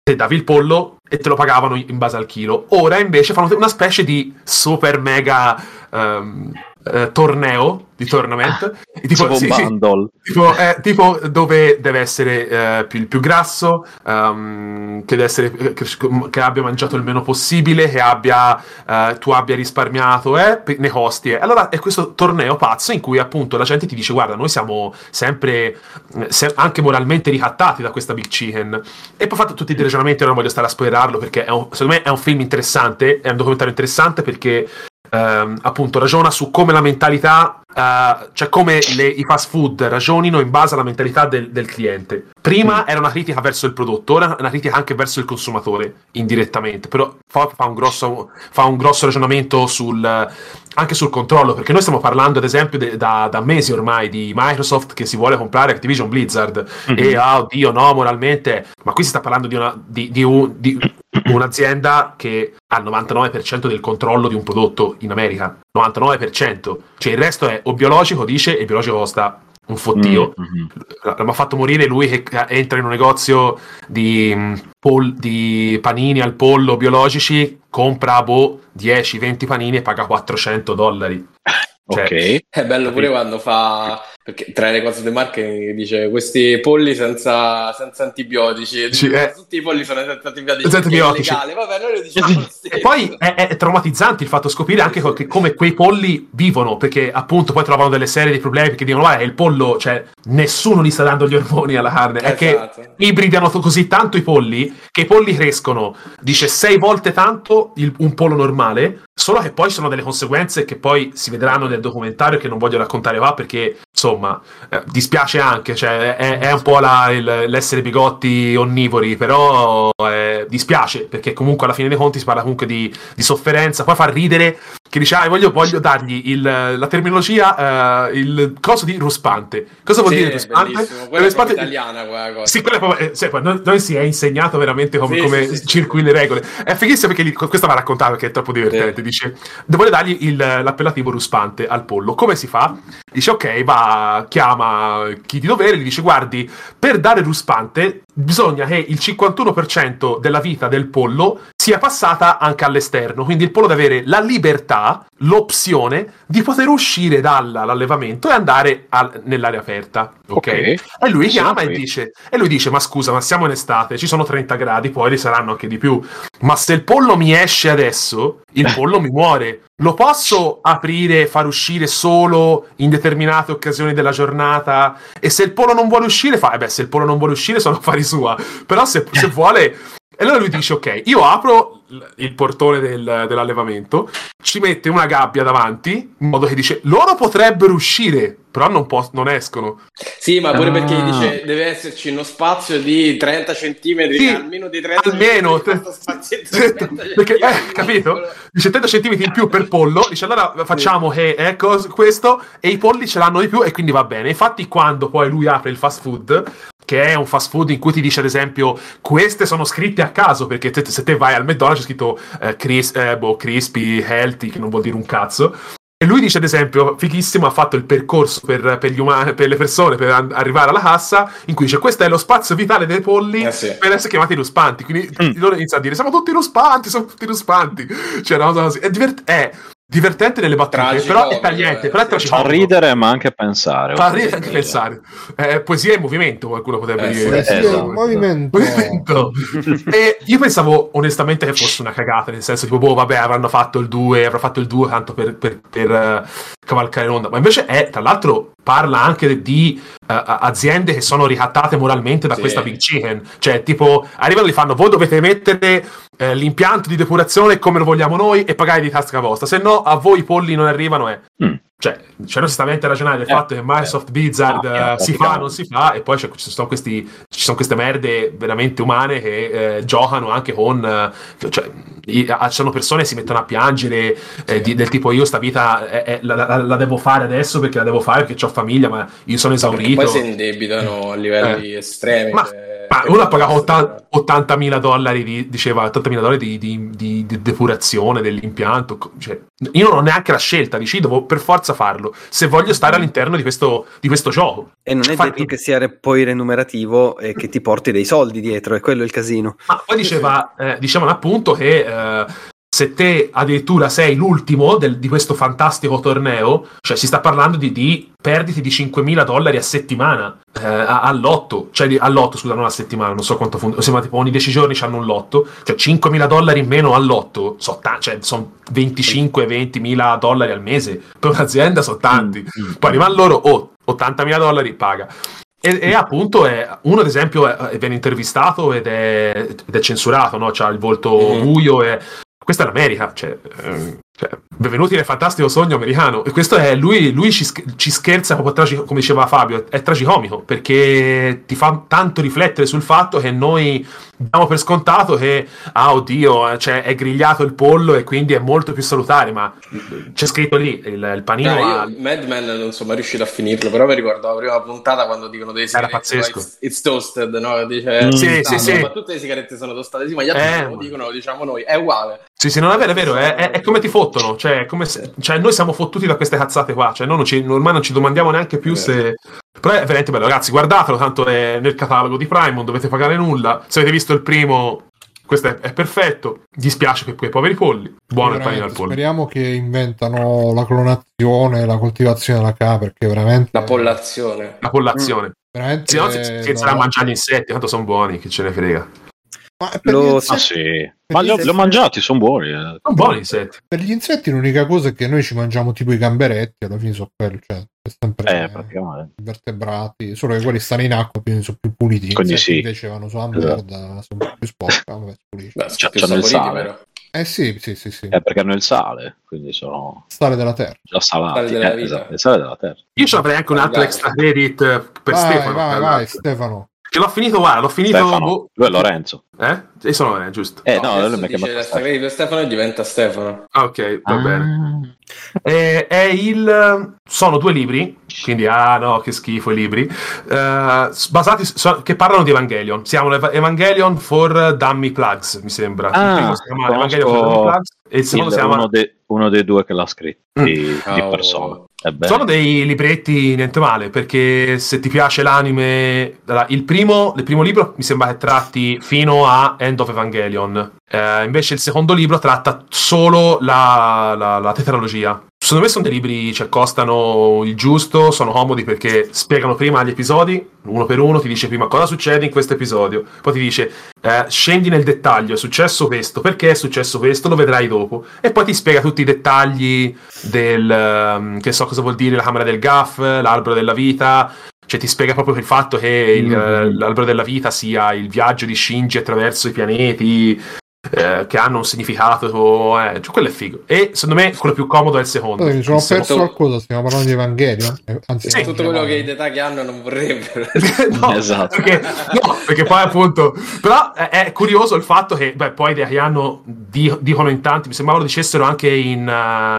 te davi il pollo e te lo pagavano in base al chilo. Ora invece fanno una specie di super mega um, uh, torneo di tournament. Ah, tipo, sì, sì, tipo, eh, tipo, dove deve essere eh, più, il più grasso, um, che, deve essere, che, che, abbia mangiato il meno possibile, che abbia, uh, tu abbia risparmiato eh, nei costi. Eh. Allora è questo torneo pazzo in cui appunto la gente ti dice guarda noi siamo sempre eh, se, anche moralmente ricattati da questa Big Chicken. E poi fatto tutti i ragionamenti, non voglio stare a spoilerarlo perché un, secondo me è un film interessante, è un documentario interessante perché ehm, appunto ragiona su come la mentalità, eh, cioè come le, i fast food ragionino in base alla mentalità del, del cliente. Prima mm. era una critica verso il prodotto, ora è una critica anche verso il consumatore, indirettamente, però fa, fa, un, grosso, fa un, grosso, ragionamento sul, anche sul controllo, perché noi stiamo parlando ad esempio de, da, da, mesi ormai di Microsoft che si vuole comprare Activision Blizzard mm-hmm. e oh Dio no, moralmente, ma qui si sta parlando di, una, di, di, un, di un'azienda che ha il 99% del controllo di un prodotto in America, 99%, cioè il resto è o biologico, dice, e il biologico costa un fottio. Mm-hmm. L'ha fatto morire lui che entra in un negozio di, mm, pol- di panini al pollo biologici, compra boh, 10-20 panini e paga 400 dollari. Cioè, ok. È bello pure quando fa perché tra le cose del marketing dice questi polli senza, senza antibiotici sì, eh. tutti i polli sono senza antibiotici, senza antibiotici. Vabbè, noi lo diciamo e poi è, è, traumatizzante il fatto scoprire anche che, come quei polli vivono perché appunto poi trovano delle serie di problemi perché dicono guarda il pollo cioè nessuno gli sta dando gli ormoni alla carne è esatto. che ibridano così tanto i polli che i polli crescono dice sei volte tanto il, un pollo normale solo che poi sono delle conseguenze che poi si vedranno nel documentario che non voglio raccontare qua perché insomma, eh, dispiace anche, cioè, è, è un po' la, il, l'essere bigotti onnivori, però eh, dispiace perché comunque alla fine dei conti si parla comunque di, di sofferenza, poi fa ridere che dice, ah, voglio, voglio dargli il, la terminologia, uh, il coso di ruspante. Cosa vuol sì, dire ruspante? Quella ruspante... è italiana quella cosa. Sì, quella è proprio, eh, sì, noi, noi, si è insegnato veramente come, sì, come sì, circuiti le regole. È fighissimo perché gli, questa va raccontata perché è troppo divertente. Dice, vuole dargli il, l'appellativo ruspante al pollo. Come si fa? Dice, ok, va, chiama chi di dovere, gli dice, guardi, per dare ruspante bisogna che il 51% della vita del pollo sia passata anche all'esterno, quindi il pollo deve avere la libertà, l'opzione di poter uscire dall'allevamento e andare al, nell'aria aperta. Ok? okay. E lui chiama e dice, e lui dice: Ma scusa, ma siamo in estate, ci sono 30 gradi, poi li saranno anche di più. Ma se il pollo mi esce adesso, il [laughs] pollo mi muore. Lo posso aprire e far uscire solo in determinate occasioni della giornata? E se il pollo non vuole uscire, fa, eh beh, se il pollo non vuole uscire sono affari sua. Però se, se [laughs] vuole... E allora lui dice, ok, io apro il portone del, dell'allevamento, ci mette una gabbia davanti, in modo che dice, loro potrebbero uscire, però non, po- non escono. Sì, ma pure ah. perché dice, deve esserci uno spazio di 30 centimetri, sì, almeno di 30 almeno, centimetri. [laughs] perché, eh, capito? Dice 30 centimetri in più per pollo, dice allora facciamo sì. che è questo, e i polli ce l'hanno di più e quindi va bene. Infatti quando poi lui apre il fast food, che è un fast food in cui ti dice ad esempio queste sono scritte a caso perché te, se te vai al McDonald's c'è scritto eh, cris- eh, boh, crispy, healthy che non vuol dire un cazzo e lui dice ad esempio fighissimo ha fatto il percorso per, per, umani, per le persone per an- arrivare alla cassa in cui dice questo è lo spazio vitale dei polli eh sì. per essere chiamati ruspanti quindi mm. loro iniziano a dire siamo tutti ruspanti siamo tutti ruspanti cioè una cosa così è, divert- è divertente nelle battute, Tragico, però è tagliente, però è tragicomico. Fa ridere ma anche pensare. Fa ridere anche pensare. Eh, poesia in movimento, qualcuno potrebbe eh, dire. Sì, esatto. movimento. movimento. [laughs] e io pensavo onestamente che fosse una cagata, nel senso tipo, boh, vabbè, avranno fatto il 2, avrà fatto il 2 tanto per, per, per uh, cavalcare l'onda, ma invece è, tra l'altro, parla anche di uh, aziende che sono ricattate moralmente da sì. questa Big Chicken, cioè tipo, arrivano e gli fanno, voi dovete mettere uh, l'impianto di depurazione come lo vogliamo noi e pagare di tasca vostra, se no a voi i polli non arrivano e... Mm. Cioè, cioè, non si sta veramente a ragionare del eh, fatto che Microsoft eh, Blizzard uh, si fa, non si fa, e poi ci sono, questi, ci sono queste merde veramente umane che eh, giocano anche con. Uh, cioè, ci sono persone che si mettono a piangere eh, di, del tipo: Io sta vita eh, la, la, la, devo fare adesso perché la devo fare perché ho famiglia, ma io sono esaurito. No, poi si indebitano a livelli estremi. Ma, cioè ma uno ha pagato 80.000 dollari di, diceva 80.000 dollari di, di, di, di depurazione dell'impianto. Cioè, io non ho neanche la scelta, dici devo per forza farlo se voglio stare all'interno di questo, di questo gioco. E non è Fai... detto che sia poi remunerativo e che ti porti dei soldi dietro, è quello il casino. Ma poi diceva, eh, dicevano appunto che eh, se te addirittura sei l'ultimo del, di questo fantastico torneo, cioè si sta parlando di, di perditi di 5.000 dollari a settimana eh, all'otto, cioè all'otto scusa non a settimana, non so quanto funziona, sembra tipo ogni 10 giorni hanno un lotto, cioè 5.000 dollari in meno all'otto, so ta- cioè sono 25-20.000 dollari al mese, per un'azienda sono tanti, mm, mm. poi arrivano loro, oh, 80.000 dollari paga. E, e, appunto è, uno ad esempio è, viene intervistato ed è, ed è censurato, no? C'ha il volto mm. buio e questa è l'America, cioè, eh, cioè, benvenuti nel fantastico sogno americano. E questo è lui, lui ci, ci scherza proprio tragico, come diceva Fabio, è tragicomico perché ti fa tanto riflettere sul fatto che noi diamo per scontato che, ah oddio, cioè, è grigliato il pollo e quindi è molto più salutare, ma c'è scritto lì il, il panino. No, ha... Mad Men non sono mai riuscito a finirlo, però mi ricordo la prima puntata quando dicono dei sigarette. Era pazzesco. It's, it's, toasted, no? Dice, mm. sì, sì, sì. Ma tutte le sigarette sono tostate, sì, ma gli altri eh, lo dicono, diciamo noi, è uguale. Sì, sì, non è vero, è vero, è, è, è come ti fottono, cioè, come se, cioè, noi siamo fottuti da queste cazzate qua, cioè noi non ci, ormai non ci domandiamo neanche più se... Però è veramente bello, ragazzi, guardatelo, tanto è nel catalogo di Prime, non dovete pagare nulla. Se avete visto il primo, questo è, è perfetto. Dispiace per quei poveri polli. Buono il panino al pollo. Speriamo che inventano la clonazione, la coltivazione della K, perché veramente. La pollazione. La pollazione. Mm. Veramente. Se no, si inizierà a mangiare gli insetti, tanto sono buoni, che ce ne frega. Ma per lo... gli... ah, sì. Ma li ho, ho, mangiati, sono buoni. Eh. Sono buoni gli insetti. Per gli insetti l'unica cosa è che noi ci mangiamo tipo i gamberetti, alla fine sono quelli, cioè, è sempre eh, praticamente. vertebrati, solo che quelli stanno in acqua, quindi sono più puliti. Quindi sì. Invece vanno sulla merda, esatto. sono più sporca, vabbè. Beh, c'è, c'è nel sale. Però. Eh sì, sì, sì, sì. Eh, perché hanno il sale, quindi sono... Sale della terra. Già salati. Eh, esatto, il sale della terra. Io ci avrei anche un altro extra credit per vai, Stefano. Vai, vai, Stefano. Che l'ho finito, guarda, l'ho finito. Stefano, boh. lui è Lorenzo. Eh? E sono eh, giusto. Eh, no, no lui mi chiama Stefano. Stefano diventa Stefano. Ah, ok, va Ah. bene. Eh, è il. Sono due libri, quindi ah no, che schifo i libri. eh, basati so- che parlano di Evangelion. Si chiamano Eva- Evangelion for Dummy Plugs, mi sembra. il Ah, primo si chiama conosco Evangelion for Dummy Plugs e il secondo Il- si chiama. uno, de- uno dei due che l'ha scritto Mm. di, di Oh. persona. Bello. Sono dei libretti niente male, perché se ti piace l'anime, il primo, il primo libro mi sembra che tratti fino a End of Evangelion, Eh, invece il secondo libro tratta solo la, la, la tetralogia. Secondo me sono dei libri, cioè, costano il giusto, sono comodi perché spiegano prima gli episodi, uno per uno, ti dice prima cosa succede in questo episodio, poi ti dice eh, scendi nel dettaglio, è successo questo, perché è successo questo, lo vedrai dopo, e poi ti spiega tutti i dettagli del, ehm, che so cosa vuol dire la camera del gaff, l'albero della vita, cioè ti spiega proprio il fatto che il- Mhm. l'albero della vita sia il viaggio di Shinji attraverso i pianeti, eh, che hanno un significato, eh, cioè, quello è figo. E secondo me quello più comodo è il secondo. Mi sono Il secondo- perso qualcosa, stiamo parlando di Evangelion? Eh, Anzi, Sì, Tutto quello che i dettagli hanno non vorrebbero. [laughs] no, [laughs] Esatto. perché, no, perché poi appunto però è, è curioso il fatto che beh, poi che hanno di- dicono in tanti mi sembrava lo dicessero anche in eh,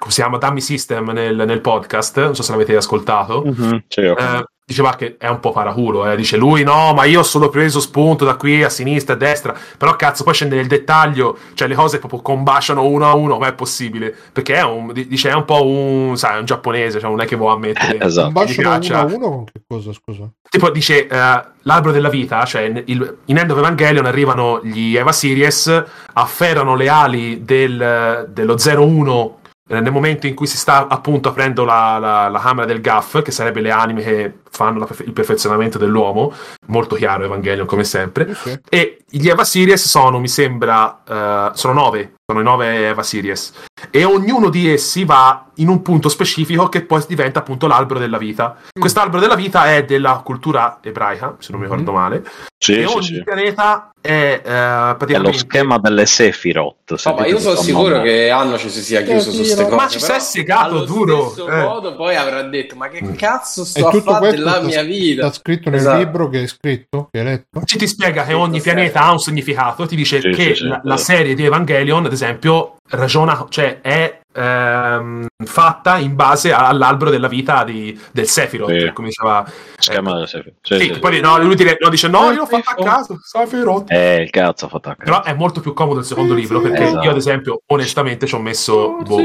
come si chiama Dummy System nel, nel podcast non so se l'avete ascoltato Mhm, sì, ho eh, diceva che è un po' paraculo eh. dice lui no ma io ho solo preso spunto da qui a sinistra e a destra però cazzo poi scende nel dettaglio cioè le cose proprio combaciano uno a uno ma è possibile perché è un, dice è un po' un sai un giapponese cioè non è che vuoi ammettere Eh, esatto. Un bacio Mi da uno a uno con che cosa, scusa? Tipo dice eh, l'albero della vita, cioè in- il- in End of Evangelion arrivano gli Eva Series, afferrano le ali del- dello 01 eh, nel momento in cui si sta appunto aprendo la, la- la camera del Gaff, che sarebbe le anime che fanno la perfe- il perfezionamento dell'uomo, molto chiaro Evangelion come sempre, sì. e gli Eva Series sono, mi sembra, eh, sono nove, sono i nove Eva Series, e ognuno di essi va in un punto specifico che poi diventa appunto l'albero della vita. Quest'albero della vita è della cultura ebraica, se non mi ricordo male, Sì, e sì, ogni sì. pianeta è, eh, È praticamente... lo schema delle Sephiroth. se No, ma io sono sicuro nome. che Anno ci si sia chiuso su queste cose. Ma ci sei segato allo duro, stesso eh. modo poi avrà detto ma che cazzo E sto a fare della sta, mia vita? sta scritto nel Esatto. libro che hai scritto, che hai letto? Ci ti spiega che ogni pianeta ha un significato, ti dice Sì, che sì, la, sì. la serie di Evangelion, ad esempio, ragiona, cioè è ehm, fatta in base all'albero della vita di- del Sephiroth, Sì. come diceva. Schema ecco. delle Sephiroth. Sì, Sì, sì, poi no, lui dire- no, dice no, io l'ho fatta a caso, Sephiroth. Eh, il cazzo ha fatto a Però caso. è molto più comodo il secondo libro perché Esatto. io, ad esempio, onestamente ci ho messo. boh.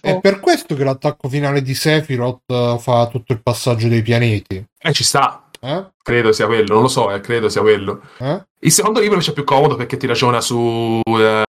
È per questo che l'attacco finale di Sephiroth eh, fa tutto il passaggio dei pianeti. eh, ci sta, Eh? credo sia quello, non lo so, eh, credo sia quello. Eh? Il secondo libro invece è più comodo perché ti ragiona su.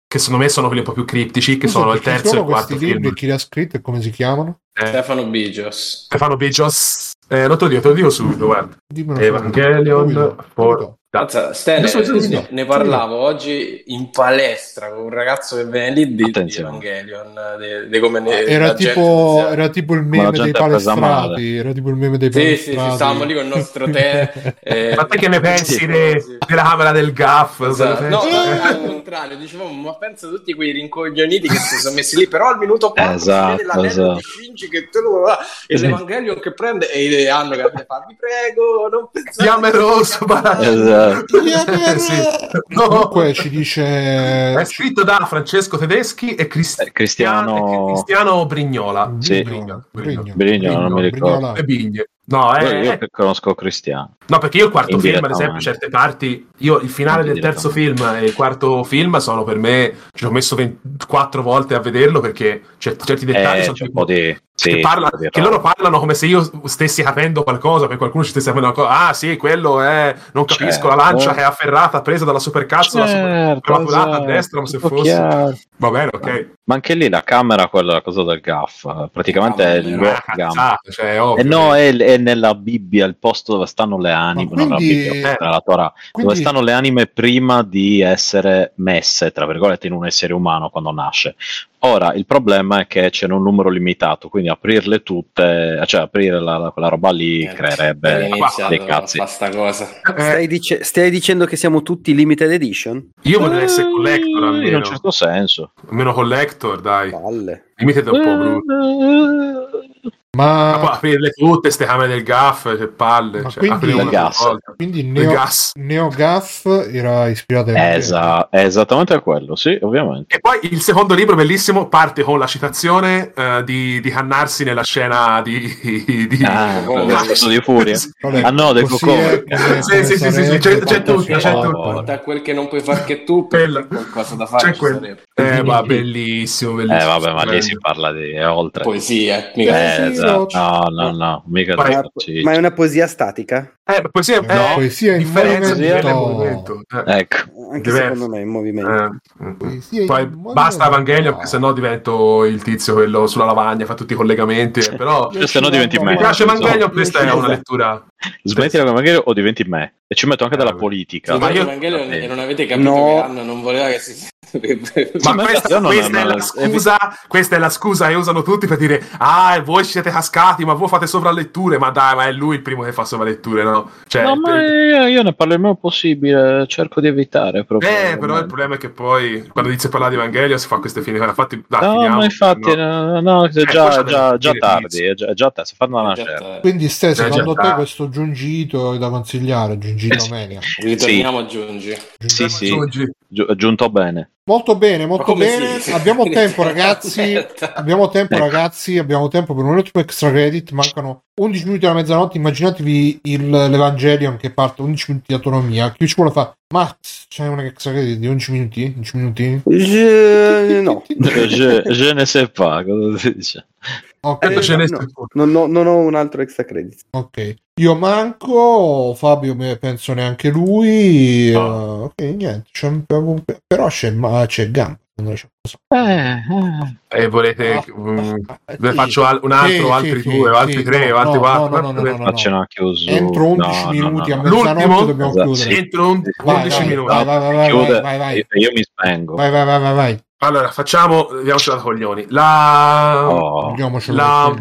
Che secondo me sono quelli un po' più criptici, che Scusa, sono il terzo e il quarto libri film. e chi li ha scritti e come si chiamano? Eh, Stefano Bigios. Stefano Bijos. Eh, non te lo dico, te lo dico subito, guarda. Dimmelo Evangelion for- subito. Mazza, Ste, Adesso ne, parlavo oggi in palestra con un ragazzo che viene lì di, di Attenzione. Evangelion, di, di come ne, Era la gente tipo, sia- era tipo il la meme dei gente palestrati. Era tipo il meme dei Sì, sì, palestrati. sì, stavamo lì con il nostro tè. [laughs] eh, Ma te che ne pensi sì, de- sì. della camera del gaff? Esatto. No, al contrario, dicevamo, ma pensa a tutti quei rincoglioniti che si sono messi lì, però al minuto 4 Esatto, si vede l'anello esatto. di Shinji che te lo va e l'Evangelion che prende e hanno che fa, vi prego, non pensate Fiamme rosso, ma- Esatto. Eh, sì. No. Comunque ci dice È scritto da Francesco Tedeschi e Crist- Eh, Cristiano- Cristiano Brignola. Sì. Brigno, Brigno. Brigno, non mi ricordo. Brignola. E Bigne. No, Io, è, io che conosco Cristiano. No, perché io il quarto film, ad esempio, certe parti, io il finale del terzo film e il quarto film sono per me, ci ho messo 24 volte a vederlo perché certi, certi dettagli Eh, sono un po' di... Sì, che, parla- che loro parlano come se io stessi capendo qualcosa, per qualcuno ci stesse capendo qualcosa. Ah, sì, quello è. Non capisco Certo. la lancia che è afferrata, presa dalla supercazzola, Certo, prematurata a esatto, destra, come se fosse. chiaro. Va bene, ok. Ma anche lì la camera, quella la cosa del gaff, eh, praticamente è il cazzata, cioè, è E ovvio. no, è, è nella Bibbia il posto dove stanno le anime, quindi, no, video, eh, la Torah, quindi... dove stanno le anime prima di essere messe, tra virgolette, in un essere umano quando nasce. Ora, il problema è che c'è un numero limitato, quindi aprirle tutte, cioè aprire la, la, quella roba lì eh, creerebbe dei cazzi. Cosa. Stai, dice- stai, dicendo che siamo tutti limited edition? Io vorrei essere collector almeno. In un certo senso. Almeno collector, dai. Palle. Limited è un po' brutto. Ma, ma poi aprirle tutte queste camere del GAF, che palle. Ma cioè, quindi, il gas. quindi Neo, gas. Neo GAF era ispirato a Esa, è esattamente a quello, sì, ovviamente. E poi il secondo libro, bellissimo, parte con la citazione uh, di, di Hannarsi nella scena di... di ah, oh, di furia. [laughs] ah no, del Cocò. Sì, sì, sì, sì, c'è, c'è tutto, c'è tutto. Da quel che non puoi fare che tu, per qualcosa da fare c'è quel... Eh, ma bellissimo, bellissimo. Eh, vabbè, ma lì si parla di... è oltre. Poesia, mica. Eh, esatto. No, no, no, mica ma, è, ma è una poesia statica? Eh, ma poesia è, no, poesia in movimento. movimento. Eh. Ecco. Anche Diverso. secondo me è in movimento. Eh. Poi basta Evangelion, no. se no divento il tizio quello sulla lavagna, fa tutti i collegamenti, però... [laughs] se no diventi me. Mi piace Evangelion, questa è una lettura... Smetti con Evangelion o diventi me? E ci metto anche della eh, politica. Sì, ma io... E non avete capito no. che Anna non voleva che si... ma questa, questa, è la scusa, questa è la scusa e usano tutti per dire ah voi siete cascati ma voi fate sovraletture ma dai ma è lui il primo che fa sovraletture no? Cioè, no ma io, io, ne parlo il meno possibile cerco di evitare proprio eh però il problema è che poi quando inizia a parlare di Evangelio si fa queste fine infatti, dai, no finiamo, ma infatti no, no, è già, eh, già, già tardi è già, già si fanno una certa quindi Ste secondo te questo Giungito è da consigliare Giungito eh, Mania ritorniamo a Giungi. Sì sì giunto bene Molto bene, molto bene. Si... Abbiamo [laughs] tempo, ragazzi. abbiamo tempo, ragazzi. Abbiamo tempo per un ultimo extra credit. Mancano 11 minuti alla mezzanotte. Immaginatevi il, l'Evangelion che parte 11 minuti di autonomia. Chi ci vuole fare? Max, c'è un extra credit di 11 minuti? 11 minuti? Je... [laughs] No. [laughs] je, je ne sais pas cosa si dice. Okay. Eh, no, non, ho, non, ho, un altro extra credit. Ok. Io manco, Fabio penso neanche lui. Oh. Uh, ok, niente. C'è un, però c'è, ma c'è Gamba. Eh, eh. E volete ah, um, ah, faccio al, un altro, sì, altri sì, due, sì, altri tre, no, altri quattro? No, no, no, no, no, no. chiusura. Entro 11 minuti a mezzanotte dobbiamo esatto. chiudere. Entro 11 vai, minuti. Vai, vai, vai, vai, vai, vai, Io mi spengo. Vai, vai, vai, vai, vai. Allora, facciamo, vediamocela da coglioni. La, oh, la,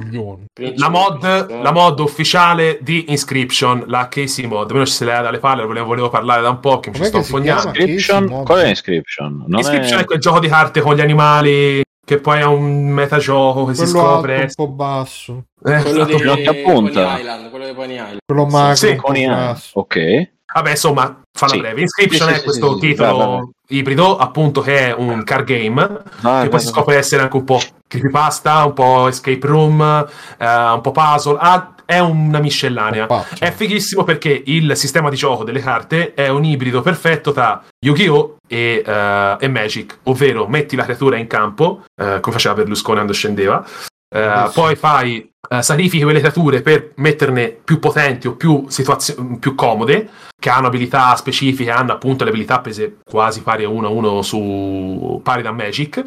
la, mod, la mod ufficiale di Inscription, la Casey mod, almeno ci se le ha dalle palle, volevo, volevo parlare da un po' che mi ci sto fognando. Inscription? Qual è Inscription? Non Inscription è... è... quel gioco di carte con gli animali che poi è un metagioco che quello si scopre. un po' basso. Eh, quello di Pony Island, quello di Pony Island. Quello magro, sì, Pony Island. Ok. Vabbè, insomma, falla sì. breve. Inscription sì, è questo titolo ibrido, appunto, che è un car game, ah, che poi si scopre essere anche un po' creepypasta, un po' escape room, uh, un po' puzzle. Ah, è una miscellanea. Oh, è fighissimo perché il sistema di gioco delle carte è un ibrido perfetto tra Yu-Gi-Oh! E, uh, e Magic, ovvero metti la creatura in campo, uh, come faceva Berlusconi quando scendeva, Uh, poi fai uh, sacrifichi quelle creature per metterne più potenti o più, situazio- più comode, che hanno abilità specifiche, hanno appunto le abilità prese quasi pari a 1 a 1 su pari da Magic.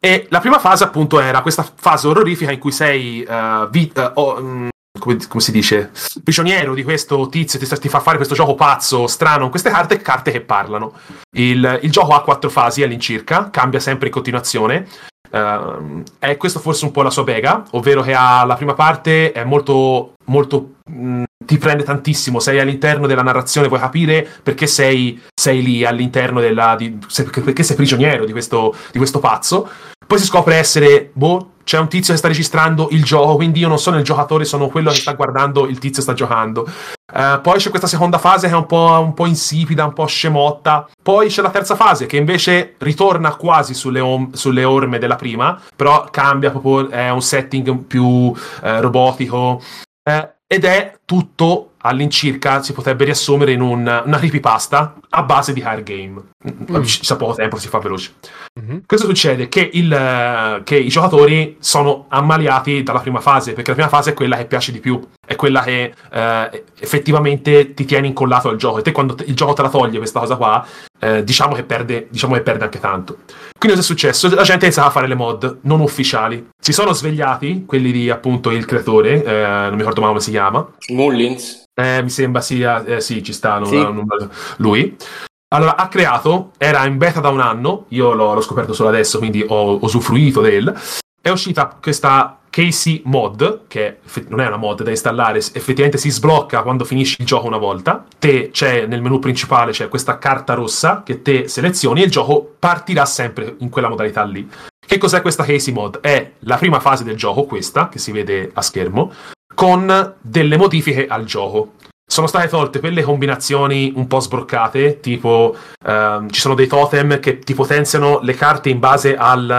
E la prima fase, appunto, era questa fase orrorifica in cui sei uh, vi- oh, um, come, come, si dice, prigioniero di questo tizio, ti, ti, fa fare questo gioco pazzo, strano, con queste carte, carte che parlano. Il, il, gioco ha quattro fasi all'incirca, cambia sempre in continuazione. Uh, è questo forse un po' la sua pega, ovvero che ha, la prima parte è molto, molto mh, ti prende tantissimo, sei all'interno della narrazione, puoi capire perché sei, sei lì all'interno della... Di, perché sei prigioniero di questo, di questo pazzo. Poi si scopre essere, boh, c'è un tizio che sta registrando il gioco, quindi io non sono il giocatore, sono quello che sta guardando il tizio sta giocando. Uh, poi c'è questa seconda fase che è un po', un po', insipida, un po' scemotta. Poi c'è la terza fase che invece ritorna quasi sulle, om- sulle orme della prima, però cambia proprio, è un setting più uh, robotico. Uh, ed è tutto all'incirca si potrebbe riassumere in un, una creepypasta a base di hard game. Mm. Ci sta poco tempo, si fa veloce. Mm-hmm. Cosa succede? Che, il, che, i giocatori sono ammaliati dalla prima fase, perché la prima fase è quella che piace di più, è quella che eh, effettivamente ti tiene incollato al gioco. E te quando il gioco te la toglie questa cosa qua, eh, diciamo, che perde, diciamo che perde anche tanto. Quindi cosa è successo? La gente iniziava a fare le mod non ufficiali. Si sono svegliati, quelli di appunto il creatore, eh, non mi ricordo mai come si chiama. Mullins. Eh, mi sembra sia, eh, sì, ci sta sì. lui. Allora, ha creato, era in beta da un anno, io l'ho, l'ho scoperto solo adesso, quindi ho usufruito del. È uscita questa Casey Mod, che non è una mod da installare, effettivamente si sblocca quando finisci il gioco una volta. Te c'è nel menu principale c'è questa carta rossa che te selezioni e il gioco partirà sempre in quella modalità lì. Che cos'è questa Casey Mod? È la prima fase del gioco, questa, che si vede a schermo, con delle modifiche al gioco sono state tolte quelle combinazioni un po' sbroccate, tipo ehm, ci sono dei totem che ti potenziano le carte in base al,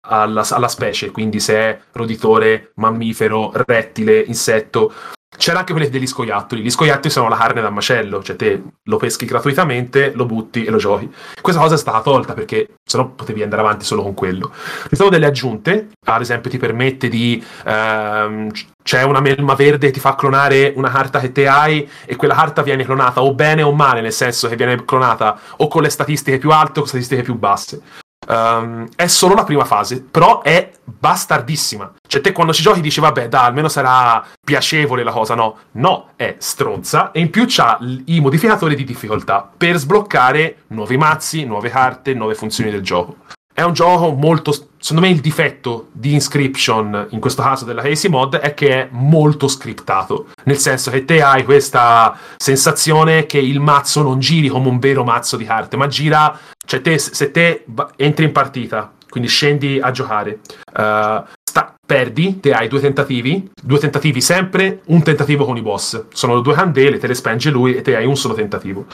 alla, alla, specie, quindi se è roditore, mammifero, rettile, insetto. C'era anche quelli degli scoiattoli. Gli scoiattoli sono la carne da macello, cioè te lo peschi gratuitamente, lo butti e lo giochi. Questa cosa è stata tolta perché sennò potevi andare avanti solo con quello. Ci sono delle aggiunte, ad esempio ti permette di... Ehm, c'è una melma verde che ti fa clonare una carta che te hai e quella carta viene clonata o bene o male, nel senso che viene clonata o con le statistiche più alte o con statistiche più basse. Um, è solo la prima fase, però è bastardissima. Cioè, te quando ci giochi dici, vabbè, dai, almeno sarà piacevole la cosa. No, no, è stronza. E in più c'ha i modificatori di difficoltà per sbloccare nuovi mazzi, nuove carte, nuove funzioni del gioco. È un gioco molto. Secondo me il difetto di Inscription, in questo caso della Casey Mod, è che è molto scriptato. Nel senso che te hai questa sensazione che il mazzo non giri come un vero mazzo di carte, ma gira. Cioè, te, se te entri in partita, quindi scendi a giocare, uh, sta, perdi, te hai due tentativi, due tentativi sempre, un tentativo con i boss. Sono due candele, te le spenge lui e te hai un solo tentativo.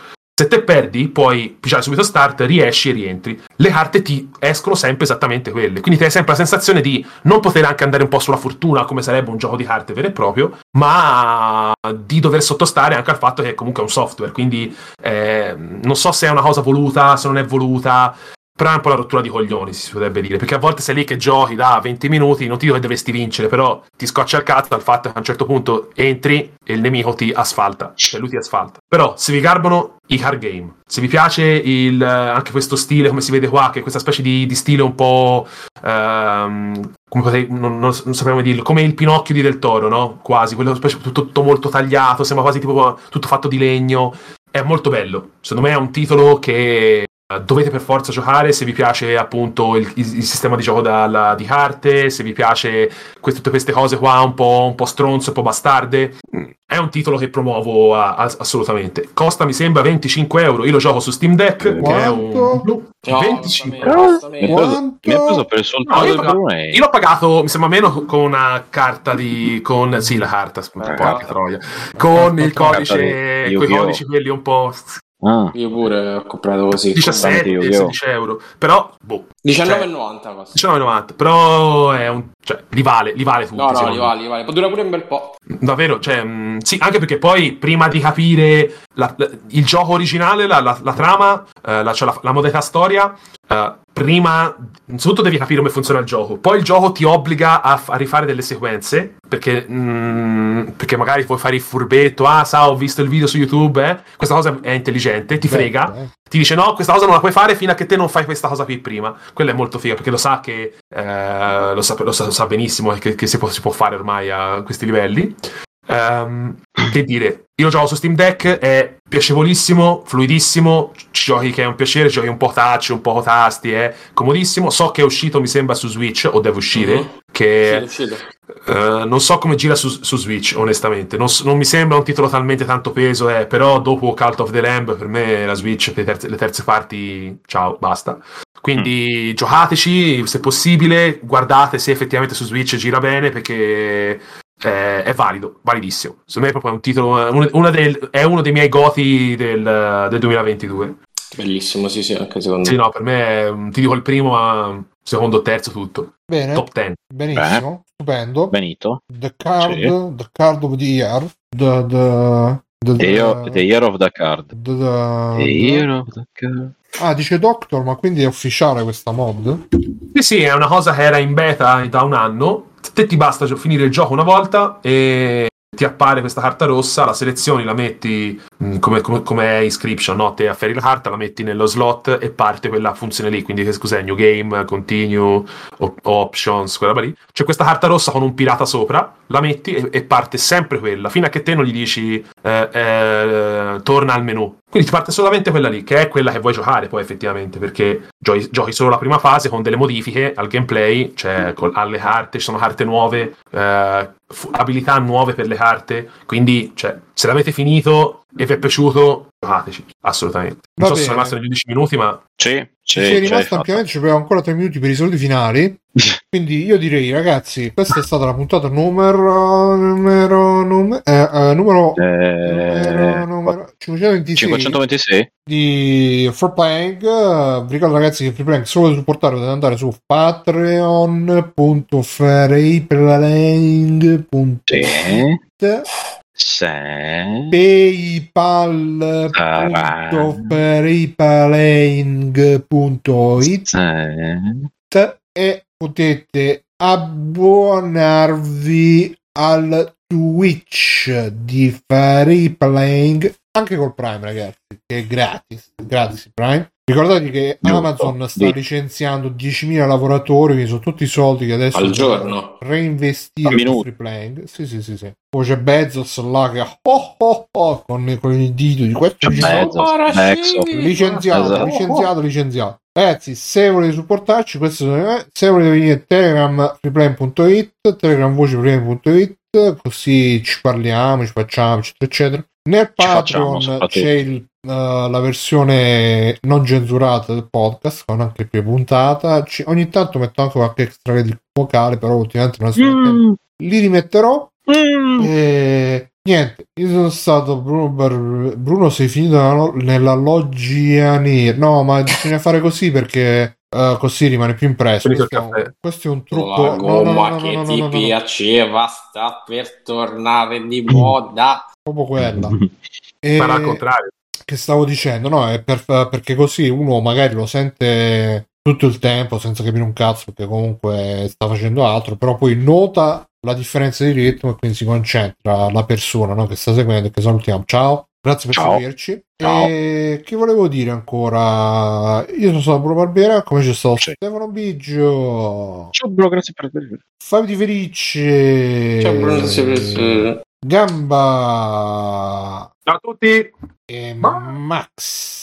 Se te perdi, puoi pigiare subito start, riesci e rientri. Le carte ti escono sempre esattamente quelle. Quindi ti hai sempre la sensazione di non poter anche andare un po' sulla fortuna, come sarebbe un gioco di carte vero e proprio, ma di dover sottostare anche al fatto che comunque è un software. Quindi eh, non so se è una cosa voluta, se non è voluta però è un po' la rottura di coglioni, si potrebbe dire, perché a volte sei lì che giochi da 20 minuti, non ti dico che dovresti vincere, però ti scoccia il cazzo dal fatto che a un certo punto entri e il nemico ti asfalta, cioè lui ti asfalta. Però se vi garbano i card game, se vi piace il, anche questo stile, come si vede qua, che è questa specie di, di stile un po'... Um, come potrei, non, non, non saprei come dirlo, come il Pinocchio di Del Toro, no? Quasi, quello specie tutto, tutto molto tagliato, sembra quasi tipo tutto fatto di legno. È molto bello. Secondo me è un titolo che dovete per forza giocare se vi piace appunto il, il, il sistema di gioco da, la, di carte, se vi piace que- tutte queste cose qua un po', un po' stronze, un po' bastarde. È un titolo che promuovo a, a, assolutamente. Costa mi sembra 25 euro. Io lo gioco su Steam Deck, Quanto? che è un blu. No, 25 euro. Mi ha preso per il soltanto no, io, io l'ho pagato, mi sembra meno con una carta di. con. sì, la carta, un po' anche troia. Con il codice. Con i codici quelli un po' Ah. Io pure ho comprato così. 17, 16 euro. Però, boh. 19,90 cioè, 19,90. Però è un. Cioè, li vale, li vale tutti. No, no, li vale, li vale. Dura pure un bel po'. Davvero, cioè, mh, mm, sì, anche perché poi prima di capire la, la, il gioco originale, la, la trama, eh, la, cioè la, modalità storia, eh, prima, innanzitutto devi capire come funziona il gioco. Poi il gioco ti obbliga a, a rifare delle sequenze, perché, mm, perché, magari puoi fare il furbetto, ah, sa, ho visto il video su YouTube, eh? Questa cosa è intelligente, ti frega. Eh. Ti dice no, questa cosa non la puoi fare fino a che te non fai questa cosa qui prima. Quello è molto figo, perché lo sa che, eh, lo, sa, lo, sa, lo, sa, benissimo che, che si, può, si può fare ormai a questi livelli. Um, [clears throat] che dire, io gioco su Steam Deck, è piacevolissimo, fluidissimo, ci giochi che è un piacere, giochi un po' touch, un po' tasti, è comodissimo. So che è uscito, mi sembra, su Switch, o deve uscire, mm-hmm. che sì, uh, non so come gira su, su Switch, onestamente. Non, non, mi sembra un titolo talmente tanto peso, eh, però dopo Cult of the Lamb, per me la Switch, le terze, le terze parti, ciao, basta. Quindi mm. giocateci se possibile, guardate se effettivamente su Switch gira bene perché è, è valido, validissimo. Secondo me è proprio un titolo, una del, è uno dei miei goti del, del 2022. Bellissimo, sì, sì, anche secondo me. Sì, no, per me è, ti dico il primo, ma secondo, terzo, tutto. Bene. Top 10. Benissimo, Beh. stupendo. Benito. The card, sì. the card of the year. The, the, the, the, year, the year of the card. The, the, the year of the card. Ah, dice Doctor, ma quindi è ufficiale questa mod? Sì, sì, è una cosa che era in beta da un anno te ti basta finire il gioco una volta e ti appare questa carta rossa, la selezioni, la metti mh, mm, come, come, come, inscription, no? te afferri la carta, la metti nello slot e parte quella funzione lì, quindi cos'è, new game, continue, op- options, quella lì. C'è questa carta rossa con un pirata sopra, la metti e, e parte sempre quella, fino a che te non gli dici eh, eh, torna al menu. Quindi ti parte solamente quella lì, che è quella che vuoi giocare poi effettivamente, perché giochi, giochi solo la prima fase con delle modifiche al gameplay, cioè con, alle carte, ci sono carte nuove, eh, abilità nuove per le carte, quindi cioè, se l'avete finito e vi è piaciuto, giocateci, assolutamente. Non Va so bene. se sono rimasto negli 11 minuti, ma... Sì, sì, è rimasto ampiamente, ci abbiamo ancora 3 minuti per i saluti finali. [laughs] Quindi io direi, ragazzi, questa è stata la puntata numero numero numero, eh, eh, numero, eh, numero 526, 526 di Free Playing. Vi ricordo ragazzi che Free Playing se volete supportare potete andare su patreon.freeplaying.it se paypal.payplaying.it e potete abbonarvi al Twitch di Free Playing anche col Prime ragazzi che è gratis gratis Prime Ricordate che Amazon sta licenziando 10.000 lavoratori, quindi sono tutti i soldi che adesso al giorno reinvestire in free playing. Sì, sì, sì, sì. Poi c'è Bezos là che oh, oh, oh, con, con il dito di questo licenziato, esatto. licenziato, licenziato. Ragazzi, se volete supportarci, questo sono, se volete venire telegram freeplane.it, telegram voce così ci parliamo, ci facciamo, eccetera, eccetera. Nel Patreon c'è il Uh, la versione non censurata del podcast con anche più puntata C- ogni tanto metto anche qualche extra vocale però ultimamente non sto mm. li rimetterò mm. e niente io sono stato Bruno, Bar- Bruno sei finito nella, loggia nera no ma bisogna fare così perché Uh, così rimane più impresso. Questo è, un, questo è, un, trucco. La gomma no, no, no, che ti piaceva sta per tornare di moda. [laughs] Proprio quella. [laughs] e... Ma al contrario che stavo dicendo, no? È per, perché così uno magari lo sente tutto il tempo senza capire un cazzo perché comunque sta facendo altro, però poi nota la differenza di ritmo e quindi si concentra la persona no? che sta seguendo e che salutiamo. Ciao, grazie per Ciao. seguirci. Ciao. E che volevo dire ancora? Io sono stato Bruno Barbera, come c'è stato sì. Stefano Biggio. Ciao Bruno, grazie per avermi. Fabio Di Felice. Ciao Bruno, grazie per Gamba. Ciao a tutti e Max.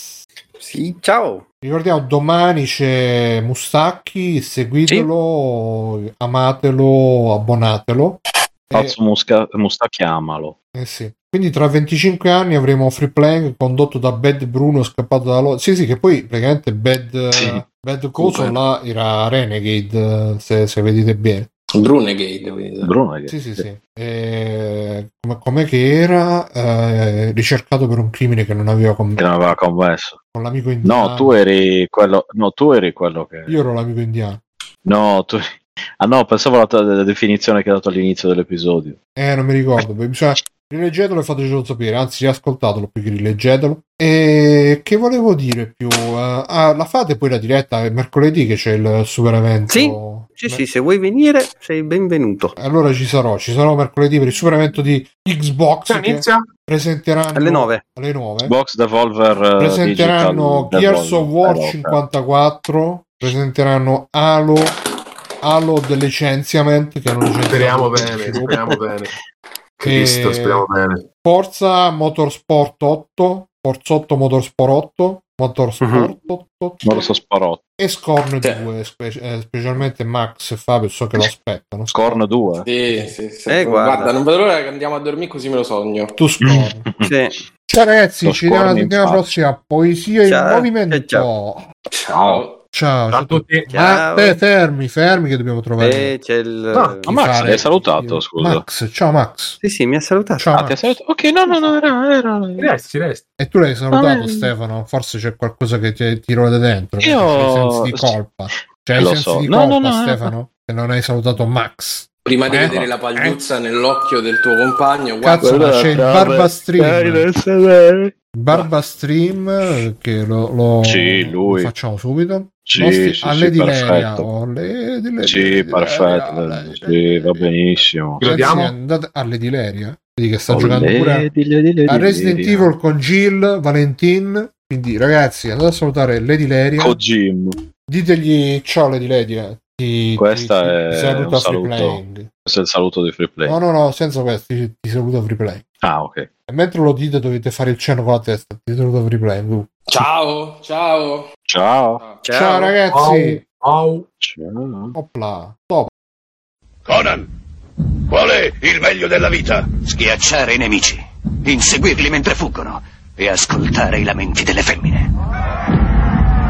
Sì, ciao. Ricordiamo, domani c'è Mustacchi, seguitelo, sì. amatelo, abbonatelo. Pazzo Musca- Mustacchi, amalo. Eh sì. Quindi tra 25 anni avremo Free Playing condotto da Bad Bruno scappato da Lo- Sì, sì, che poi praticamente Bad, sì. Bad Coso là era Renegade, se, se vedete bene. Brunegate, Brunegate. Sì, sì, sì. Eh, come, com'è che era eh, ricercato per un crimine che non aveva commesso? Che non aveva commesso. Con l'amico indiano. No, tu eri quello, no, tu eri quello che... Io ero l'amico indiano. No, tu... Ah no, pensavo alla definizione che hai dato all'inizio dell'episodio. Eh, non mi ricordo. Bisogna, [laughs] Rileggetelo e fatecelo sapere, anzi riascoltatelo più che rileggetelo. E che volevo dire più? Uh, ah, la fate poi la diretta è mercoledì che c'è il super evento. Sì, sì, sì, se vuoi venire sei benvenuto. Allora ci sarò, ci sarò mercoledì per il super evento di Xbox. inizia? Presenteranno alle 9. Alle 9. Xbox Devolver. Uh, presenteranno Digital Gears of War Devolver. 54. Presenteranno Halo. Halo del licenziamento che hanno Speriamo bene, speriamo [laughs] bene. Cristo, speriamo bene. Forza Motorsport 8, Forza 8 Motorsport 8, Motorsport uh-huh. 8, Motorsport 8 e Scorn sì. 2, spe- eh, specialmente Max e Fabio so che lo aspettano. Scorn 2? Sì, sì, sì. Eh, guarda. guarda. non vedo l'ora che andiamo a dormire così me lo sogno. Tu Scorn. [laughs] sì. Ciao ragazzi, ci vediamo la settimana prossima. Poesia in movimento. Ciao. Ciao. Ciao, ciao a tutti. Ciao. Ah, fermi, fermi che dobbiamo trovare. Eh, c'è il... No, ma Max fare... hai salutato, scusa. Max, ciao Max. Sì, sì, mi ha salutato. Ciao, ah, ti ha salutato? Ok, no, no, no, era... era... Resti, resti. E tu l'hai salutato, ah, Stefano? Forse c'è qualcosa che ti, ti rode dentro. Io... Sensi di colpa. C'è sensi so. di colpa, no, no, no, Stefano, che non hai salutato Max. Prima di eh, vedere la pagliuzza eh. nell'occhio del tuo compagno, Cazzo, guarda, c'è il barba stream. Barba stream che lo, lo, sì, lo facciamo subito. Sì, Nostri, sì, alle sì, perfetto. Oh, le, le, sì, perfetto. Sì, va benissimo. Ragazzi, andate alle di Leria Vedi che sta oh, giocando le, pure a Resident Evil con Jill, Valentin. Quindi, ragazzi, andate a salutare Lady Leria. Con Jim. Ditegli ciao Lady Leria. Ti, Questa ti, è ti saluta un saluto. Questo è il saluto di free play. No, no, no, senza questo, ti, ti saluta free play. Ah, ok. E mentre lo dite dovete fare il cenno con la testa. Ti saluta free play. Ciao, ciao. Ciao. Ciao, ciao ragazzi. Ciao. Ciao. Opla. Top. Conan, qual è il meglio della vita? Schiacciare i nemici, inseguirli mentre fuggono e ascoltare i lamenti delle femmine.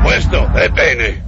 Questo è bene.